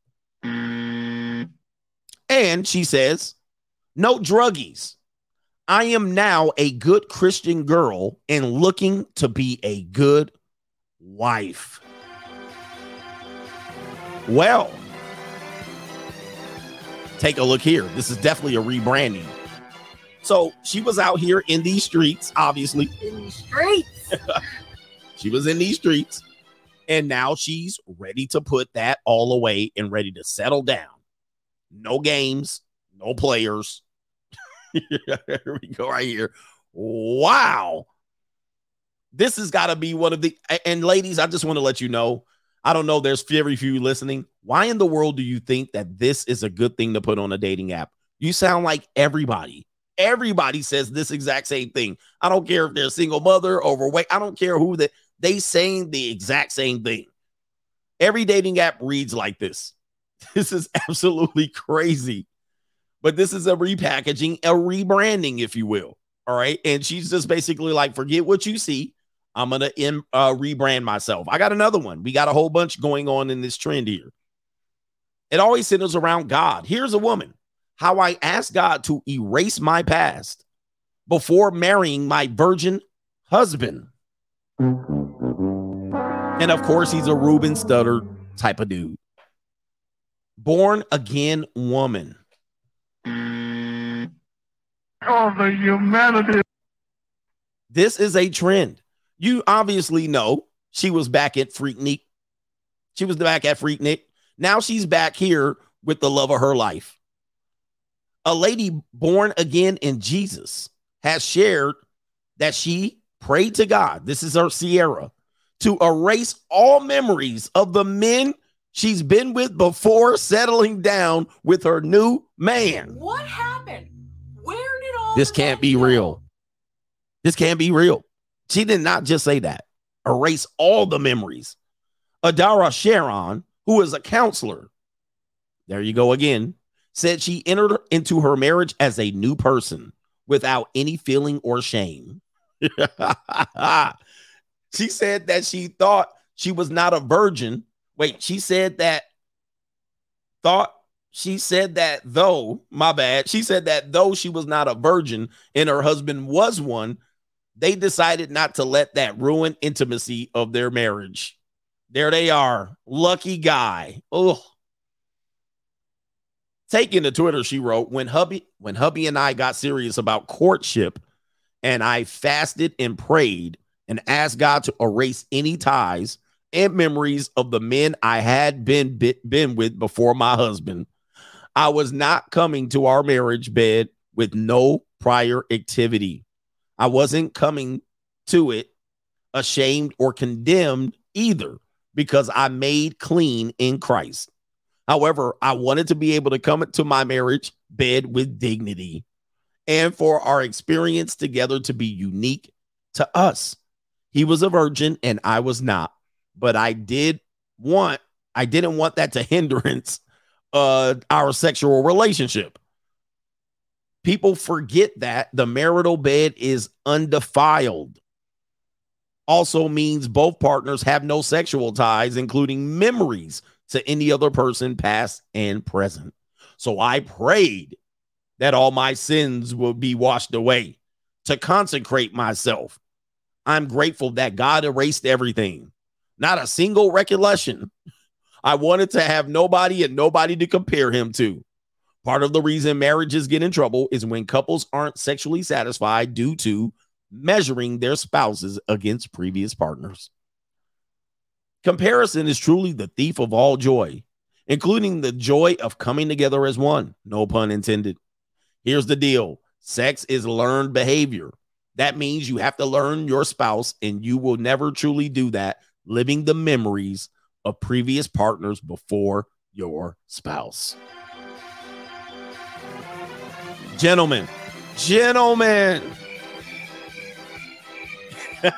A: And she says, no druggies. I am now a good Christian girl and looking to be a good wife. Well, take a look here. This is definitely a rebranding. So she was out here in these streets, obviously.
L: In these streets.
A: she was in these streets. And now she's ready to put that all away and ready to settle down. No games, no players. here we go, right here. Wow. This has got to be one of the. And ladies, I just want to let you know I don't know, there's very few listening. Why in the world do you think that this is a good thing to put on a dating app? You sound like everybody. Everybody says this exact same thing. I don't care if they're a single mother, overweight. I don't care who that they saying the exact same thing. Every dating app reads like this. This is absolutely crazy. But this is a repackaging, a rebranding, if you will. All right. And she's just basically like, forget what you see. I'm going to uh, rebrand myself. I got another one. We got a whole bunch going on in this trend here. It always centers around God. Here's a woman. How I asked God to erase my past before marrying my virgin husband. And of course, he's a Ruben Studdard type of dude. Born again woman.
U: Oh, the humanity.
A: This is a trend. You obviously know she was back at Freaknik. She was back at Freaknik. Now she's back here with the love of her life. A lady born again in Jesus has shared that she prayed to God. This is her Sierra to erase all memories of the men she's been with before settling down with her new man.
L: What happened? Where did all
A: This can't be
L: go?
A: real. This can't be real. She did not just say that. Erase all the memories. Adara Sharon, who is a counselor, there you go again, said she entered into her marriage as a new person without any feeling or shame. she said that she thought she was not a virgin. Wait, she said that thought she said that though, my bad, she said that though she was not a virgin and her husband was one, they decided not to let that ruin intimacy of their marriage. There they are. Lucky guy. Oh. Taking to Twitter, she wrote, when hubby, when hubby and I got serious about courtship, and I fasted and prayed and asked God to erase any ties and memories of the men I had been been with before my husband. I was not coming to our marriage bed with no prior activity. I wasn't coming to it ashamed or condemned either because I made clean in Christ. However, I wanted to be able to come to my marriage bed with dignity and for our experience together to be unique to us. He was a virgin and I was not, but I did want I didn't want that to hindrance uh our sexual relationship. People forget that the marital bed is undefiled. Also means both partners have no sexual ties, including memories to any other person, past and present. So I prayed that all my sins will be washed away to consecrate myself. I'm grateful that God erased everything, not a single recollection. I wanted to have nobody and nobody to compare him to. Part of the reason marriages get in trouble is when couples aren't sexually satisfied due to measuring their spouses against previous partners. Comparison is truly the thief of all joy, including the joy of coming together as one. No pun intended. Here's the deal sex is learned behavior. That means you have to learn your spouse, and you will never truly do that living the memories of previous partners before your spouse. Gentlemen, gentlemen.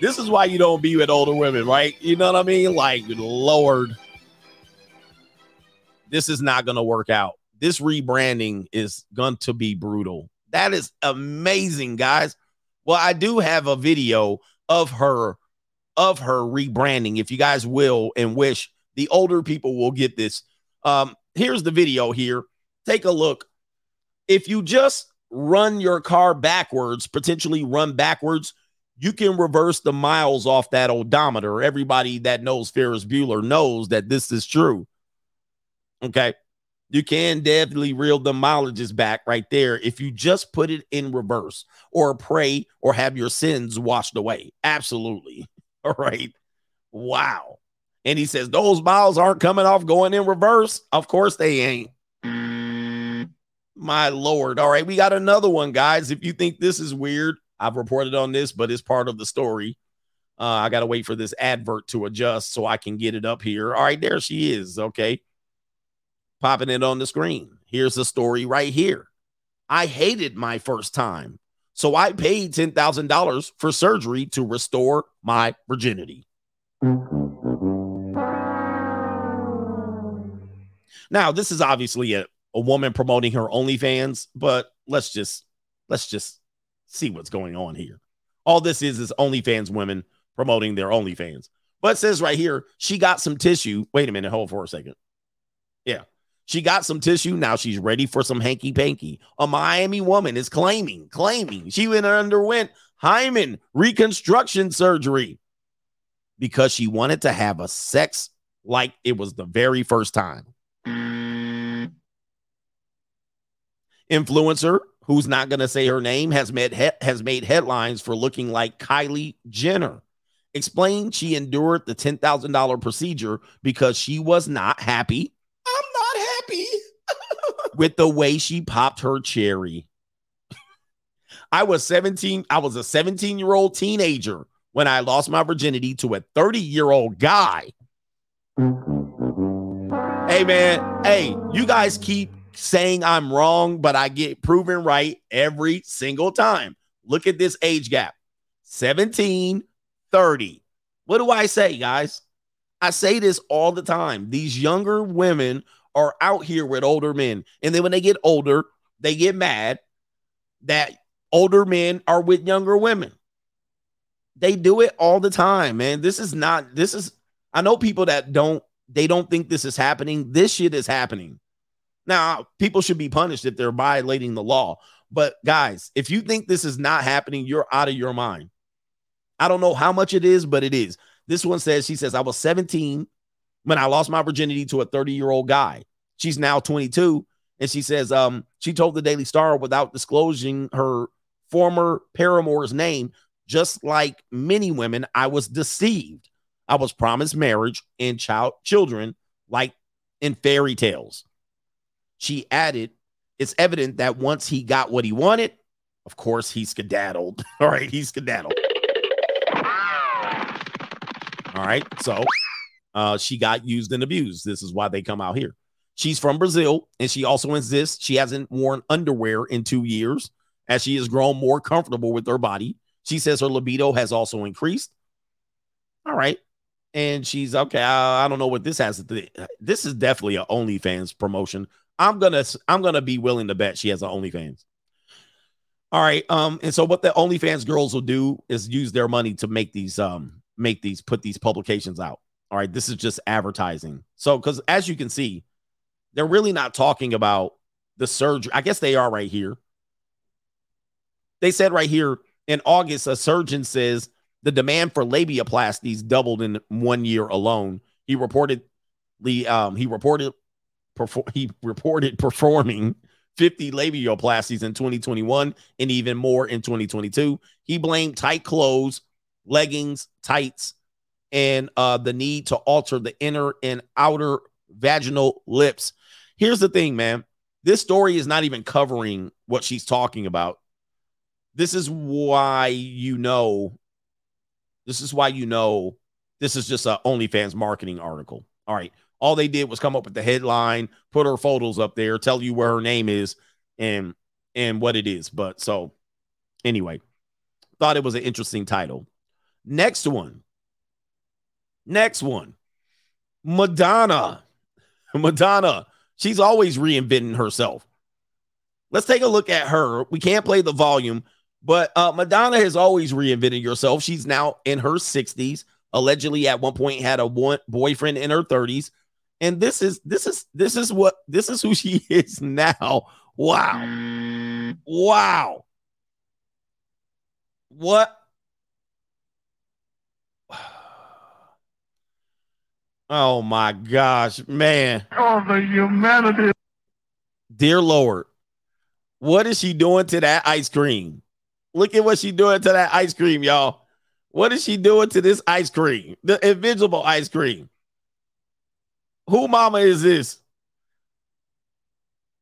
A: this is why you don't be with older women, right? You know what I mean? Like, Lord, this is not going to work out. This rebranding is going to be brutal. That is amazing, guys. Well, I do have a video of her of her rebranding if you guys will and wish the older people will get this. Um here's the video here. Take a look. If you just run your car backwards, potentially run backwards, you can reverse the miles off that odometer. Everybody that knows Ferris Bueller knows that this is true. Okay. You can definitely reel the mileages back right there if you just put it in reverse or pray or have your sins washed away. Absolutely. All right. Wow. And he says, Those miles aren't coming off going in reverse. Of course they ain't. My Lord. All right. We got another one, guys. If you think this is weird, I've reported on this, but it's part of the story. Uh, I got to wait for this advert to adjust so I can get it up here. All right. There she is. Okay popping it on the screen. Here's the story right here. I hated my first time, so I paid $10,000 for surgery to restore my virginity. Now, this is obviously a, a woman promoting her OnlyFans, but let's just let's just see what's going on here. All this is is OnlyFans women promoting their OnlyFans. But says right here, she got some tissue. Wait a minute, hold for a second. Yeah. She got some tissue. Now she's ready for some hanky panky. A Miami woman is claiming, claiming she went underwent hymen reconstruction surgery because she wanted to have a sex like it was the very first time. Influencer who's not going to say her name has made he- has made headlines for looking like Kylie Jenner. Explained she endured the $10,000 procedure because she was not happy. With the way she popped her cherry. I was 17, I was a 17-year-old teenager when I lost my virginity to a 30-year-old guy. Hey man, hey, you guys keep saying I'm wrong, but I get proven right every single time. Look at this age gap 17, 30. What do I say, guys? I say this all the time. These younger women are out here with older men. And then when they get older, they get mad that older men are with younger women. They do it all the time, man. This is not, this is, I know people that don't, they don't think this is happening. This shit is happening. Now, people should be punished if they're violating the law. But guys, if you think this is not happening, you're out of your mind. I don't know how much it is, but it is. This one says, she says, I was 17 when I lost my virginity to a 30 year old guy. She's now 22. And she says, um, she told the Daily Star without disclosing her former paramour's name, just like many women, I was deceived. I was promised marriage and child children like in fairy tales. She added, It's evident that once he got what he wanted, of course, he skedaddled. All right, he skedaddled. All right, so uh, she got used and abused. This is why they come out here. She's from Brazil, and she also insists she hasn't worn underwear in two years as she has grown more comfortable with her body. She says her libido has also increased. All right. And she's okay. I, I don't know what this has to do. This is definitely a OnlyFans promotion. I'm gonna I'm gonna be willing to bet she has an OnlyFans. All right. Um, and so what the OnlyFans girls will do is use their money to make these um make these put these publications out. All right, this is just advertising. So because as you can see, they're really not talking about the surgery. I guess they are right here. They said right here in August, a surgeon says the demand for labiaplasties doubled in one year alone. He reported the um he reported perfor- he reported performing 50 labiaplasties in 2021 and even more in 2022. He blamed tight clothes, leggings, tights, and uh, the need to alter the inner and outer vaginal lips. Here's the thing, man. This story is not even covering what she's talking about. This is why you know. This is why you know this is just a OnlyFans marketing article. All right. All they did was come up with the headline, put her photos up there, tell you where her name is and and what it is. But so anyway, thought it was an interesting title. Next one. Next one. Madonna. Madonna. She's always reinventing herself. Let's take a look at her. We can't play the volume, but uh, Madonna has always reinvented herself. She's now in her 60s. Allegedly, at one point, had a one boyfriend in her 30s, and this is this is this is what this is who she is now. Wow, wow, what? Oh my gosh, man.
U: Oh, the humanity.
A: Dear Lord, what is she doing to that ice cream? Look at what she doing to that ice cream, y'all. What is she doing to this ice cream? The invisible ice cream. Who mama is this?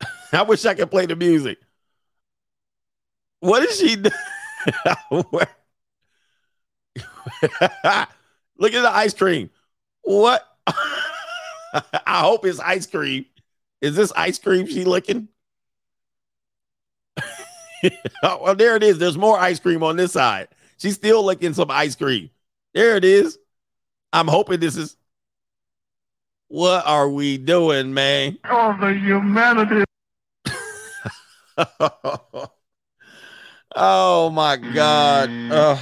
A: I wish I could play the music. What is she do- Look at the ice cream. What? I hope it's ice cream. Is this ice cream she looking? oh, well, there it is. There's more ice cream on this side. She's still licking some ice cream. There it is. I'm hoping this is. What are we doing, man?
U: Oh, the humanity.
A: oh my God. Mm. Ugh.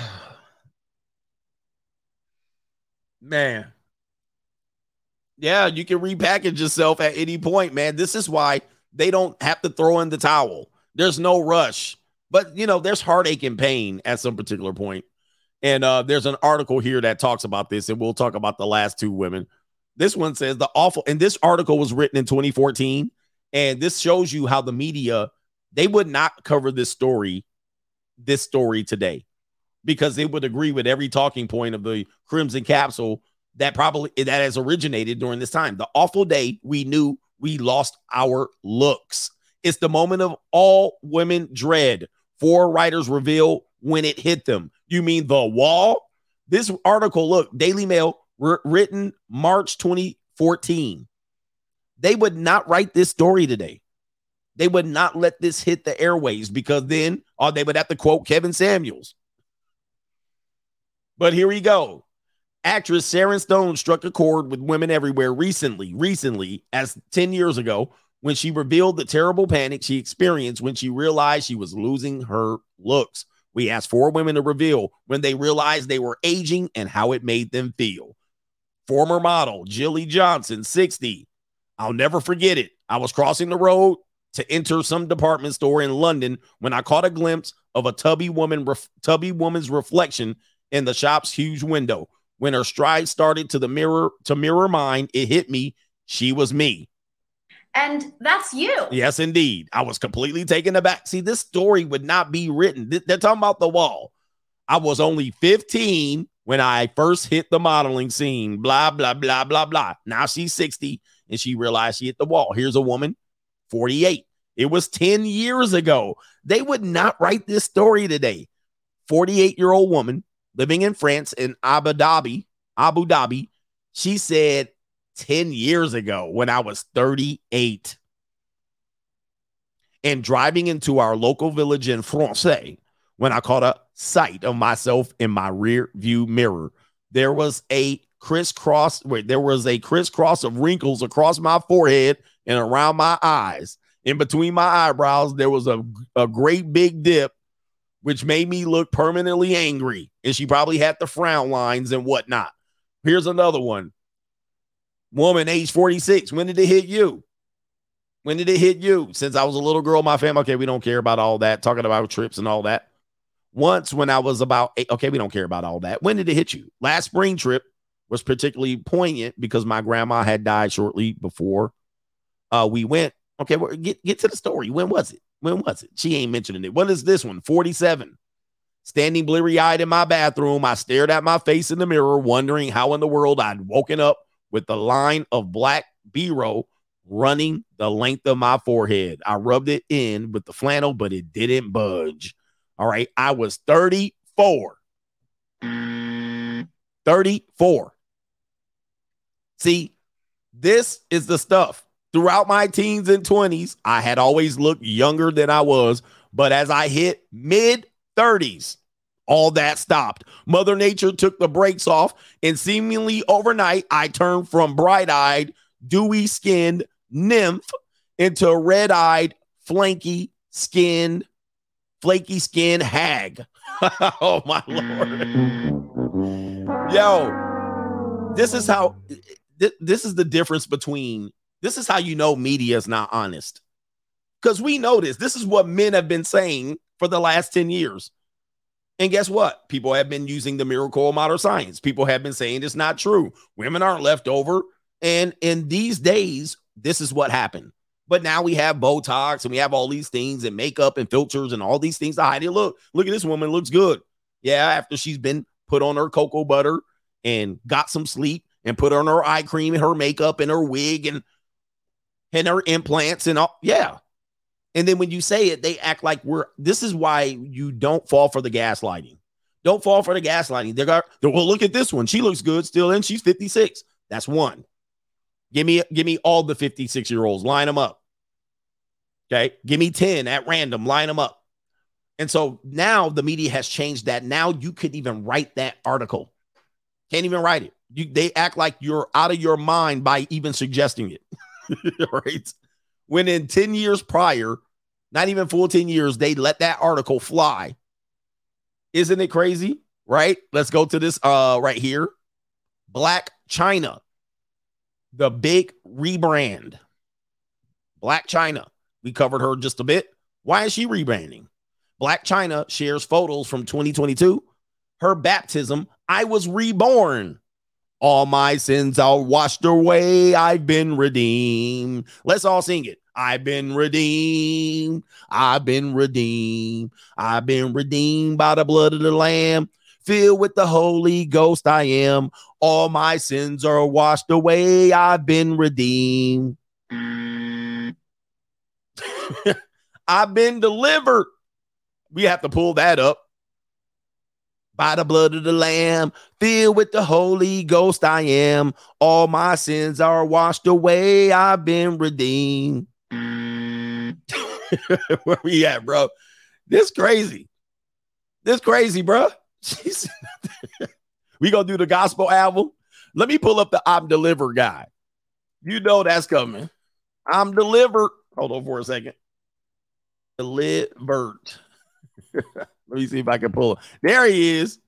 A: Man. Yeah, you can repackage yourself at any point, man. This is why they don't have to throw in the towel. There's no rush. But you know, there's heartache and pain at some particular point. And uh, there's an article here that talks about this, and we'll talk about the last two women. This one says the awful, and this article was written in 2014. And this shows you how the media they would not cover this story, this story today, because they would agree with every talking point of the Crimson Capsule that probably that has originated during this time. The awful day we knew we lost our looks. It's the moment of all women dread. Four writers reveal when it hit them. You mean the wall? This article, look, Daily Mail, wr- written March 2014. They would not write this story today. They would not let this hit the airways because then or they would have to quote Kevin Samuels. But here we go. Actress Sharon Stone struck a chord with women everywhere recently, recently, as 10 years ago, when she revealed the terrible panic she experienced when she realized she was losing her looks. We asked four women to reveal when they realized they were aging and how it made them feel. Former model Jilly Johnson, 60. I'll never forget it. I was crossing the road to enter some department store in London when I caught a glimpse of a tubby woman ref- tubby woman's reflection in the shop's huge window. When her stride started to the mirror to mirror mine, it hit me. She was me.
V: And that's you.
A: Yes, indeed. I was completely taken aback. See, this story would not be written. They're talking about the wall. I was only 15 when I first hit the modeling scene. Blah, blah, blah, blah, blah. Now she's 60 and she realized she hit the wall. Here's a woman, 48. It was 10 years ago. They would not write this story today. 48 year old woman living in France in Abu Dhabi, Abu Dhabi. She said 10 years ago when I was 38 and driving into our local village in Francais when I caught a sight of myself in my rear view mirror. There was a crisscross, wait, there was a crisscross of wrinkles across my forehead and around my eyes. In between my eyebrows, there was a, a great big dip, which made me look permanently angry. And she probably had the frown lines and whatnot. Here's another one. Woman, age 46. When did it hit you? When did it hit you? Since I was a little girl, my family, okay, we don't care about all that, talking about trips and all that. Once when I was about eight, okay, we don't care about all that. When did it hit you? Last spring trip was particularly poignant because my grandma had died shortly before uh, we went. Okay, well, get, get to the story. When was it? When was it? She ain't mentioning it. What is this one? 47. Standing bleary eyed in my bathroom, I stared at my face in the mirror, wondering how in the world I'd woken up with the line of black biro running the length of my forehead. I rubbed it in with the flannel, but it didn't budge. All right. I was 34. 34. See, this is the stuff. Throughout my teens and 20s, I had always looked younger than I was. But as I hit mid 30s, all that stopped. Mother Nature took the brakes off, and seemingly overnight, I turned from bright eyed, dewy skinned nymph into red eyed, flanky skinned, flaky skinned hag. oh, my Lord. Yo, this is how, th- this is the difference between, this is how you know media is not honest. Because we know this. This is what men have been saying for the last 10 years. And guess what? People have been using the miracle of modern science. People have been saying it's not true. Women aren't left over. And in these days, this is what happened. But now we have Botox and we have all these things and makeup and filters and all these things to hide it. Look, look at this woman, looks good. Yeah, after she's been put on her cocoa butter and got some sleep and put on her eye cream and her makeup and her wig and and her implants and all. Yeah. And then when you say it, they act like we're this is why you don't fall for the gaslighting. Don't fall for the gaslighting. They're they're, well, look at this one. She looks good still, and she's 56. That's one. Give me give me all the 56 year olds, line them up. Okay. Give me 10 at random, line them up. And so now the media has changed that. Now you couldn't even write that article. Can't even write it. You, they act like you're out of your mind by even suggesting it. right. When in 10 years prior, not even full 10 years, they let that article fly. Isn't it crazy? Right? Let's go to this uh right here. Blac Chyna. The big rebrand. Blac Chyna. We covered her just a bit. Why is she rebranding? Blac Chyna shares photos from 2022. Her baptism, I was reborn. All my sins are washed away. I've been redeemed. Let's all sing it. I've been redeemed. I've been redeemed. I've been redeemed by the blood of the Lamb. Filled with the Holy Ghost, I am. All my sins are washed away. I've been redeemed. I've been delivered. We have to pull that up. By the blood of the Lamb, filled with the Holy Ghost, I am. All my sins are washed away. I've been redeemed. Where we at, bro? This crazy. This crazy, bro. We gonna do the gospel album. Let me pull up the I'm delivered guy. You know that's coming. I'm delivered. Hold on for a second. Delivered. Let me see if I can pull it. There he is.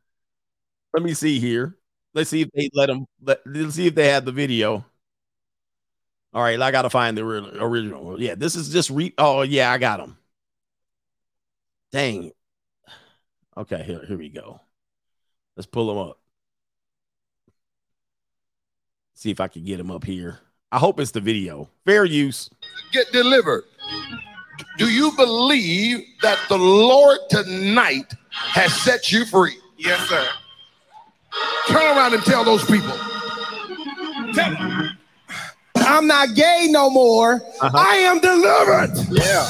A: Let me see here. Let's see if they let him. Let, let's see if they have the video. All right, I gotta find the original. Yeah, this is just re. Oh yeah, I got him. Dang. Okay, here, here we go. Let's pull him up. See if I can get him up here. I hope it's the video. Fair use.
U: Get delivered. Do you believe that the Lord tonight has set you free? Yes, sir. Turn around and tell those people. Tell them. I'm not gay no more.
A: Uh-huh.
U: I am delivered.
A: Yeah.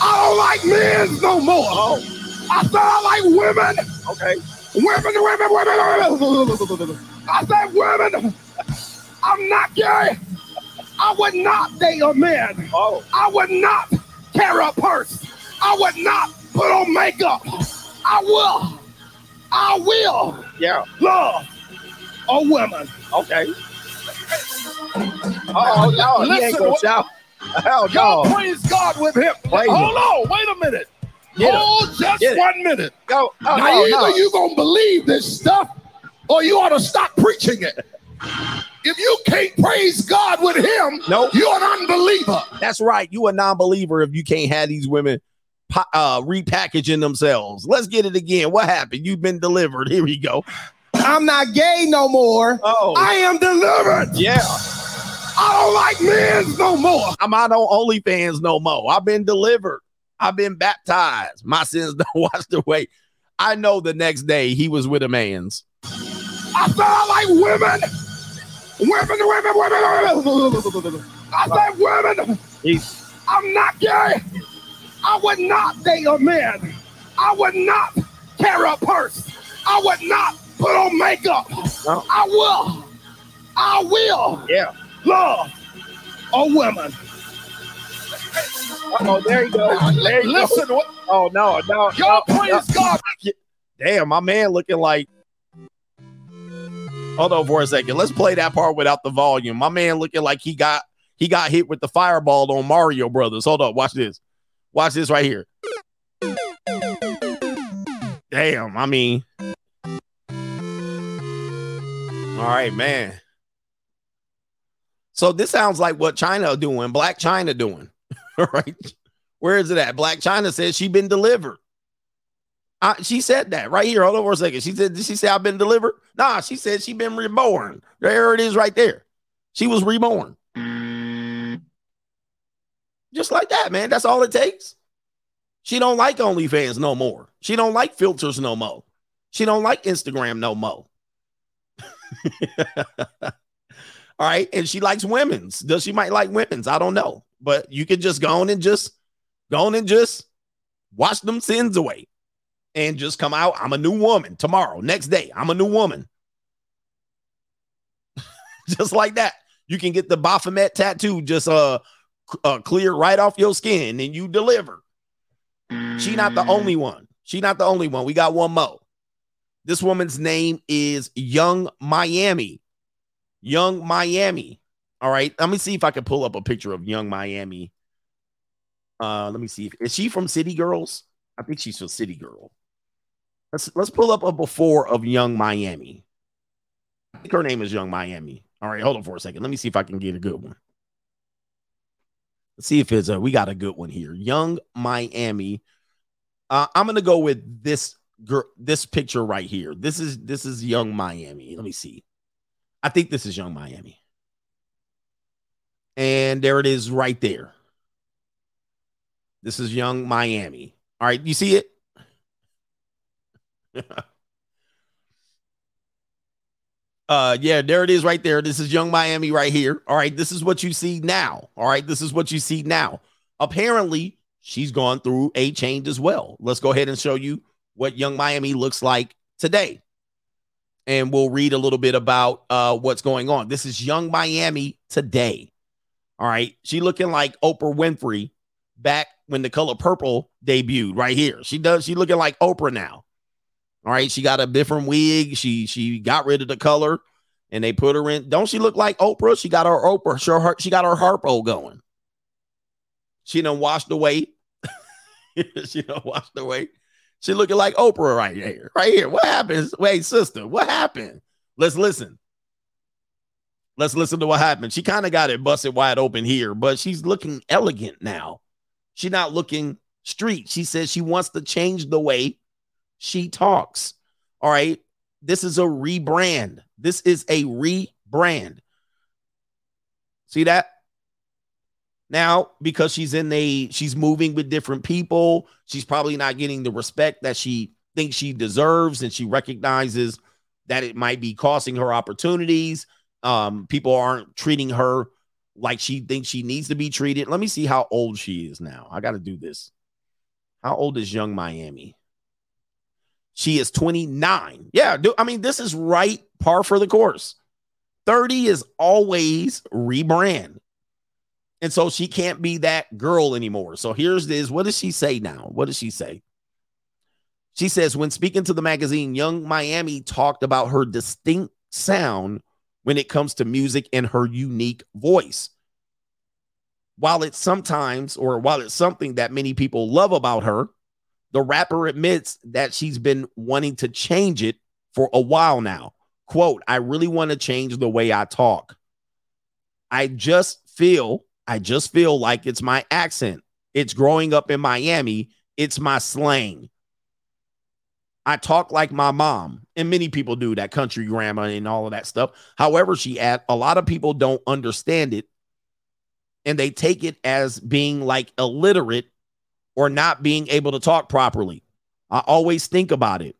U: I don't like men no more.
A: Oh.
U: I said I like women.
A: Okay.
U: Women, women, women, women. I said women. I'm not gay. I would not date a man.
A: Oh.
U: I would not carry a purse. I would not put on makeup. I will. I will
A: Yeah.
U: love a woman.
A: Okay. Oh no, he ain't gonna shout. Hell
U: Y'all
A: no.
U: praise God with him.
A: Praise
U: Hold
A: him.
U: on, wait a minute.
A: Get him.
U: Hold just
A: Get it.
U: one minute.
A: Go. Oh,
U: now
A: no,
U: either
A: no.
U: you gonna believe this stuff or you ought to stop preaching it. If you can't praise God with him,
A: Nope.
U: you're an unbeliever.
A: That's right. You a non-believer if you can't have these women uh, repackaging themselves. Let's get it again. What happened? You've been delivered. Here we go.
U: I'm not gay no more.
A: Oh.
U: I am delivered.
A: Yeah.
U: I don't like men no more.
A: I'm not on OnlyFans no more. I've been delivered. I've been baptized. My sins don't washed away. I know the next day he was with a man's.
U: I said I like women. Women, women, women, women. I said women. I'm not gay. I would not date a man. I would not carry a purse. I would not put on makeup.
A: No.
U: I will. I will
A: yeah.
U: love a woman.
A: Oh, there you go. There you
U: Listen,
A: go.
U: what,
A: Oh no, no.
U: y'all
A: no,
U: praise
A: no.
U: God.
A: Damn, my man looking like. Hold on for a second. Let's play that part without the volume. My man looking like he got he got hit with the fireball on Mario Brothers. Hold up, watch this. Watch this right here. Damn, I mean. All right, man. So this sounds like what Chyna doing, Blac Chyna doing. right? Where is it at? Blac Chyna says she been delivered. Uh, she said that right here. Hold on for a second. She said, she say I've been delivered? Nah, she said she been reborn. There it is right there. She was reborn. Just like that, man. That's all it takes. She don't like OnlyFans no more. She don't like filters no more. She don't like Instagram no more. all right. And she likes women's. Does she might like women's? I don't know. But you can just go on and just go on and just wash them sins away and just come out. I'm a new woman tomorrow, next day. I'm a new woman. just like that. You can get the Baphomet tattoo just uh, uh clear right off your skin and you deliver. She not the only one. She not the only one. We got one more. This woman's name is Yung Miami. Yung Miami. All right. Let me see if I can pull up a picture of Yung Miami. Uh, let me see. If, is she from City Girls? I think she's from City Girl. Let's let's pull up a before of Yung Miami. I think her name is Yung Miami. All right, hold on for a second. Let me see if I can get a good one. Let's see if it's a we got a good one here. Yung Miami. Uh, I'm gonna go with this girl, this picture right here. This is this is Yung Miami. Let me see. I think this is Yung Miami. And there it is right there. This is Yung Miami. All right, you see it? uh yeah, there it is right there. This is Yung Miami right here. All right, this is what you see now. All right, this is what you see now. Apparently, she's gone through a change as well. Let's go ahead and show you what Yung Miami looks like today. And we'll read a little bit about uh what's going on. This is Yung Miami today. All right, she looking like Oprah Winfrey back when the color purple debuted right here. She does she looking like Oprah now. All right, she got a different wig. She she got rid of the color and they put her in. Don't she look like Oprah? She got her Oprah. Sure, her, she got her harpo going. She done washed away. she done washed away. She looking like Oprah right here. Right here. What happens? Wait, sister, what happened? Let's listen. Let's listen to what happened. She kind of got it busted wide open here, but she's looking elegant now. She's not looking street. She says she wants to change the way she talks. All right. This is a rebrand. This is a rebrand. See that? Now, because she's in a, she's moving with different people, she's probably not getting the respect that she thinks she deserves, and she recognizes that it might be costing her opportunities. Um, people aren't treating her like she thinks she needs to be treated. Let me see how old she is now. I got to do this. How old is Yung Miami? She is 29. Yeah, do, I mean, this is right par for the course. 30 is always rebrand. And so she can't be that girl anymore. So here's this. What does she say now? What does she say? She says, when speaking to the magazine, Yung Miami talked about her distinct sound when it comes to music and her unique voice. While it's sometimes, or while it's something that many people love about her, the rapper admits that she's been wanting to change it for a while now. Quote, I really want to change the way I talk. I just feel I just feel like it's my accent. It's growing up in Miami. It's my slang. I talk like my mom, and many people do that country grammar and all of that stuff. However, she add a lot of people don't understand it and they take it as being like illiterate or not being able to talk properly. I always think about it.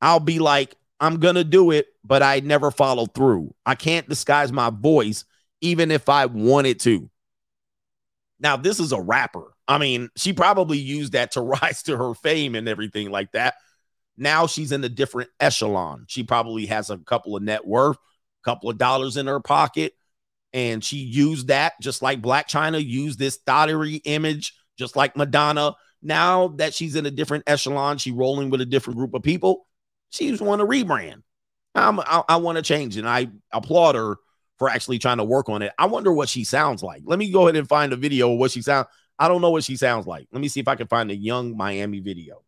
A: I'll be like, I'm going to do it, but I never follow through. I can't disguise my voice, even if I wanted to. Now, this is a rapper. I mean, she probably used that to rise to her fame and everything like that. Now she's in a different echelon. She probably has a couple of net worth, a couple of dollars in her pocket. And she used that just like Blac Chyna used this thottery image, just like Madonna. Now that she's in a different echelon, she rolling with a different group of people. She's want to rebrand. I'm, I, I want to change, and I applaud her for actually trying to work on it. I wonder what she sounds like. Let me go ahead and find a video of what she sounds. I don't know what she sounds like. Let me see if I can find a Yung Miami video.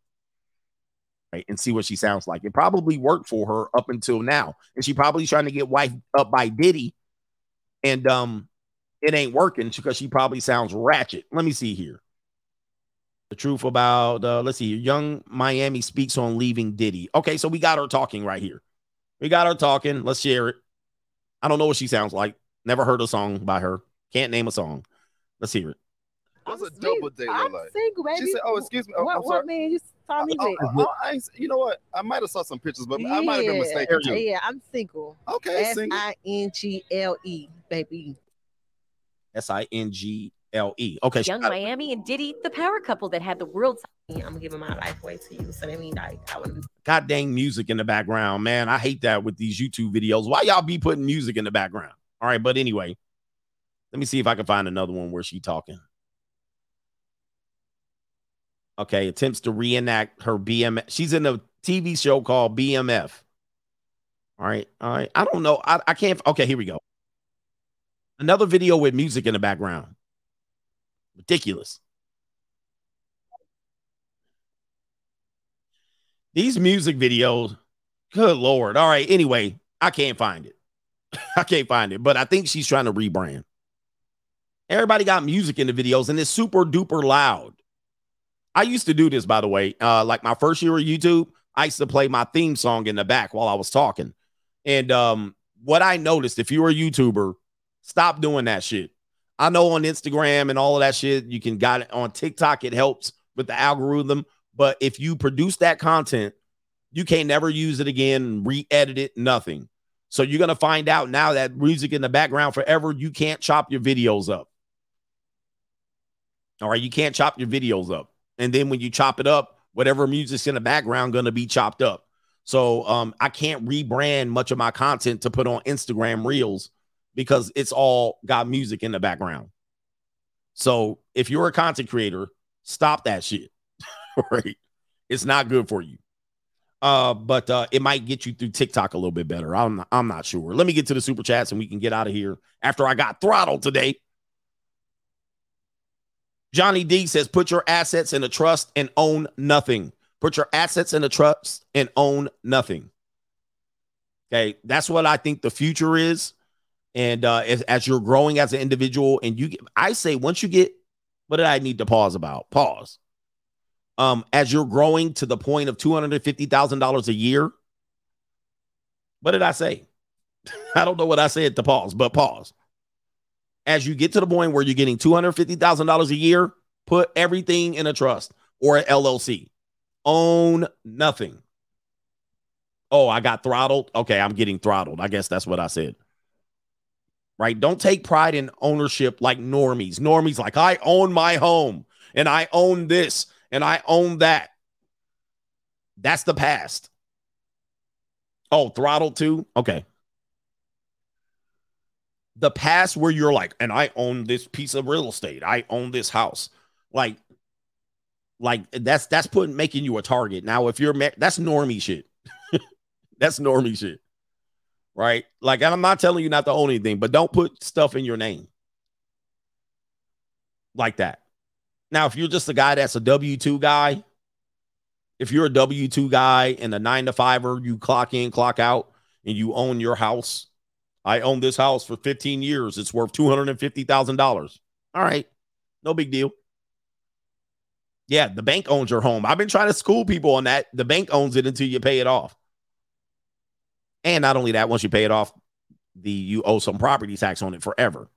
A: Right, and see what she sounds like. It probably worked for her up until now. And she probably trying to get wife up by Diddy. And um it ain't working because she probably sounds ratchet. Let me see here. The truth about uh let's see, Yung Miami speaks on leaving Diddy. Okay, so we got her talking right here. We got her talking. Let's share it. I don't know what she sounds like. Never heard a song by her. Can't name a song. Let's hear it.
W: What's a double date look
X: I'm
W: like?
X: single, baby.
W: She said, "Oh, excuse me. Oh,
X: what,
W: I'm
X: what man you saw me with?
W: oh, I ain't, you know what? I might have saw some pictures, but I might have been mistaken too.
X: Yeah, I'm single.
W: Okay, single.
X: I N G L E, baby.
A: S I N G L E. Okay. Yung.
Y: Miami and Diddy, the power couple that had the world. I'm gonna give my life away to you. So that mean, I, I would.
A: God dang music in the background, man. I hate that with these YouTube videos. Why y'all be putting music in the background? All right, but anyway, let me see if I can find another one where she talking. Okay, attempts to reenact her BMF. She's in a TV show called BMF. All right, all right. I don't know. I, I can't. Okay, here we go. Another video with music in the background. Ridiculous. These music videos, good lord. All right. Anyway, I can't find it. I can't find it, but I think she's trying to rebrand. Everybody got music in the videos and it's super duper loud. I used to do this, by the way. Uh, like my first year of YouTube, I used to play my theme song in the back while I was talking. And um, what I noticed, if you're a YouTuber, stop doing that shit. I know on Instagram and all of that shit, you can got it on TikTok, it helps with the algorithm. But if you produce that content, you can't never use it again, re-edit it, nothing. So you're gonna find out now that music in the background forever, you can't chop your videos up. All right, you can't chop your videos up. And then when you chop it up, whatever music's in the background gonna be chopped up. So um, I can't rebrand much of my content to put on Instagram Reels because it's all got music in the background. So if you're a content creator, stop that shit. right? It's not good for you. Uh, but uh, it might get you through TikTok a little bit better. I'm I'm not sure. Let me get to the super chats and we can get out of here after I got throttled today. Johnny D says, put your assets in a trust and own nothing. Put your assets in a trust and own nothing. Okay, that's what I think the future is. And uh, as, as you're growing as an individual, and you, get, I say, once you get, what did I need to pause about? Pause. Um, as you're growing to the point of two hundred and fifty thousand dollars a year, what did I say? I don't know what I said to pause, but pause. As you get to the point where you're getting two hundred fifty thousand dollars a year, put everything in a trust or an LLC. Own nothing. Oh, I got throttled. Okay, I'm getting throttled. I guess that's what I said right? Don't take pride in ownership like normies. Normies like I own my home and I own this and I own that. That's the past. Oh, throttle too? Okay. The past where you're like, and I own this piece of real estate. I own this house. Like, like that's that's putting making you a target. Now, if you're that's normie shit. that's normie shit right? Like, and I'm not telling you not to own anything, but don't put stuff in your name like that. Now, if you're just a guy that's a W 2 guy, if you're a W 2 guy and a nine to fiver, you clock in, clock out, and you own your house. I own this house for 15 years. It's worth $250,000. All right. No big deal. Yeah, the bank owns your home. I've been trying to school people on that. The bank owns it until you pay it off. And not only that, once you pay it off, the you owe some property tax on it forever.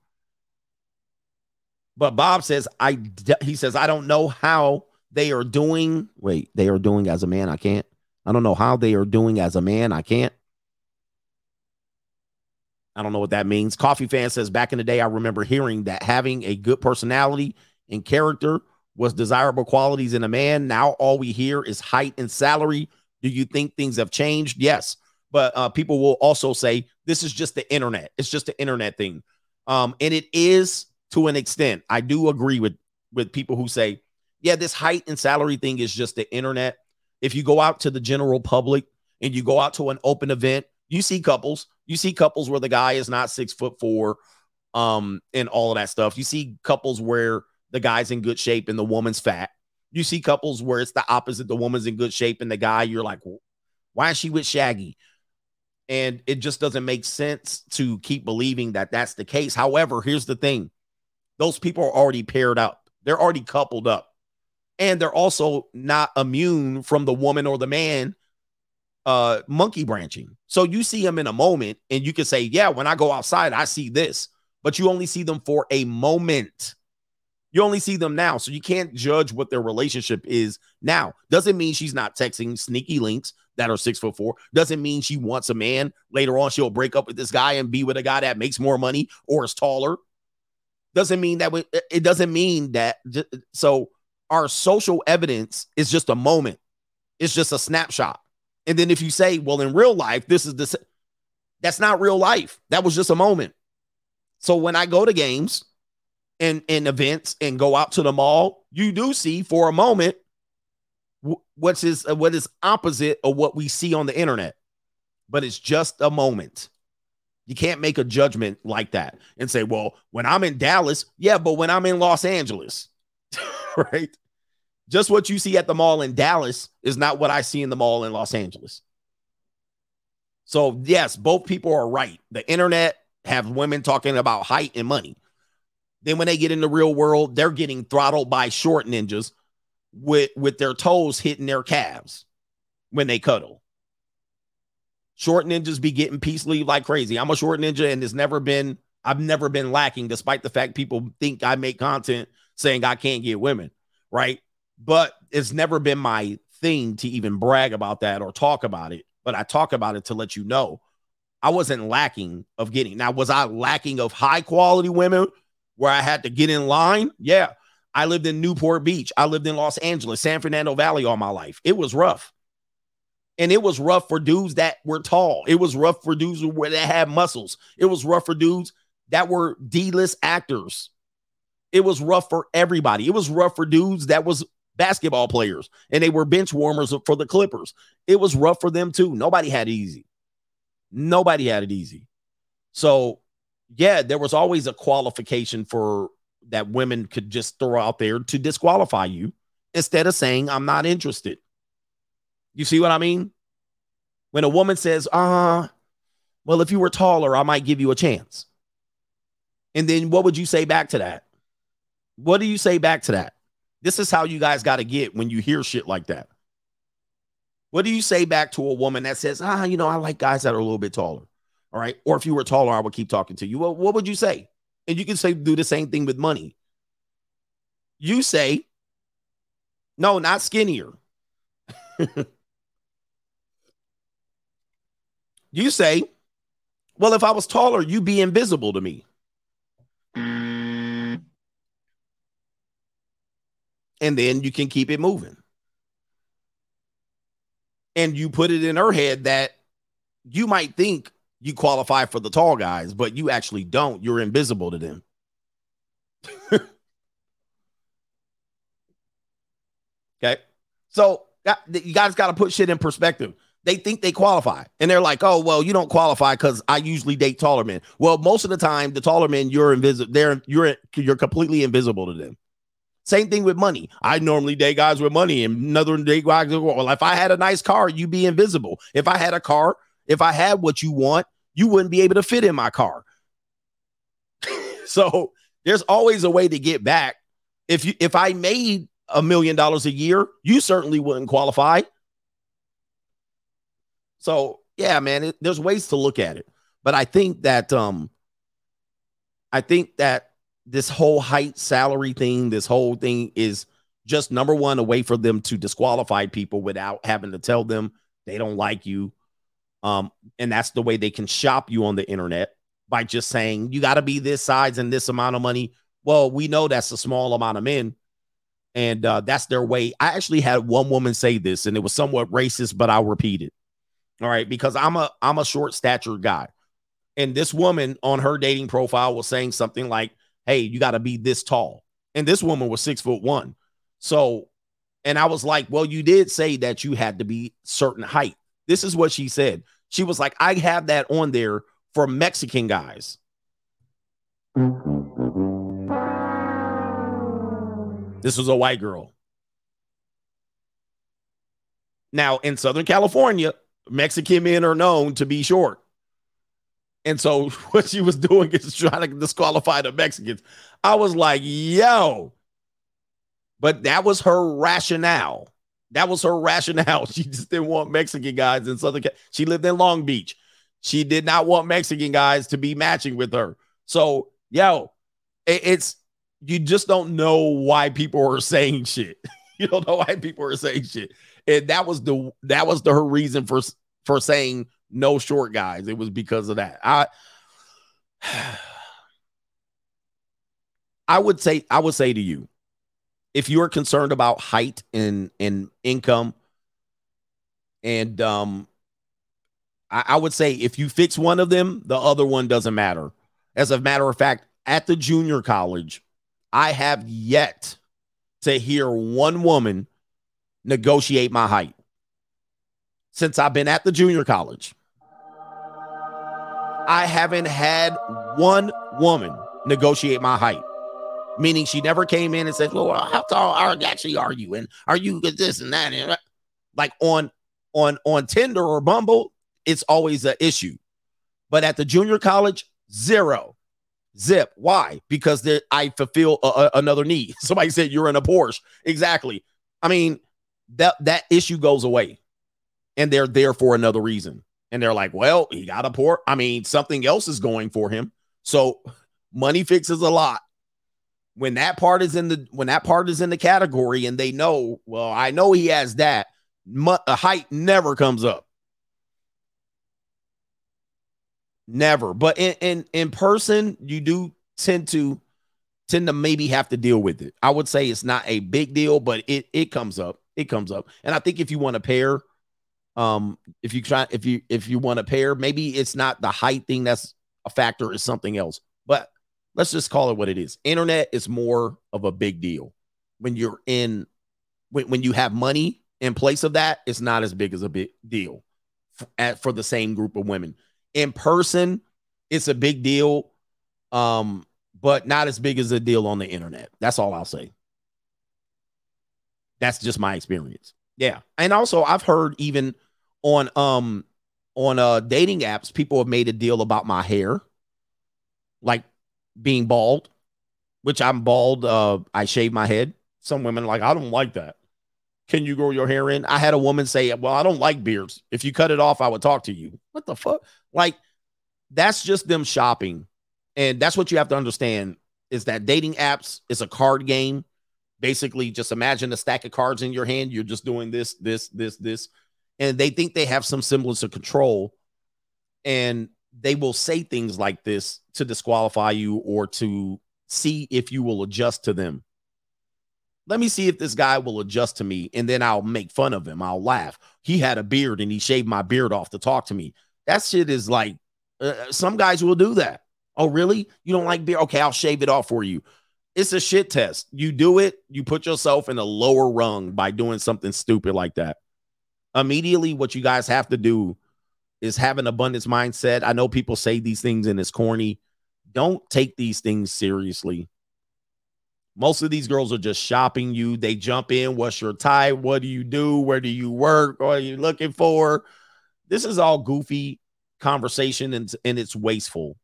A: But Bob says I he says I don't know how they are doing. Wait, they are doing as a man. I can't. I don't know how they are doing as a man. I can't. I don't know what that means. Coffee fan says back in the day, I remember hearing that having a good personality and character was desirable qualities in a man. Now all we hear is height and salary. Do you think things have changed? Yes but uh, people will also say this is just the internet. It's just the internet thing, um, and it is to an extent. I do agree with with people who say, yeah, this height and salary thing is just the internet. If you go out to the general public and you go out to an open event, you see couples. You see couples where the guy is not six foot four, um, and all of that stuff. You see couples where the guy's in good shape and the woman's fat. You see couples where it's the opposite. The woman's in good shape and the guy, you're like, why is she with Shaggy? And it just doesn't make sense to keep believing that that's the case. However, here's the thing those people are already paired up, they're already coupled up. And they're also not immune from the woman or the man uh monkey branching. So you see them in a moment and you can say, "Yeah, when I go outside, I see this." But you only see them for a moment. You only see them now. So you can't judge what their relationship is now. Doesn't mean she's not texting sneaky links that are six foot four. Doesn't mean she wants a man. Later on, she'll break up with this guy and be with a guy that makes more money or is taller. Doesn't mean that we, it doesn't mean that. So our social evidence is just a moment. It's just a snapshot. And then if you say, well, in real life, this is the that's not real life. That was just a moment. So when I go to games and, and events and go out to the mall, you do see for a moment what's his uh, what is opposite of what we see on the internet but it's just a moment. You can't make a judgment like that and say well when i'm in dallas yeah but when i'm in los angeles right? Just what you see at the mall in dallas is not what i see in the mall in los angeles. So yes both people are right. The internet have women talking about height and money. Then when they get in the real world they're getting throttled by short ninjas with with their toes hitting their calves when they cuddle. Short ninjas be getting peace leave like crazy. I'm a short ninja, and it's never been, I've never been lacking, despite the fact people think I make content saying I can't get women, right? But it's never been my thing to even brag about that or talk about it. But I talk about it to let you know I wasn't lacking of getting. Now, was I lacking of high quality women where I had to get in line? Yeah. I lived in Newport Beach. I lived in Los Angeles, San Fernando Valley all my life. It was rough. And it was rough for dudes that were tall. It was rough for dudes that had muscles. It was rough for dudes that were D-list actors. It was rough for everybody. It was rough for dudes that was basketball players and they were bench warmers for the Clippers. It was rough for them too. Nobody had it easy. Nobody had it easy. So, yeah, there was always a qualification for that women could just throw out there to disqualify you instead of saying, I'm not interested. You see what I mean? When a woman says, uh, well, if you were taller, I might give you a chance. And then what would you say back to that? What do you say back to that? This is how you guys got to get when you hear shit like that. What do you say back to a woman that says, ah, you know, I like guys that are a little bit taller? All right. Or if you were taller, I would keep talking to you. Well, what would you say? And you can say, do the same thing with money. You say, no, not skinnier. you say, well, if I was taller, you'd be invisible to me. And then you can keep it moving. And you put it in her head that you might think you qualify for the tall guys, but you actually don't. You're invisible to them. okay. So you guys got to put shit in perspective. They think they qualify and they're like, oh, well, you don't qualify because I usually date taller men. Well, most of the time, the taller men, you're invisible. They're you're you're completely invisible to them. Same thing with money. I normally date guys with money, and another date guys. Well, if I had a nice car, you'd be invisible. If I had a car, if I had what you want, you wouldn't be able to fit in my car. so there's always a way to get back. If you if I made a million dollars a year, you certainly wouldn't qualify. So yeah, man, it, there's ways to look at it, but I think that um, I think that this whole height salary thing, this whole thing is just number one, a way for them to disqualify people without having to tell them they don't like you. Um, and that's the way they can shop you on the internet by just saying you got to be this size and this amount of money. Well, we know that's a small amount of men, and uh, that's their way. I actually had one woman say this, and it was somewhat racist, but I'll repeat it. All right, because I'm a I'm a short statured guy, and this woman on her dating profile was saying something like, "Hey, you got to be this tall," and this woman was six foot one. So, and I was like, "Well, you did say that you had to be certain height." This is what she said. She was like, "I have that on there for Mexican guys." This was a white girl. Now, in Southern California, Mexican men are known to be short. And so what she was doing is trying to disqualify the Mexicans. I was like, yo. But that was her rationale. That was her rationale. She just didn't want Mexican guys in Southern She lived in Long Beach. She did not want Mexican guys to be matching with her. So, yo, it- it's you just don't know why people are saying shit. you don't know why people are saying shit. And that was the that was the her reason for for saying no short guys. It was because of that. I I would say I would say to you, if you're concerned about height and and income, and um, I, I would say if you fix one of them, the other one doesn't matter. As a matter of fact, at the junior college, I have yet to hear one woman negotiate my height since I've been at the junior college. I haven't had one woman negotiate my height, meaning she never came in and said, "Well, how tall are actually are you? And are you this and that?" And uh, like on on on Tinder or Bumble, it's always an issue. But at the junior college, zero, zip. Why? Because there, I fulfill a, a- another need. Somebody said you're in a Porsche. Exactly. I mean that that issue goes away, and they're there for another reason. And they're like, well, he got a poor. I mean, something else is going for him. So money fixes a lot. When that part is in the when that part is in the category, and they know, well, I know he has that. A height never comes up. Never. But in, in in person, you do tend to tend to maybe have to deal with it. I would say it's not a big deal, but it it comes up. It comes up. And I think if you want to pair, um, if you try if you if you want to pair, maybe it's not the height thing that's a factor, is something else. Let's just call it what it is. Internet is more of a big deal. When you're in when, when you have money in place of that, it's not as big as a big deal f- at, for the same group of women. In person, it's a big deal, um, but not as big as a deal on the internet. That's all I'll say. That's just my experience. Yeah. And also I've heard even on um on uh dating apps, people have made a deal about my hair, like being bald, which I'm bald. Uh I shave my head. Some women like, I don't like that. Can you grow your hair in? I had a woman say, Well, I don't like beards. If you cut it off, I would talk to you. What the fuck? Like, that's just them shopping. And that's what you have to understand is that dating apps is a card game. Basically, just imagine a stack of cards in your hand. You're just doing this, this, this, this. And they think they have some semblance of control. And they will say things like this to disqualify you or to see if you will adjust to them. Let me see if this guy will adjust to me, and then I'll make fun of him. I'll laugh. He had a beard and he shaved my beard off to talk to me. That shit is like uh, some guys will do that. Oh, really? You don't like beard? Okay, I'll shave it off for you. It's a shit test. You do it, you put yourself in a lower rung by doing something stupid like that. Immediately, what you guys have to do is have an abundance mindset. I know people say these things and it's corny. Don't take these things seriously. Most of these girls are just shopping you. They jump in. What's your type? What do you do? Where do you work? What are you looking for? This is all goofy conversation and, and it's wasteful.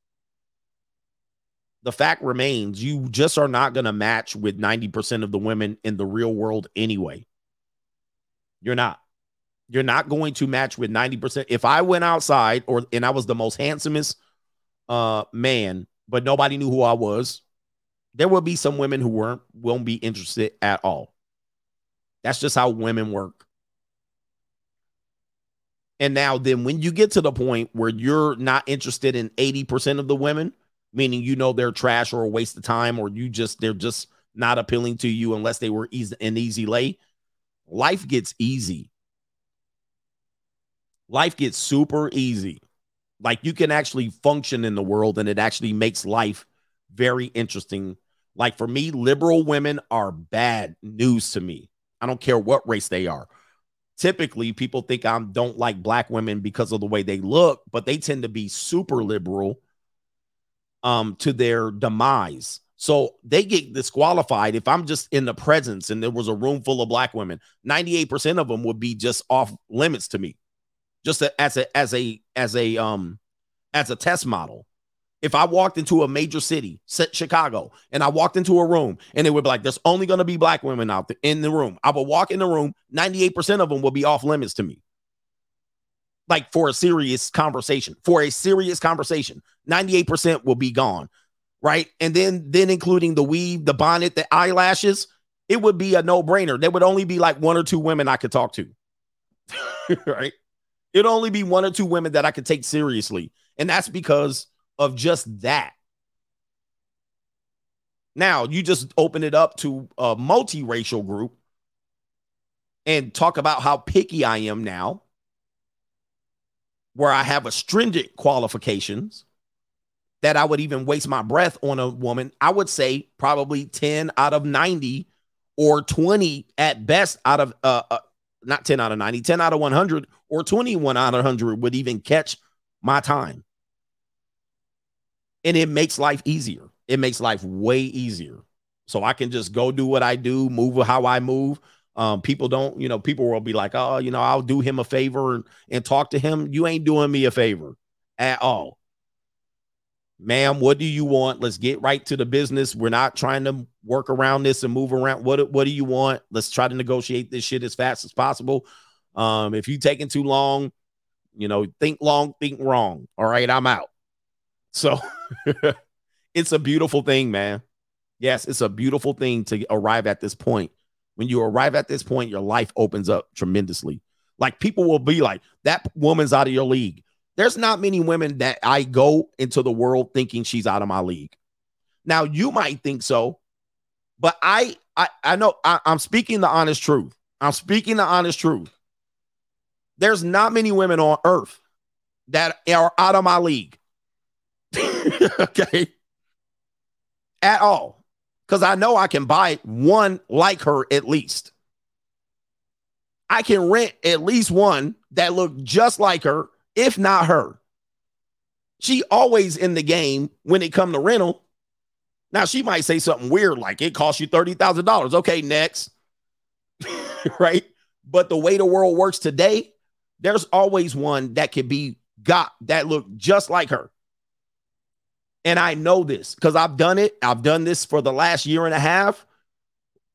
A: The fact remains you just are not going to match with 90% of the women in the real world anyway. You're not. You're not going to match with 90%. If I went outside or and I was the most handsomest uh man, but nobody knew who I was, there will be some women who weren't won't be interested at all. That's just how women work. And now then when you get to the point where you're not interested in 80% of the women, meaning you know they're trash or a waste of time or you just they're just not appealing to you unless they were easy, an easy lay, life gets easy. Life gets super easy. Like you can actually function in the world and it actually makes life very interesting. Like for me, liberal women are bad news to me. I don't care what race they are. Typically, people think I don't like black women because of the way they look, but they tend to be super liberal um to their demise. So they get disqualified if I'm just in the presence and there was a room full of black women. 98% of them would be just off limits to me. Just a, as a as a as a um as a test model. If I walked into a major city, Chicago, and I walked into a room and it would be like, there's only going to be black women out there in the room. I would walk in the room, 98% of them will be off limits to me. Like for a serious conversation, for a serious conversation, 98% will be gone. Right. And then, then including the weave, the bonnet, the eyelashes, it would be a no brainer. There would only be like one or two women I could talk to. right. It'd only be one or two women that I could take seriously. And that's because of just that. Now, you just open it up to a multiracial group and talk about how picky I am now, where I have a stringent qualifications that I would even waste my breath on a woman. I would say probably 10 out of 90 or 20 at best out of uh, uh not 10 out of 90, 10 out of 100 or 21 out of 100 would even catch my time and it makes life easier. It makes life way easier. So I can just go do what I do, move how I move. Um, people don't, you know, people will be like, oh, you know, I'll do him a favor and, and talk to him. You ain't doing me a favor at all. Ma'am, what do you want? Let's get right to the business. We're not trying to work around this and move around. What, what do you want? Let's try to negotiate this shit as fast as possible. Um, if you taking too long, You know, think long, think wrong. All right, I'm out. So it's a beautiful thing, man. Yes, it's a beautiful thing to arrive at this point. When you arrive at this point, your life opens up tremendously. Like people will be like, that woman's out of your league. There's not many women that I go into the world thinking she's out of my league. Now you might think so, but I I, I know I, I'm speaking the honest truth. I'm speaking the honest truth. There's not many women on earth that are out of my league. okay. At all. Because I know I can buy one like her at least. I can rent at least one that look just like her, if not her. She always in the game when it come to rental. Now she might say something weird like it costs you $30,000. Okay, next. right? But the way the world works today, there's always one that could be got that look just like her. And I know this because I've done it. I've done this for the last year and a half.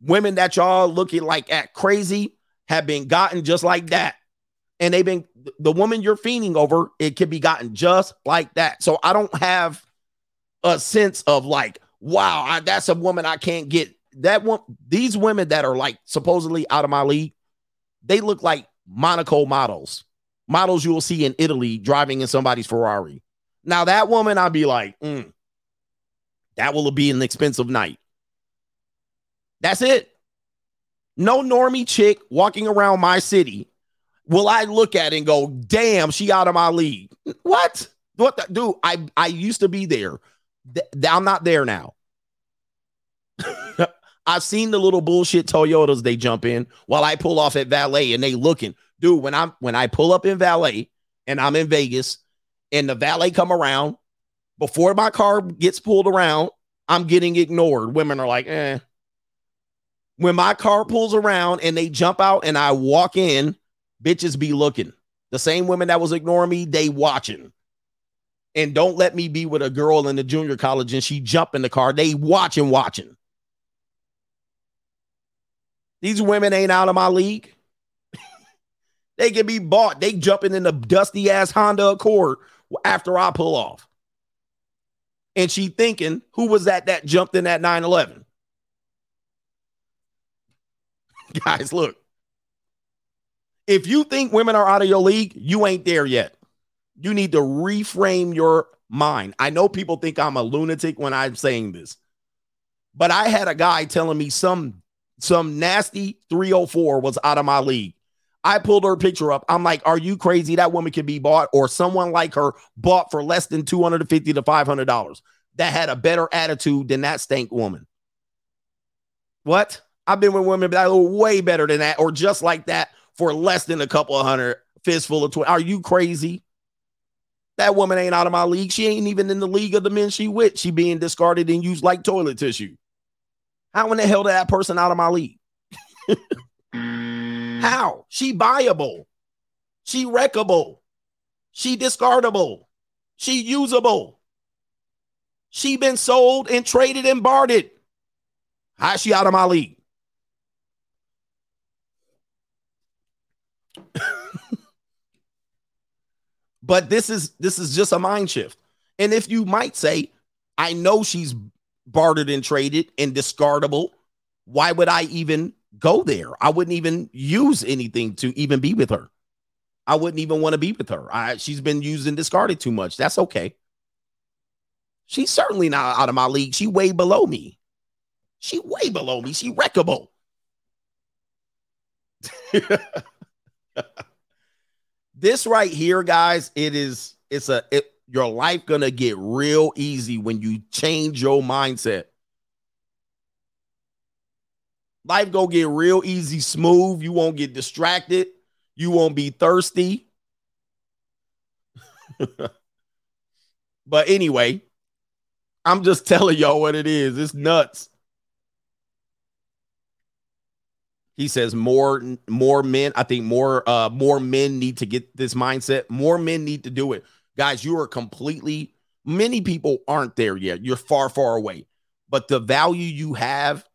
A: Women that y'all looking like at crazy have been gotten just like that. And they've been the woman you're fiending over, it can be gotten just like that. So I don't have a sense of like, wow, I, that's a woman I can't get. That one, these women that are like supposedly out of my league, they look like Monaco models, models you will see in Italy driving in somebody's Ferrari. Now, that woman, I'd be like, mm, that will be an expensive night. That's it. No normie chick walking around my city will I look at and go, damn, she out of my league. What? What the, dude? I I used to be there. Th- I'm not there now. I've seen the little bullshit Toyotas they jump in while I pull off at valet and they looking. Dude, when I'm when I pull up in valet and I'm in Vegas and the valet come around before my car gets pulled around, I'm getting ignored. Women are like, eh. When my car pulls around and they jump out and I walk in, bitches be looking. The same women that was ignoring me, they watching. And don't let me be with a girl in the junior college and she jump in the car. They watching, watching. These women ain't out of my league. they can be bought. They jumping in the dusty ass Honda Accord after I pull off. And she thinking, who was that that jumped in that 911? Guys, look. If you think women are out of your league, you ain't there yet. You need to reframe your mind. I know people think I'm a lunatic when I'm saying this, but I had a guy telling me some some nasty 304 was out of my league. I pulled her picture up. I'm like, are you crazy? That woman could be bought, or someone like her bought for less than 250 to 500 dollars that had a better attitude than that stank woman. What? I've been with women that are way better than that, or just like that for less than a couple of hundred fistful of twins. Are you crazy? That woman ain't out of my league. She ain't even in the league of the men she with. She being discarded and used like toilet tissue. How in the hell did that person out of my league? Mm. How? She buyable. She wreckable. She discardable. She usable. She been sold and traded and bartered. How's she out of my league? But this is this is just a mind shift. And if you might say, I know she's bartered and traded and discardable, why would I even go there? I wouldn't even use anything to even be with her. I wouldn't even want to be with her. I, she's been used and discarded too much. That's okay. She's certainly not out of my league. She way below me. She way below me. She wreckable. this right here, guys, it is it's a it, your life gonna get real easy when you change your mindset. Life gonna get real easy, smooth. You won't get distracted. You won't be thirsty. but anyway, I'm just telling y'all what it is. It's nuts. He says more more men. I think more uh more men need to get this mindset. More men need to do it. Guys, you are completely many people aren't there yet. You're far far away. But the value you have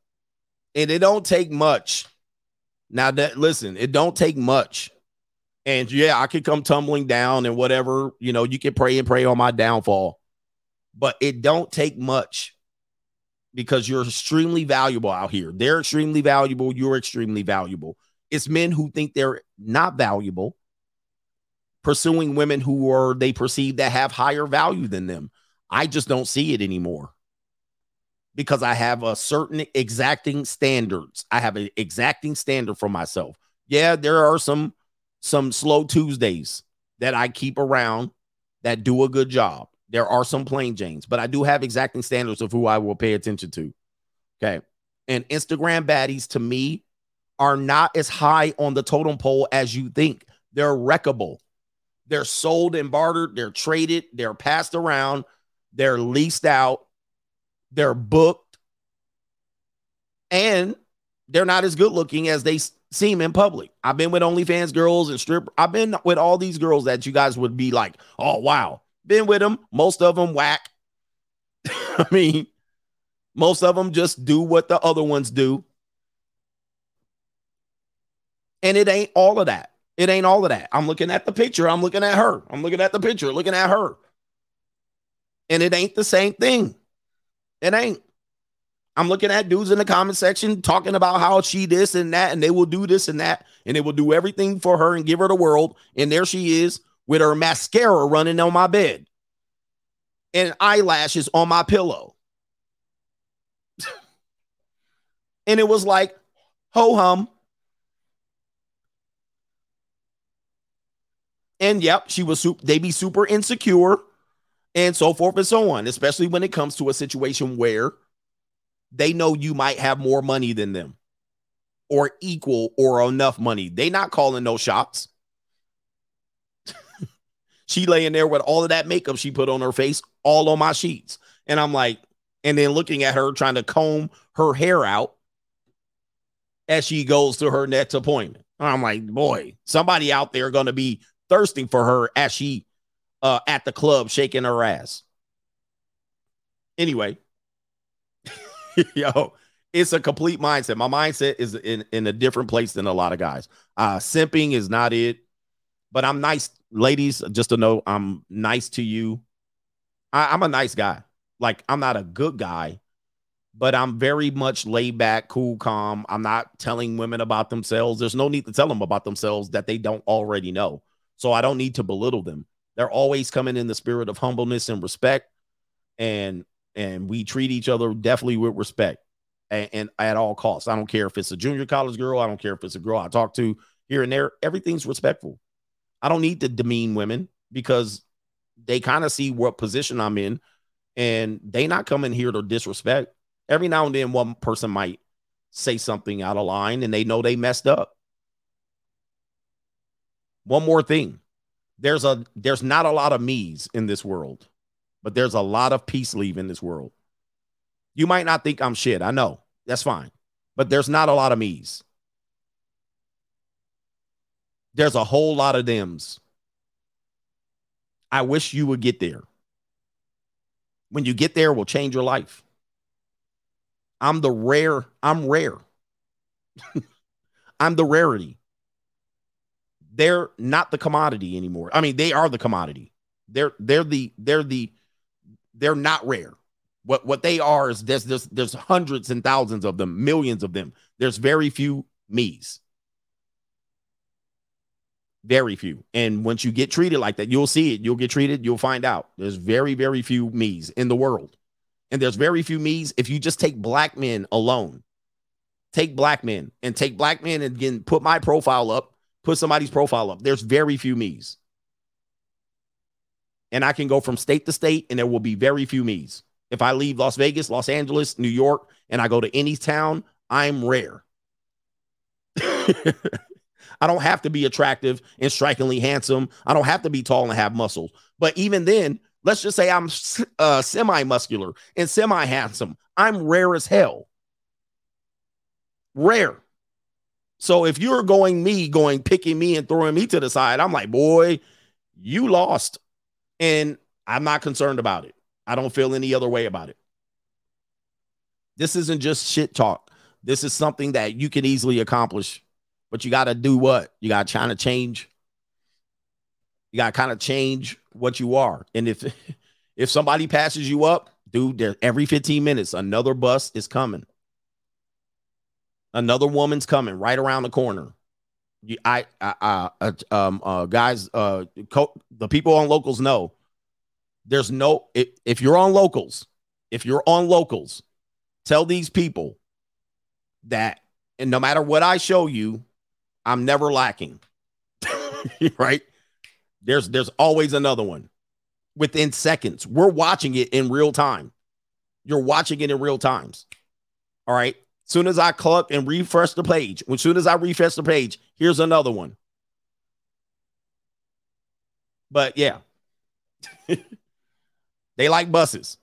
A: and it don't take much. Now that listen, it don't take much. And yeah, I could come tumbling down and whatever, you know, you can pray and pray on my downfall. But it don't take much because you're extremely valuable out here. They're extremely valuable, you're extremely valuable. It's men who think they're not valuable pursuing women who are they perceive that have higher value than them. I just don't see it anymore because I have a certain exacting standards. I have an exacting standard for myself. Yeah, there are some some slow Tuesdays that I keep around that do a good job. There are some plain Janes, but I do have exacting standards of who I will pay attention to. Okay. And Instagram baddies to me are not as high on the totem pole as you think. They're wreckable. They're sold and bartered, they're traded, they're passed around, they're leased out, they're booked, and they're not as good looking as they seem in public. I've been with OnlyFans girls and strip. I've been with all these girls that you guys would be like, oh wow, been with them. Most of them whack. I mean, most of them just do what the other ones do. And it ain't all of that. It ain't all of that. I'm looking at the picture. I'm looking at her. I'm looking at the picture, looking at her. And it ain't the same thing. It ain't. I'm looking at dudes in the comment section talking about how she this and that, and they will do this and that, and they will do everything for her and give her the world. And there she is with her mascara running on my bed and eyelashes on my pillow. and it was like, ho hum. And yep, she was super, they be super insecure and so forth and so on, especially when it comes to a situation where they know you might have more money than them or equal or enough money. They not calling no shots. She laying there with all of that makeup she put on her face all on my sheets. And I'm like, and then looking at her trying to comb her hair out as she goes to her next appointment. I'm like, boy, somebody out there to be thirsting for her as she uh, at the club shaking her ass. Anyway, yo, it's a complete mindset. My mindset is in, in a different place than a lot of guys. Uh, simping is not it, but I'm nice, ladies. Just to know, I'm nice to you. I, I'm a nice guy. Like I'm not a good guy, but I'm very much laid back, cool, calm. I'm not telling women about themselves. There's no need to tell them about themselves that they don't already know. So I don't need to belittle them. They're always coming in the spirit of humbleness and respect. And and we treat each other definitely with respect and, and at all costs. I don't care if it's a junior college girl, I don't care if it's a girl I talk to here and there. Everything's respectful. I don't need to demean women because they kind of see what position I'm in and they not coming here to disrespect. Every now and then one person might say something out of line and they know they messed up. One more thing. There's a there's not a lot of me's in this world, but there's a lot of peace leave in this world. You might not think I'm shit. I know. That's fine. But there's not a lot of me's. There's a whole lot of them's. I wish you would get there. When you get there, will change your life. I'm the rare, I'm rare. I'm the rarity they're not the commodity anymore. I mean, they are the commodity. They're they're the they're the they're not rare. What what they are is there's there's there's hundreds and thousands of them, millions of them. There's very few me's. Very few. And once you get treated like that, you'll see it. You'll get treated, you'll find out. There's very, very few me's in the world. And there's very few me's if you just take black men alone. Take black men and take black men and again put my profile up put somebody's profile up. There's very few me's. And I can go from state to state, and there will be very few me's. If I leave Las Vegas, Los Angeles, New York, and I go to any town, I'm rare. I don't have to be attractive and strikingly handsome. I don't have to be tall and have muscles. But even then, let's just say I'm uh, semi muscular and semi handsome. I'm rare as hell. Rare. So if you're going me, going picking me and throwing me to the side, I'm like, boy, you lost. And I'm not concerned about it. I don't feel any other way about it. This isn't just shit talk. This is something that you can easily accomplish, but you got to do what? You got to try to change You got to kind of change what you are. And if if somebody passes you up, dude, every 15 minutes another bus is coming. Another woman's coming right around the corner. You, I, I, uh, um, uh, guys, uh, co- the people on locals know. There's no if, if you're on locals, if you're on locals, tell these people that, and no matter what I show you, I'm never lacking. right? There's there's always another one within seconds. We're watching it in real time. You're watching it in real times. All right. Soon as I click and refresh the page, as soon as I refresh the page, here's another one. But yeah, they like buses.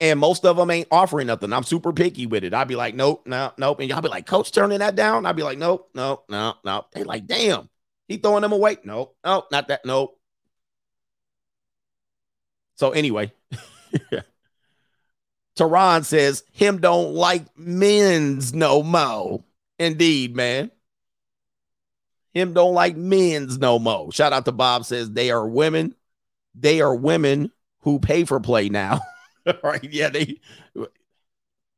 A: And most of them ain't offering nothing. I'm super picky with it. I'd be like, nope, no, nope. And y'all be like, coach turning that down. I'd be like, nope, no, no, no. They like, damn, he throwing them away. No, no, not that. Nope. So anyway, Tehran says him don't like men's no mo. Indeed, man. Him don't like men's no mo. Shout out to Bob says they are women. They are women who pay for play now. right? Yeah, they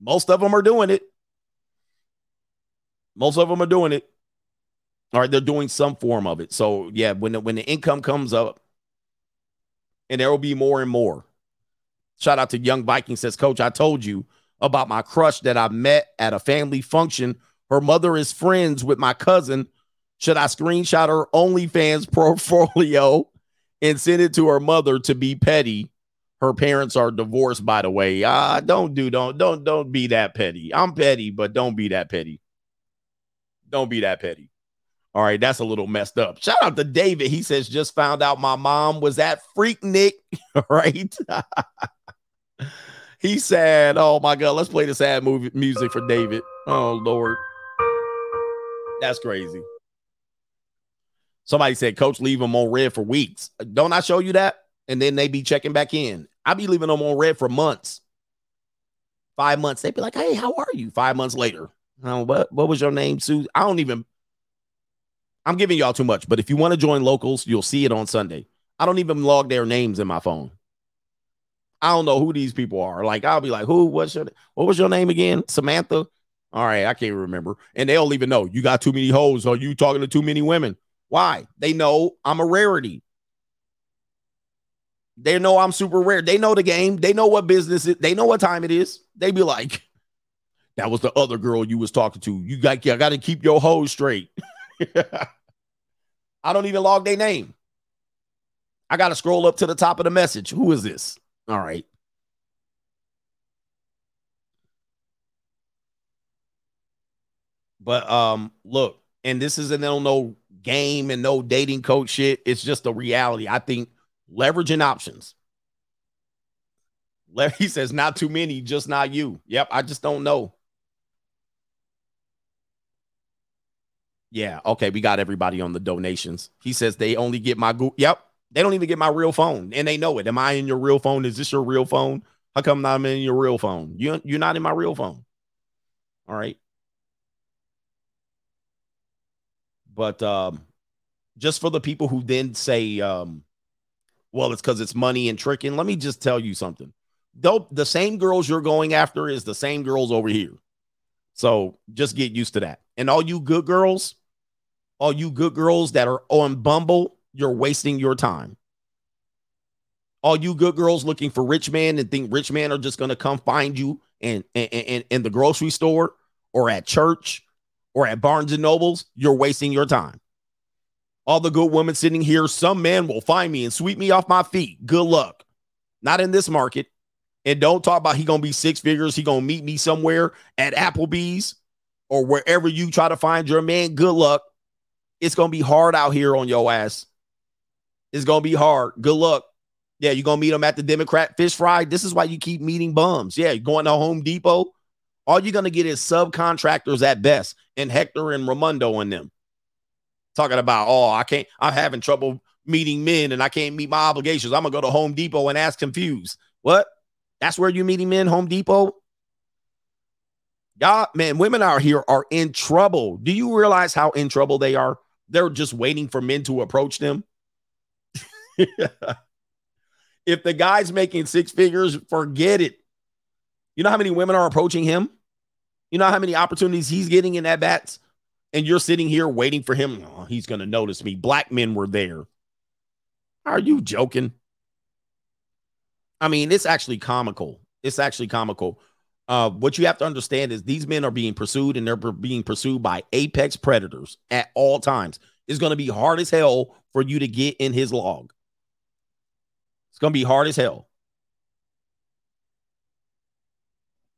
A: most of them are doing it. Most of them are doing it. All right, they're doing some form of it. So yeah, when the, when the income comes up, and there will be more and more. Shout out to Young Viking says, Coach, I told you about my crush that I met at a family function. Her mother is friends with my cousin. Should I screenshot her OnlyFans portfolio and send it to her mother to be petty? Her parents are divorced, by the way. Ah, uh, don't do, don't, don't, don't be that petty. I'm petty, but don't be that petty. Don't be that petty. All right, that's a little messed up. Shout out to David. He says, just found out my mom was at Freaknik, right? he said, oh my God, let's play the sad movie music for David. Oh, Lord. That's crazy. Somebody said, Coach, leave them on red for weeks. Don't I show you that? And then they be checking back in. I be leaving them on red for months. Five months. They'd be like, hey, how are you? Five months later. Oh, what, what was your name, Sue? I don't even I'm giving y'all too much, but if you want to join locals, you'll see it on Sunday. I don't even log their names in my phone. I don't know who these people are. Like I'll be like, who? What's your what was your name again? Samantha. All right, I can't remember. And they don't even know you got too many hoes or you talking to too many women. Why? They know I'm a rarity. They know I'm super rare. They know the game. They know what business it. They know what time it is. They be like, that was the other girl you was talking to. You got, you got to keep your hoes straight. I don't even log their name. I got to scroll up to the top of the message. Who is this? All right. But um, look, and this isn't no, no game and no dating coach shit. It's just a reality. I think leveraging options. He says, not too many, just not you. Yep, I just don't know. Yeah. Okay. We got everybody on the donations. He says they only get my Google. Yep. They don't even get my real phone, and they know it. Am I in your real phone? Is this your real phone? How come I'm in your real phone? You you're not in my real phone. All right. But um, just for the people who then say, um, well, it's because it's money and tricking. Let me just tell you something. The same girls you're going after is the same girls over here. So just get used to that. And all you good girls, all you good girls that are on Bumble, you're wasting your time. All you good girls looking for rich men and think rich men are just to come find you in, in, in, in the grocery store or at church or at Barnes and Nobles, you're wasting your time. All the good women sitting here, some man will find me and sweep me off my feet. Good luck. Not in this market. And don't talk about he gonna be six figures. He gonna meet me somewhere at Applebee's or wherever you try to find your man. Good luck. It's gonna be hard out here on your ass. It's gonna be hard. Good luck. Yeah, you're gonna meet him at the Democrat fish fry. This is why you keep meeting bums. Yeah, going to Home Depot. All you're gonna get is subcontractors at best, and Hector and Ramundo and them. Talking about, oh, I can't, I'm having trouble meeting men and I can't meet my obligations. I'm gonna go to Home Depot and ask confused. What? That's where you meeting men, Home Depot? Y'all, man, women out here are in trouble. Do you realize how in trouble they are? They're just waiting for men to approach them. if the guy's making six figures, forget it. You know how many women are approaching him? You know how many opportunities he's getting in at bats? And you're sitting here waiting for him. Oh, he's going to notice me. Black men were there. Are you joking? I mean, it's actually comical. It's actually comical. Uh, what you have to understand is these men are being pursued and they're being pursued by apex predators at all times. It's going to be hard as hell for you to get in his log. It's going to be hard as hell.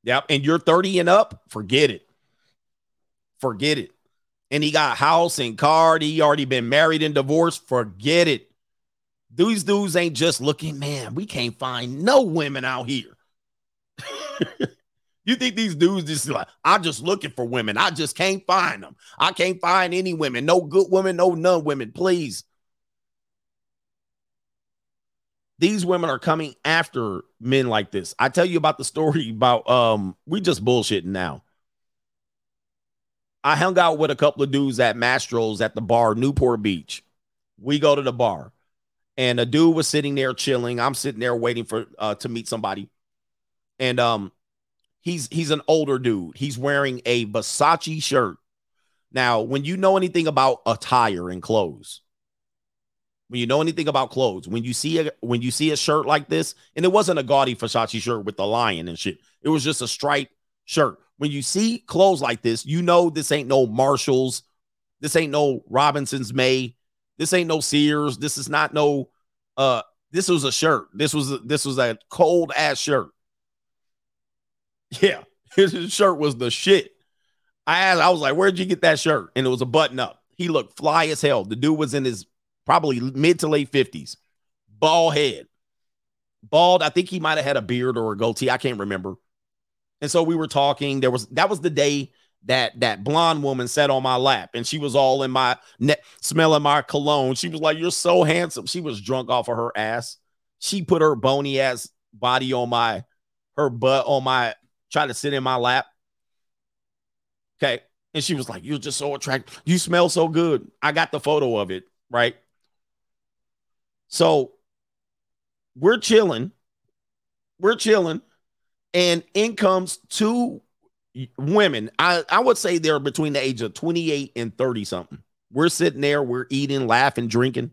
A: Yep. And you're 30 and up, forget it. Forget it. And he got house and car. He already been married and divorced. Forget it. These dudes ain't just looking, man, we can't find no women out here. you think these dudes just like, I'm just looking for women. I just can't find them. I can't find any women. No good women, no none women, please. These women are coming after men like this. I tell you about the story about um, we just bullshitting now. I hung out with a couple of dudes at Mastro's at the bar, Newport Beach. We go to the bar and a dude was sitting there chilling. I'm sitting there waiting for uh, to meet somebody, and um, he's he's an older dude. He's wearing a Versace shirt. Now, when you know anything about attire and clothes, when you know anything about clothes, when you see a when you see a shirt like this, and it wasn't a gaudy Versace shirt with the lion and shit, it was just a striped shirt. When you see clothes like this, you know this ain't no Marshalls, this ain't no Robinsons-May, this ain't no Sears. This is not no uh this was a shirt. This was this was a cold ass shirt. Yeah, his shirt was the shit. I asked, I was like, where'd you get that shirt? And it was a button up. He looked fly as hell. The dude was in his probably mid to late 50s, bald head, bald. I think he might have had a beard or a goatee. I can't remember. And so we were talking. There was that was the day that that blonde woman sat on my lap and she was all in my neck smelling my cologne. She was like, You're so handsome. She was drunk off of her ass. She put her bony ass body on my her butt on my try to sit in my lap. Okay. And she was like, You're just so attractive. You smell so good. I got the photo of it, right? So we're chilling. We're chilling. And in comes two women, I, I would say they're between the age of 28 and 30 something. We're sitting there, we're eating, laughing, drinking.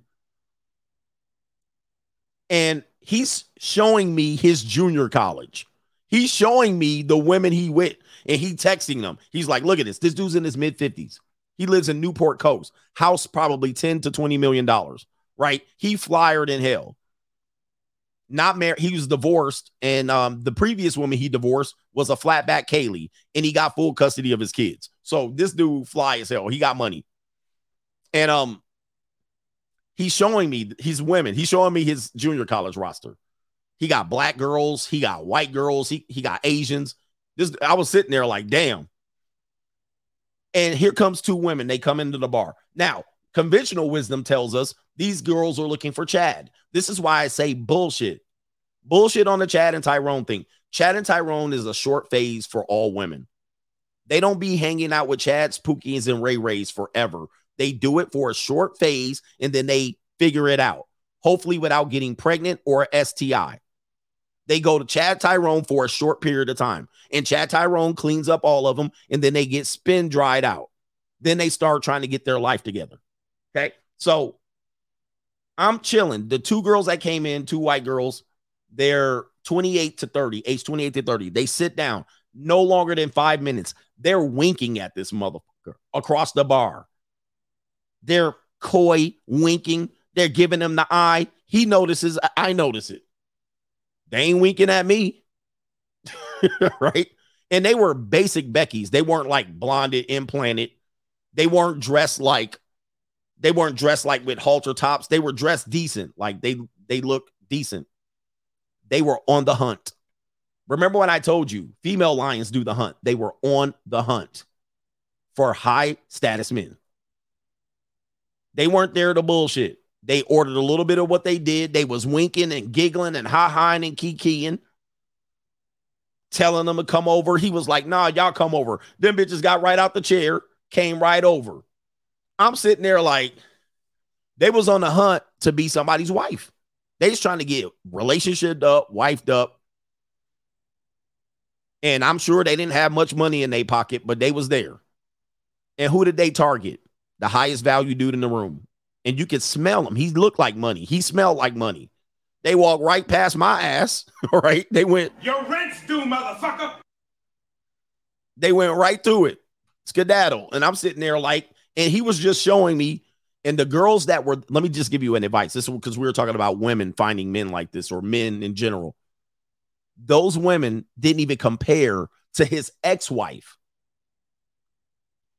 A: And he's showing me his junior college. He's showing me the women he with, and he texting them. He's like, look at this. This dude's in his mid 50s. He lives in Newport Coast. House probably 10 to 20 million dollars, right? He flyered in hell not married. He was divorced, and um, the previous woman he divorced was a flatback Kaylee, and he got full custody of his kids. So this dude fly as hell. He got money, and um, he's showing me his women. He's showing me his junior college roster. He got black girls. He got white girls. He he got Asians. This I was sitting there like, damn. And here comes two women. They come into the bar. Now, conventional wisdom tells us these girls are looking for Chad. This is why I say bullshit. Bullshit on the Chad and Tyrone thing. Chad and Tyrone is a short phase for all women. They don't be hanging out with Chads, Pookies, and Ray Rays forever. They do it for a short phase and then they figure it out, hopefully without getting pregnant or STI. They go to Chad Tyrone for a short period of time, and Chad Tyrone cleans up all of them, and then they get spin dried out. Then they start trying to get their life together. Okay. So I'm chilling. The two girls that came in, two white girls, they're 28 to 30, age 28 to 30. They sit down no longer than five minutes. They're winking at this motherfucker across the bar. They're coy, winking. They're giving him the eye. He notices. I notice it. They ain't winking at me. right? And they were basic Becky's. They weren't like blonded, implanted. They weren't dressed like they weren't dressed like with halter tops. They were dressed decent. Like they they look decent. They were on the hunt. Remember when I told you female lions do the hunt? They were on the hunt for high status men. They weren't there to bullshit. They ordered a little bit of what they did. They was winking and giggling and ha-haing and kikiing, telling them to come over. He was like, nah, y'all come over. Them bitches got right out the chair, came right over. I'm sitting there like, They was on the hunt to be somebody's wife. They just trying to get relationship up, wifed up. And I'm sure they didn't have much money in their pocket, but they was there. And who did they target? The highest value dude in the room. And you could smell him. He looked like money. He smelled like money. They walked right past my ass. All right. They went,
I: Your rent's due, motherfucker.
A: they went right through it. Skedaddle. And I'm sitting there like, and he was just showing me. And the girls that were, let me just give you an advice. This is because we were talking about women finding men like this or men in general. Those women didn't even compare to his ex-wife.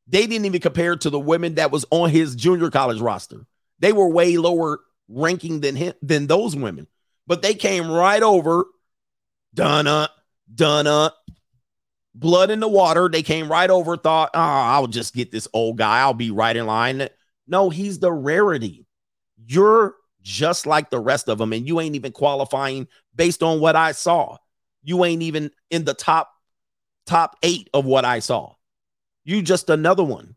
A: They didn't even compare to the women that was on his junior college roster. They were way lower ranking than him than those women. But they came right over, done up, blood in the water. They came right over, thought, oh, I'll just get this old guy. I'll be right in line. No, he's the rarity. You're just like the rest of them, and you ain't even qualifying based on what I saw. You ain't even in the top top eight of what I saw. You just another one.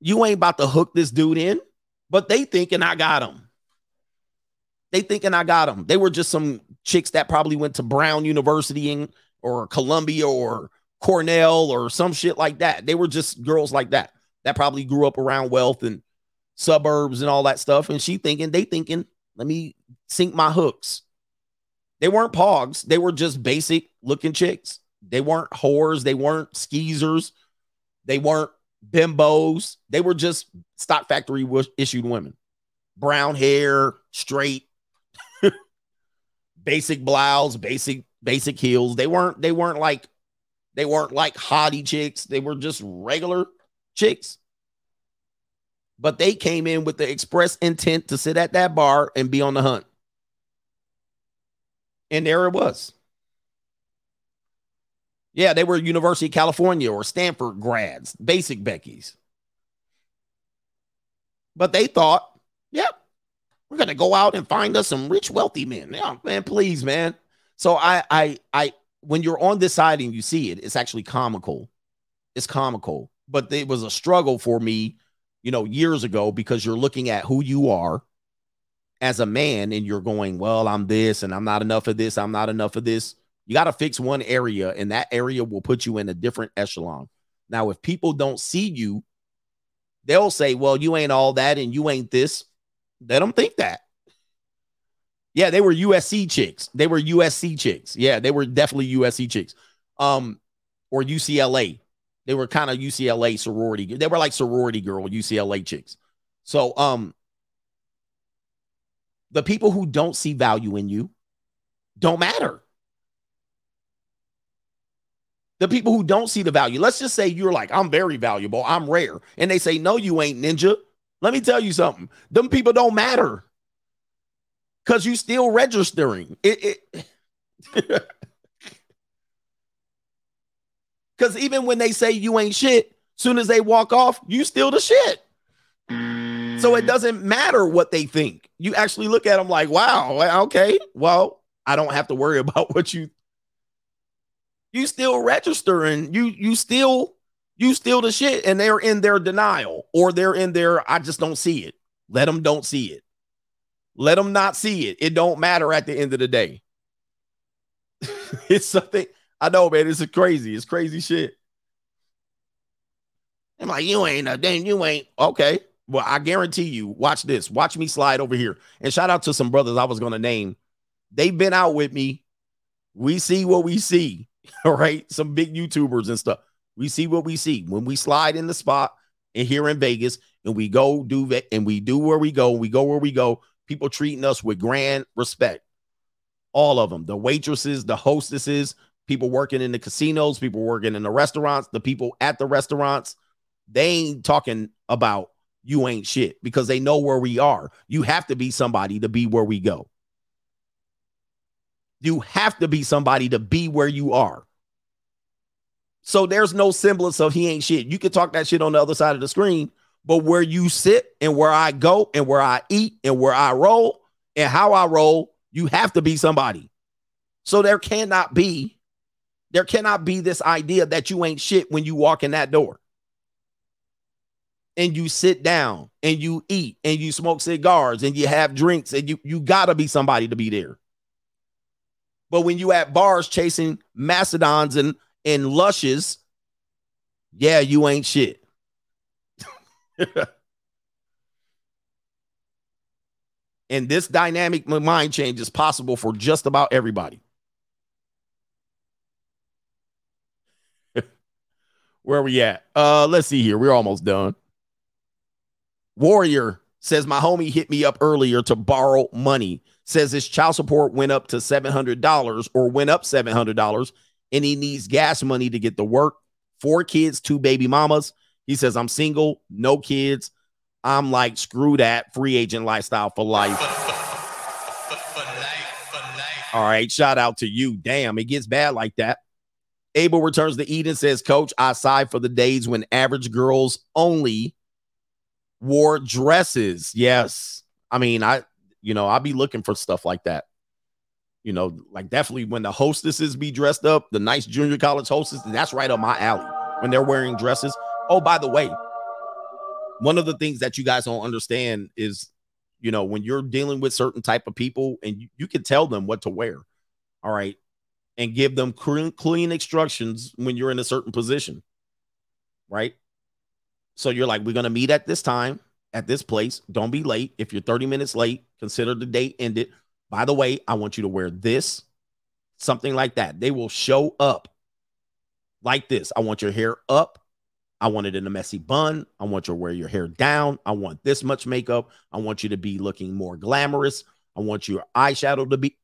A: You ain't about to hook this dude in, but they thinking I got him. They thinking I got him. They were just some chicks that probably went to Brown University in, or Columbia or Cornell or some shit like that. They were just girls like that that probably grew up around wealth and suburbs and all that stuff. And she thinking, they thinking, let me sink my hooks. They weren't pogs. They were just basic looking chicks. They weren't whores. They weren't skeezers. They weren't bimbos. They were just stock factory issued women. Brown hair, straight, basic blouse, basic, basic heels. They weren't, they weren't like, they weren't like hottie chicks. They were just regular chicks. But they came in with the express intent to sit at that bar and be on the hunt. And there it was. Yeah, they were University of California or Stanford grads, basic Becky's. But they thought, yep, we're gonna go out and find us some rich, wealthy men. Yeah, man, please, man. So I, I, I, when you're on this side and you see it, it's actually comical. It's comical, but it was a struggle for me, you know, years ago because you're looking at who you are as a man and you're going, well, I'm this and I'm not enough of this. I'm not enough of this. You got to fix one area, and that area will put you in a different echelon. Now, if people don't see you, they'll say, well, you ain't all that and you ain't this. Let them think that. Yeah, they were USC chicks. They were USC chicks. Yeah, they were definitely USC chicks. Um, or UCLA. They were kind of UCLA sorority. They were like sorority girl UCLA chicks. So, um, the people who don't see value in you don't matter. The people who don't see the value, let's just say you're like, I'm very valuable, I'm rare. And they say, No, you ain't ninja. Let me tell you something. Them people don't matter because you still registering. It, because even when they say you ain't shit, soon as they walk off, you still the shit. So it mm. doesn't matter what they think. You actually look at them like, wow, okay, well, I don't have to worry about what you you still registering. You you still you still the shit, and they're in their denial or they're in their I just don't see it. Let them don't see it. Let them not see it. It don't matter at the end of the day. it's something I know, man. It's a crazy. It's crazy shit. I'm like, you ain't a damn, you ain't okay. Well, I guarantee you, watch this. Watch me slide over here. And shout out to some brothers I was gonna name. They've been out with me. We see what we see. All right. Some big YouTubers and stuff. We see what we see. When we slide in the spot and here in Vegas and we go do and we do where we go, we go where we go, people treating us with grand respect. All of them, the waitresses, the hostesses, people working in the casinos, people working in the restaurants, the people at the restaurants, they ain't talking about you ain't shit because they know where we are. You have to be somebody to be where we go. You have to be somebody to be where you are. So there's no semblance of he ain't shit. You can talk that shit on the other side of the screen, but where you sit and where I go and where I eat and where I roll and how I roll, you have to be somebody. So there cannot be there cannot be this idea that you ain't shit when you walk in that door. and you sit down and you eat and you smoke cigars and you have drinks and you you gotta be somebody to be there. But when you at bars chasing mastodons and and lushes, yeah, you ain't shit. and this dynamic mind change is possible for just about everybody. Where are we at? Uh, let's see here. We're almost done. Warrior says my homie hit me up earlier to borrow money. Says his child support went up to $700 or went up $700 and he needs gas money to get to work. Four kids, two baby mamas. He says I'm single, no kids. I'm like screw that free agent lifestyle for life. All right, shout out to you. Damn, it gets bad like that. Abel returns to Eden says, Coach, I sigh for the days when average girls only wore dresses. Yes. I mean, I, you know, I'll be looking for stuff like that. You know, like definitely when the hostesses be dressed up, the nice junior college hostesses, that's right up my alley when they're wearing dresses. Oh, by the way, one of the things that you guys don't understand is, you know, when you're dealing with certain type of people and you, you can tell them what to wear. All right. And give them clean, clean instructions when you're in a certain position. Right. So you're like, we're going to meet at this time, at this place. Don't be late. If you're 30 minutes late, consider the date ended. By the way, I want you to wear this, something like that. They will show up like this. I want your hair up. I want it in a messy bun. I want you to wear your hair down. I want this much makeup. I want you to be looking more glamorous. I want your eyeshadow to be.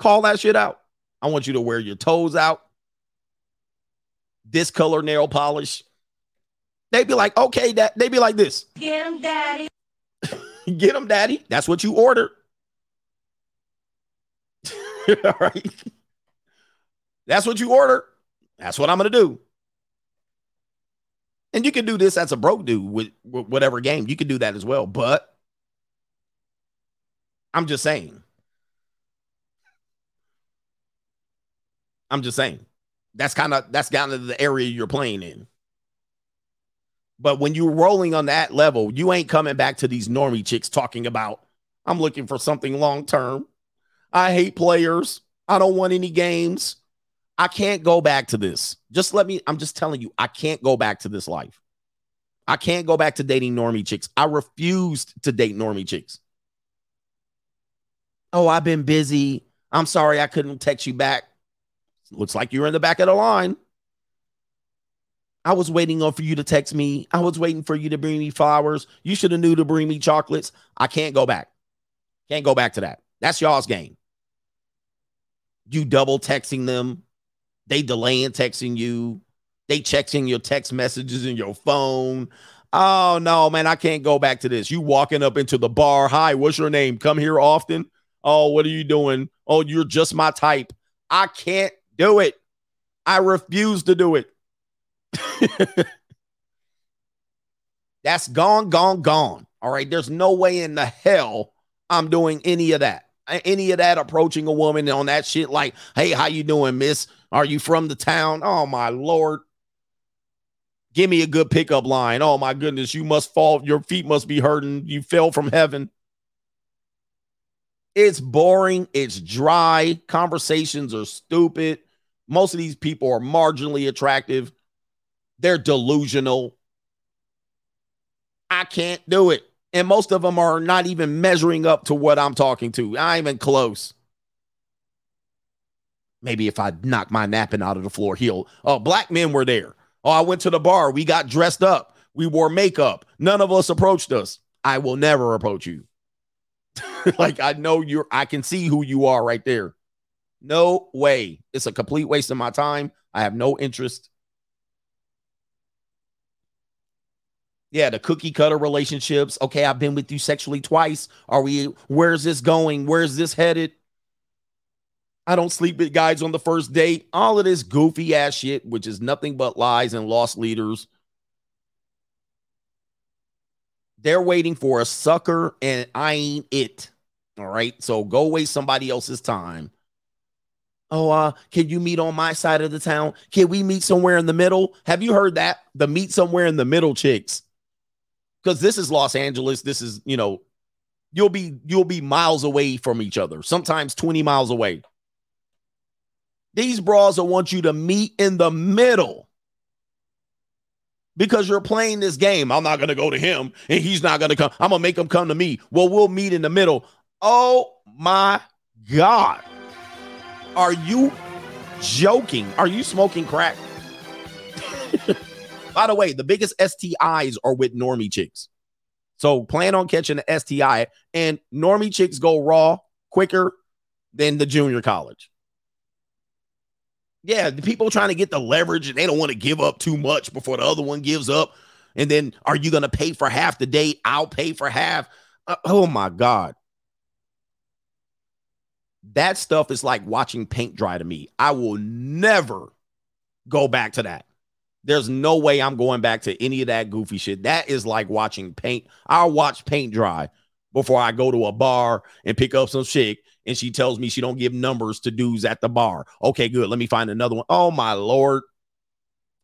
A: Call that shit out. I want you to wear your toes out. This color nail polish. They'd be like, okay, that they'd be like this.
L: Get him, daddy.
A: Get them, daddy. That's what you ordered. All right. That's what you ordered. That's what I'm gonna do. And you can do this as a broke dude with, with whatever game. You can do that as well. But I'm just saying. I'm just saying. That's kind of that's kind of the area you're playing in. But when you're rolling on that level, you ain't coming back to these normie chicks talking about, I'm looking for something long term. I hate players. I don't want any games. I can't go back to this. Just let me, I'm just telling you, I can't go back to this life. I can't go back to dating normie chicks. I refused to date normie chicks. Oh, I've been busy. I'm sorry I couldn't text you back. Looks like you're in the back of the line. I was waiting on for you to text me. I was waiting for you to bring me flowers. You should have knew to bring me chocolates. I can't go back. Can't go back to that. That's y'all's game. You double texting them. They delaying texting you. They checking your text messages in your phone. Oh no, man, I can't go back to this. You walking up into the bar. Hi, what's your name? Come here often. Oh, what are you doing? Oh, you're just my type. I can't do it. I refuse to do it. That's gone, gone, gone. All right. There's no way in the hell I'm doing any of that. Any of that approaching a woman on that shit like, hey, how you doing, miss? Are you from the town? Oh my lord. Give me a good pickup line. Oh my goodness, you must fall. Your feet must be hurting. You fell from heaven. It's boring. It's dry. Conversations are stupid. Most of these people are marginally attractive. They're delusional. I can't do it. And most of them are not even measuring up to what I'm talking to. I'm even close. Maybe if I knock my napping out of the floor, he'll. Oh, black men were there. Oh, I went to the bar. We got dressed up. We wore makeup. None of us approached us. I will never approach you. like I know you're, I can see who you are right there. No way. It's a complete waste of my time. I have no interest. Yeah, the cookie cutter relationships. Okay, I've been with you sexually twice. Are we, where's this going? Where's this headed? I don't sleep with guys on the first date. All of this goofy ass shit, which is nothing but lies and lost leaders. They're waiting for a sucker, and I ain't it. All right. So go waste somebody else's time. Oh, uh, can you meet on my side of the town? Can we meet somewhere in the middle? Have you heard that? The meet somewhere in the middle chicks. Because this is Los Angeles. This is, you know, you'll be you'll be miles away from each other, sometimes 20 miles away. These bras will want you to meet in the middle because you're playing this game. I'm not to go to him and he's not to come. I'm to make him come to me. Well, we'll meet in the middle. Oh my God. Are you joking? Are you smoking crack? By the way, the biggest STIs are with normie chicks. So plan on catching the STI, and normie chicks go raw quicker than the junior college. Yeah, the people trying to get the leverage and they don't want to give up too much before the other one gives up. And then are you going to pay for half the date? I'll pay for half. Uh, oh my God. That stuff is like watching paint dry to me. I will never go back to that. There's no way I'm going back to any of that goofy shit. That is like watching paint. I'll watch paint dry before I go to a bar and pick up some chick and she tells me she don't give numbers to dudes at the bar. Okay, good. Let me find another one. Oh my lord.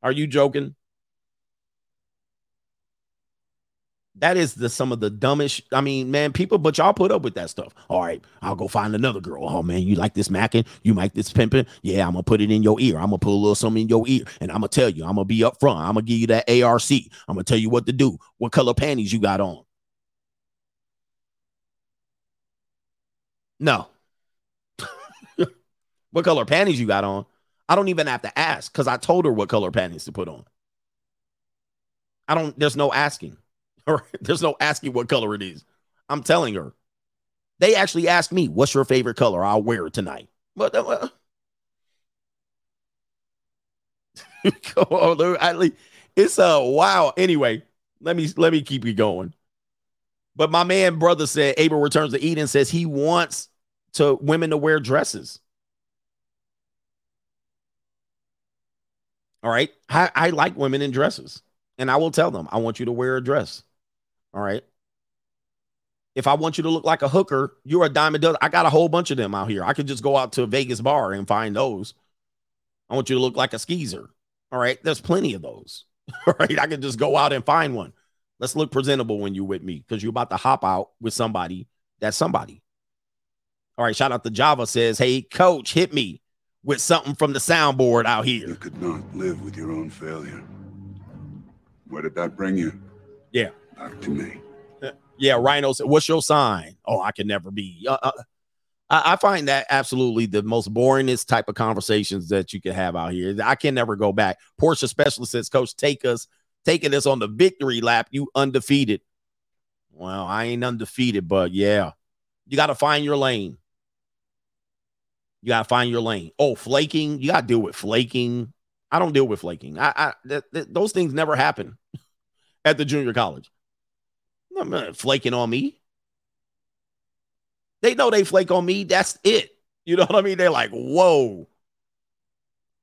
A: Are you joking? That is the some of the dumbest. I mean, man, people, but y'all put up with that stuff. All right, I'll go find another girl. Oh man, you like this macking? You like this pimping? Yeah, I'm gonna put it in your ear. I'm gonna put a little something in your ear, and I'm gonna tell you. I'm gonna be up front. I'm gonna give you that ARC. I'm gonna tell you what to do. What color panties you got on? No. what color panties you got on? I don't even have to ask because I told her what color panties to put on. I don't. There's no asking. All right. There's no asking what color it is. I'm telling her. They actually asked me, "What's your favorite color? I'll wear it tonight." But uh, come on, it's a uh, wow. Anyway, let me let me keep you going. But my man brother said Abel returns to Eden says he wants to women to wear dresses. All right. I, I like women in dresses. And I will tell them, I want you to wear a dress. All right. If I want you to look like a hooker, you're a diamond dozen. I got a whole bunch of them out here. I could just go out to a Vegas bar and find those. I want you to look like a skeezer. All right. There's plenty of those. All right. I could just go out and find one. Let's look presentable when you're with me because you're about to hop out with somebody that's somebody. All right. Shout out to Java says, Hey, coach, hit me with something from the soundboard out here.
Z: You could not live with your own failure. Where did that bring you?
A: Yeah.
Z: To me.
A: Yeah, Rhino said, "What's your sign?" Oh, I can never be. Uh, uh, I, I, find that absolutely the most boringest type of conversations that you can have out here. I can never go back. Porsche specialist says, "Coach, take us, taking us on the victory lap. You undefeated." Well, I ain't undefeated, but yeah, you got to find your lane. You got to find your lane. Oh, flaking. You got to deal with flaking. I don't deal with flaking. I, I th- th- those things never happen at the junior college. I'm not flaking on me. They know they flake on me. That's it. You know what I mean? They're like, whoa.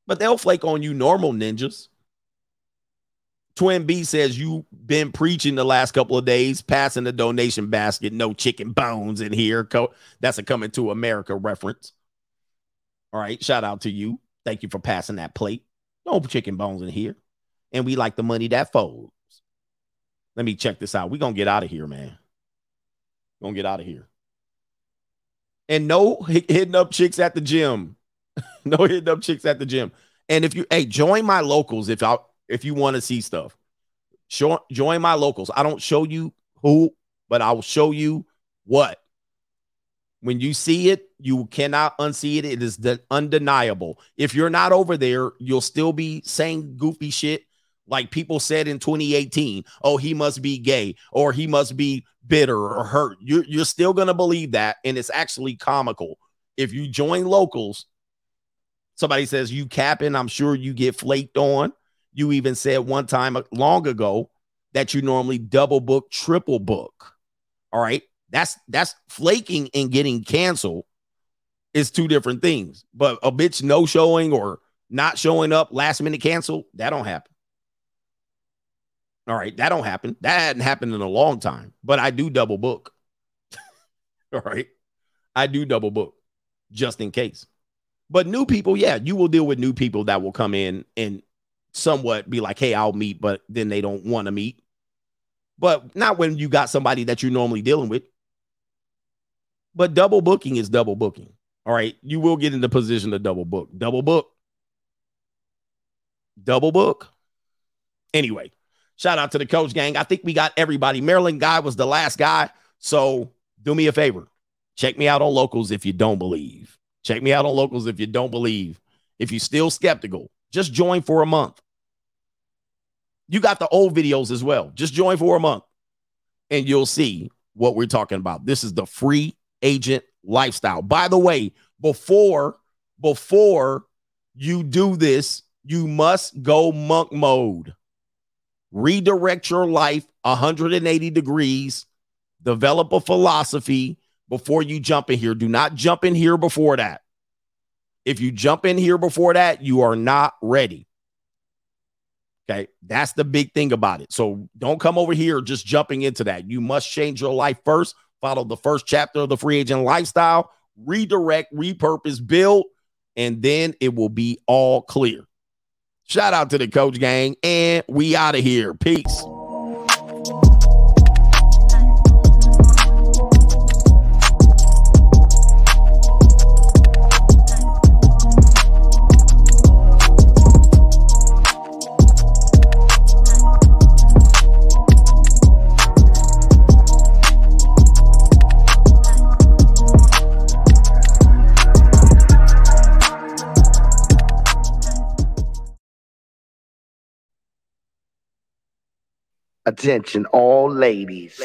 A: But they'll flake on you, normal ninjas. Twin B says you've been preaching the last couple of days, passing the donation basket, no chicken bones in here. That's a coming to America reference. All right. Shout out to you. Thank you for passing that plate. No chicken bones in here. And we like the money that folds. Let me check this out. We're gonna get out of here, man. Gonna get out of here. And no hitting up chicks at the gym. no hitting up chicks at the gym. And if you hey, join my locals if I if you want to see stuff. Show, join my locals. I don't show you who, but I will show you what. When you see it, you cannot unsee it. It is undeniable. If you're not over there, you'll still be saying goofy shit like people said in 2018, oh, he must be gay or he must be bitter or hurt. You're, you're still going to believe that. And it's actually comical. If you join locals, somebody says you capping, I'm sure you get flaked on. You even said one time uh, long ago that you normally double book, triple book. All right. That's that's flaking and getting canceled is two different things. But a bitch no showing or not showing up, last minute cancel, that don't happen. All right, that don't happen. That hadn't happened in a long time, but I do double book. All right. I do double book just in case. But new people, yeah, you will deal with new people that will come in and somewhat be like, hey, I'll meet, but then they don't want to meet. but not when you got somebody that you're normally dealing with. But double booking is double booking. All right. You will get in the position to double book. Double book. Double book. Anyway, shout out to the coach gang. I think we got everybody. Maryland guy was the last guy. So do me a favor. Check me out on locals if you don't believe. Check me out on locals if you don't believe. If you're still skeptical, just join for a month. You got the old videos as well. Just join for a month and you'll see what we're talking about. This is the free agent lifestyle. By the way, before before you do this, you must go monk mode. Redirect your life 180 degrees, develop a philosophy before you jump in here. Do not jump in here before that. If you jump in here before that, you are not ready. Okay. That's the big thing about it. So don't come over here just jumping into that. You must change your life first. Follow the first chapter of the free agent lifestyle, redirect, repurpose, build, and then it will be all clear. Shout out to the coach gang, and we out of here. Peace.
S: Attention, all ladies.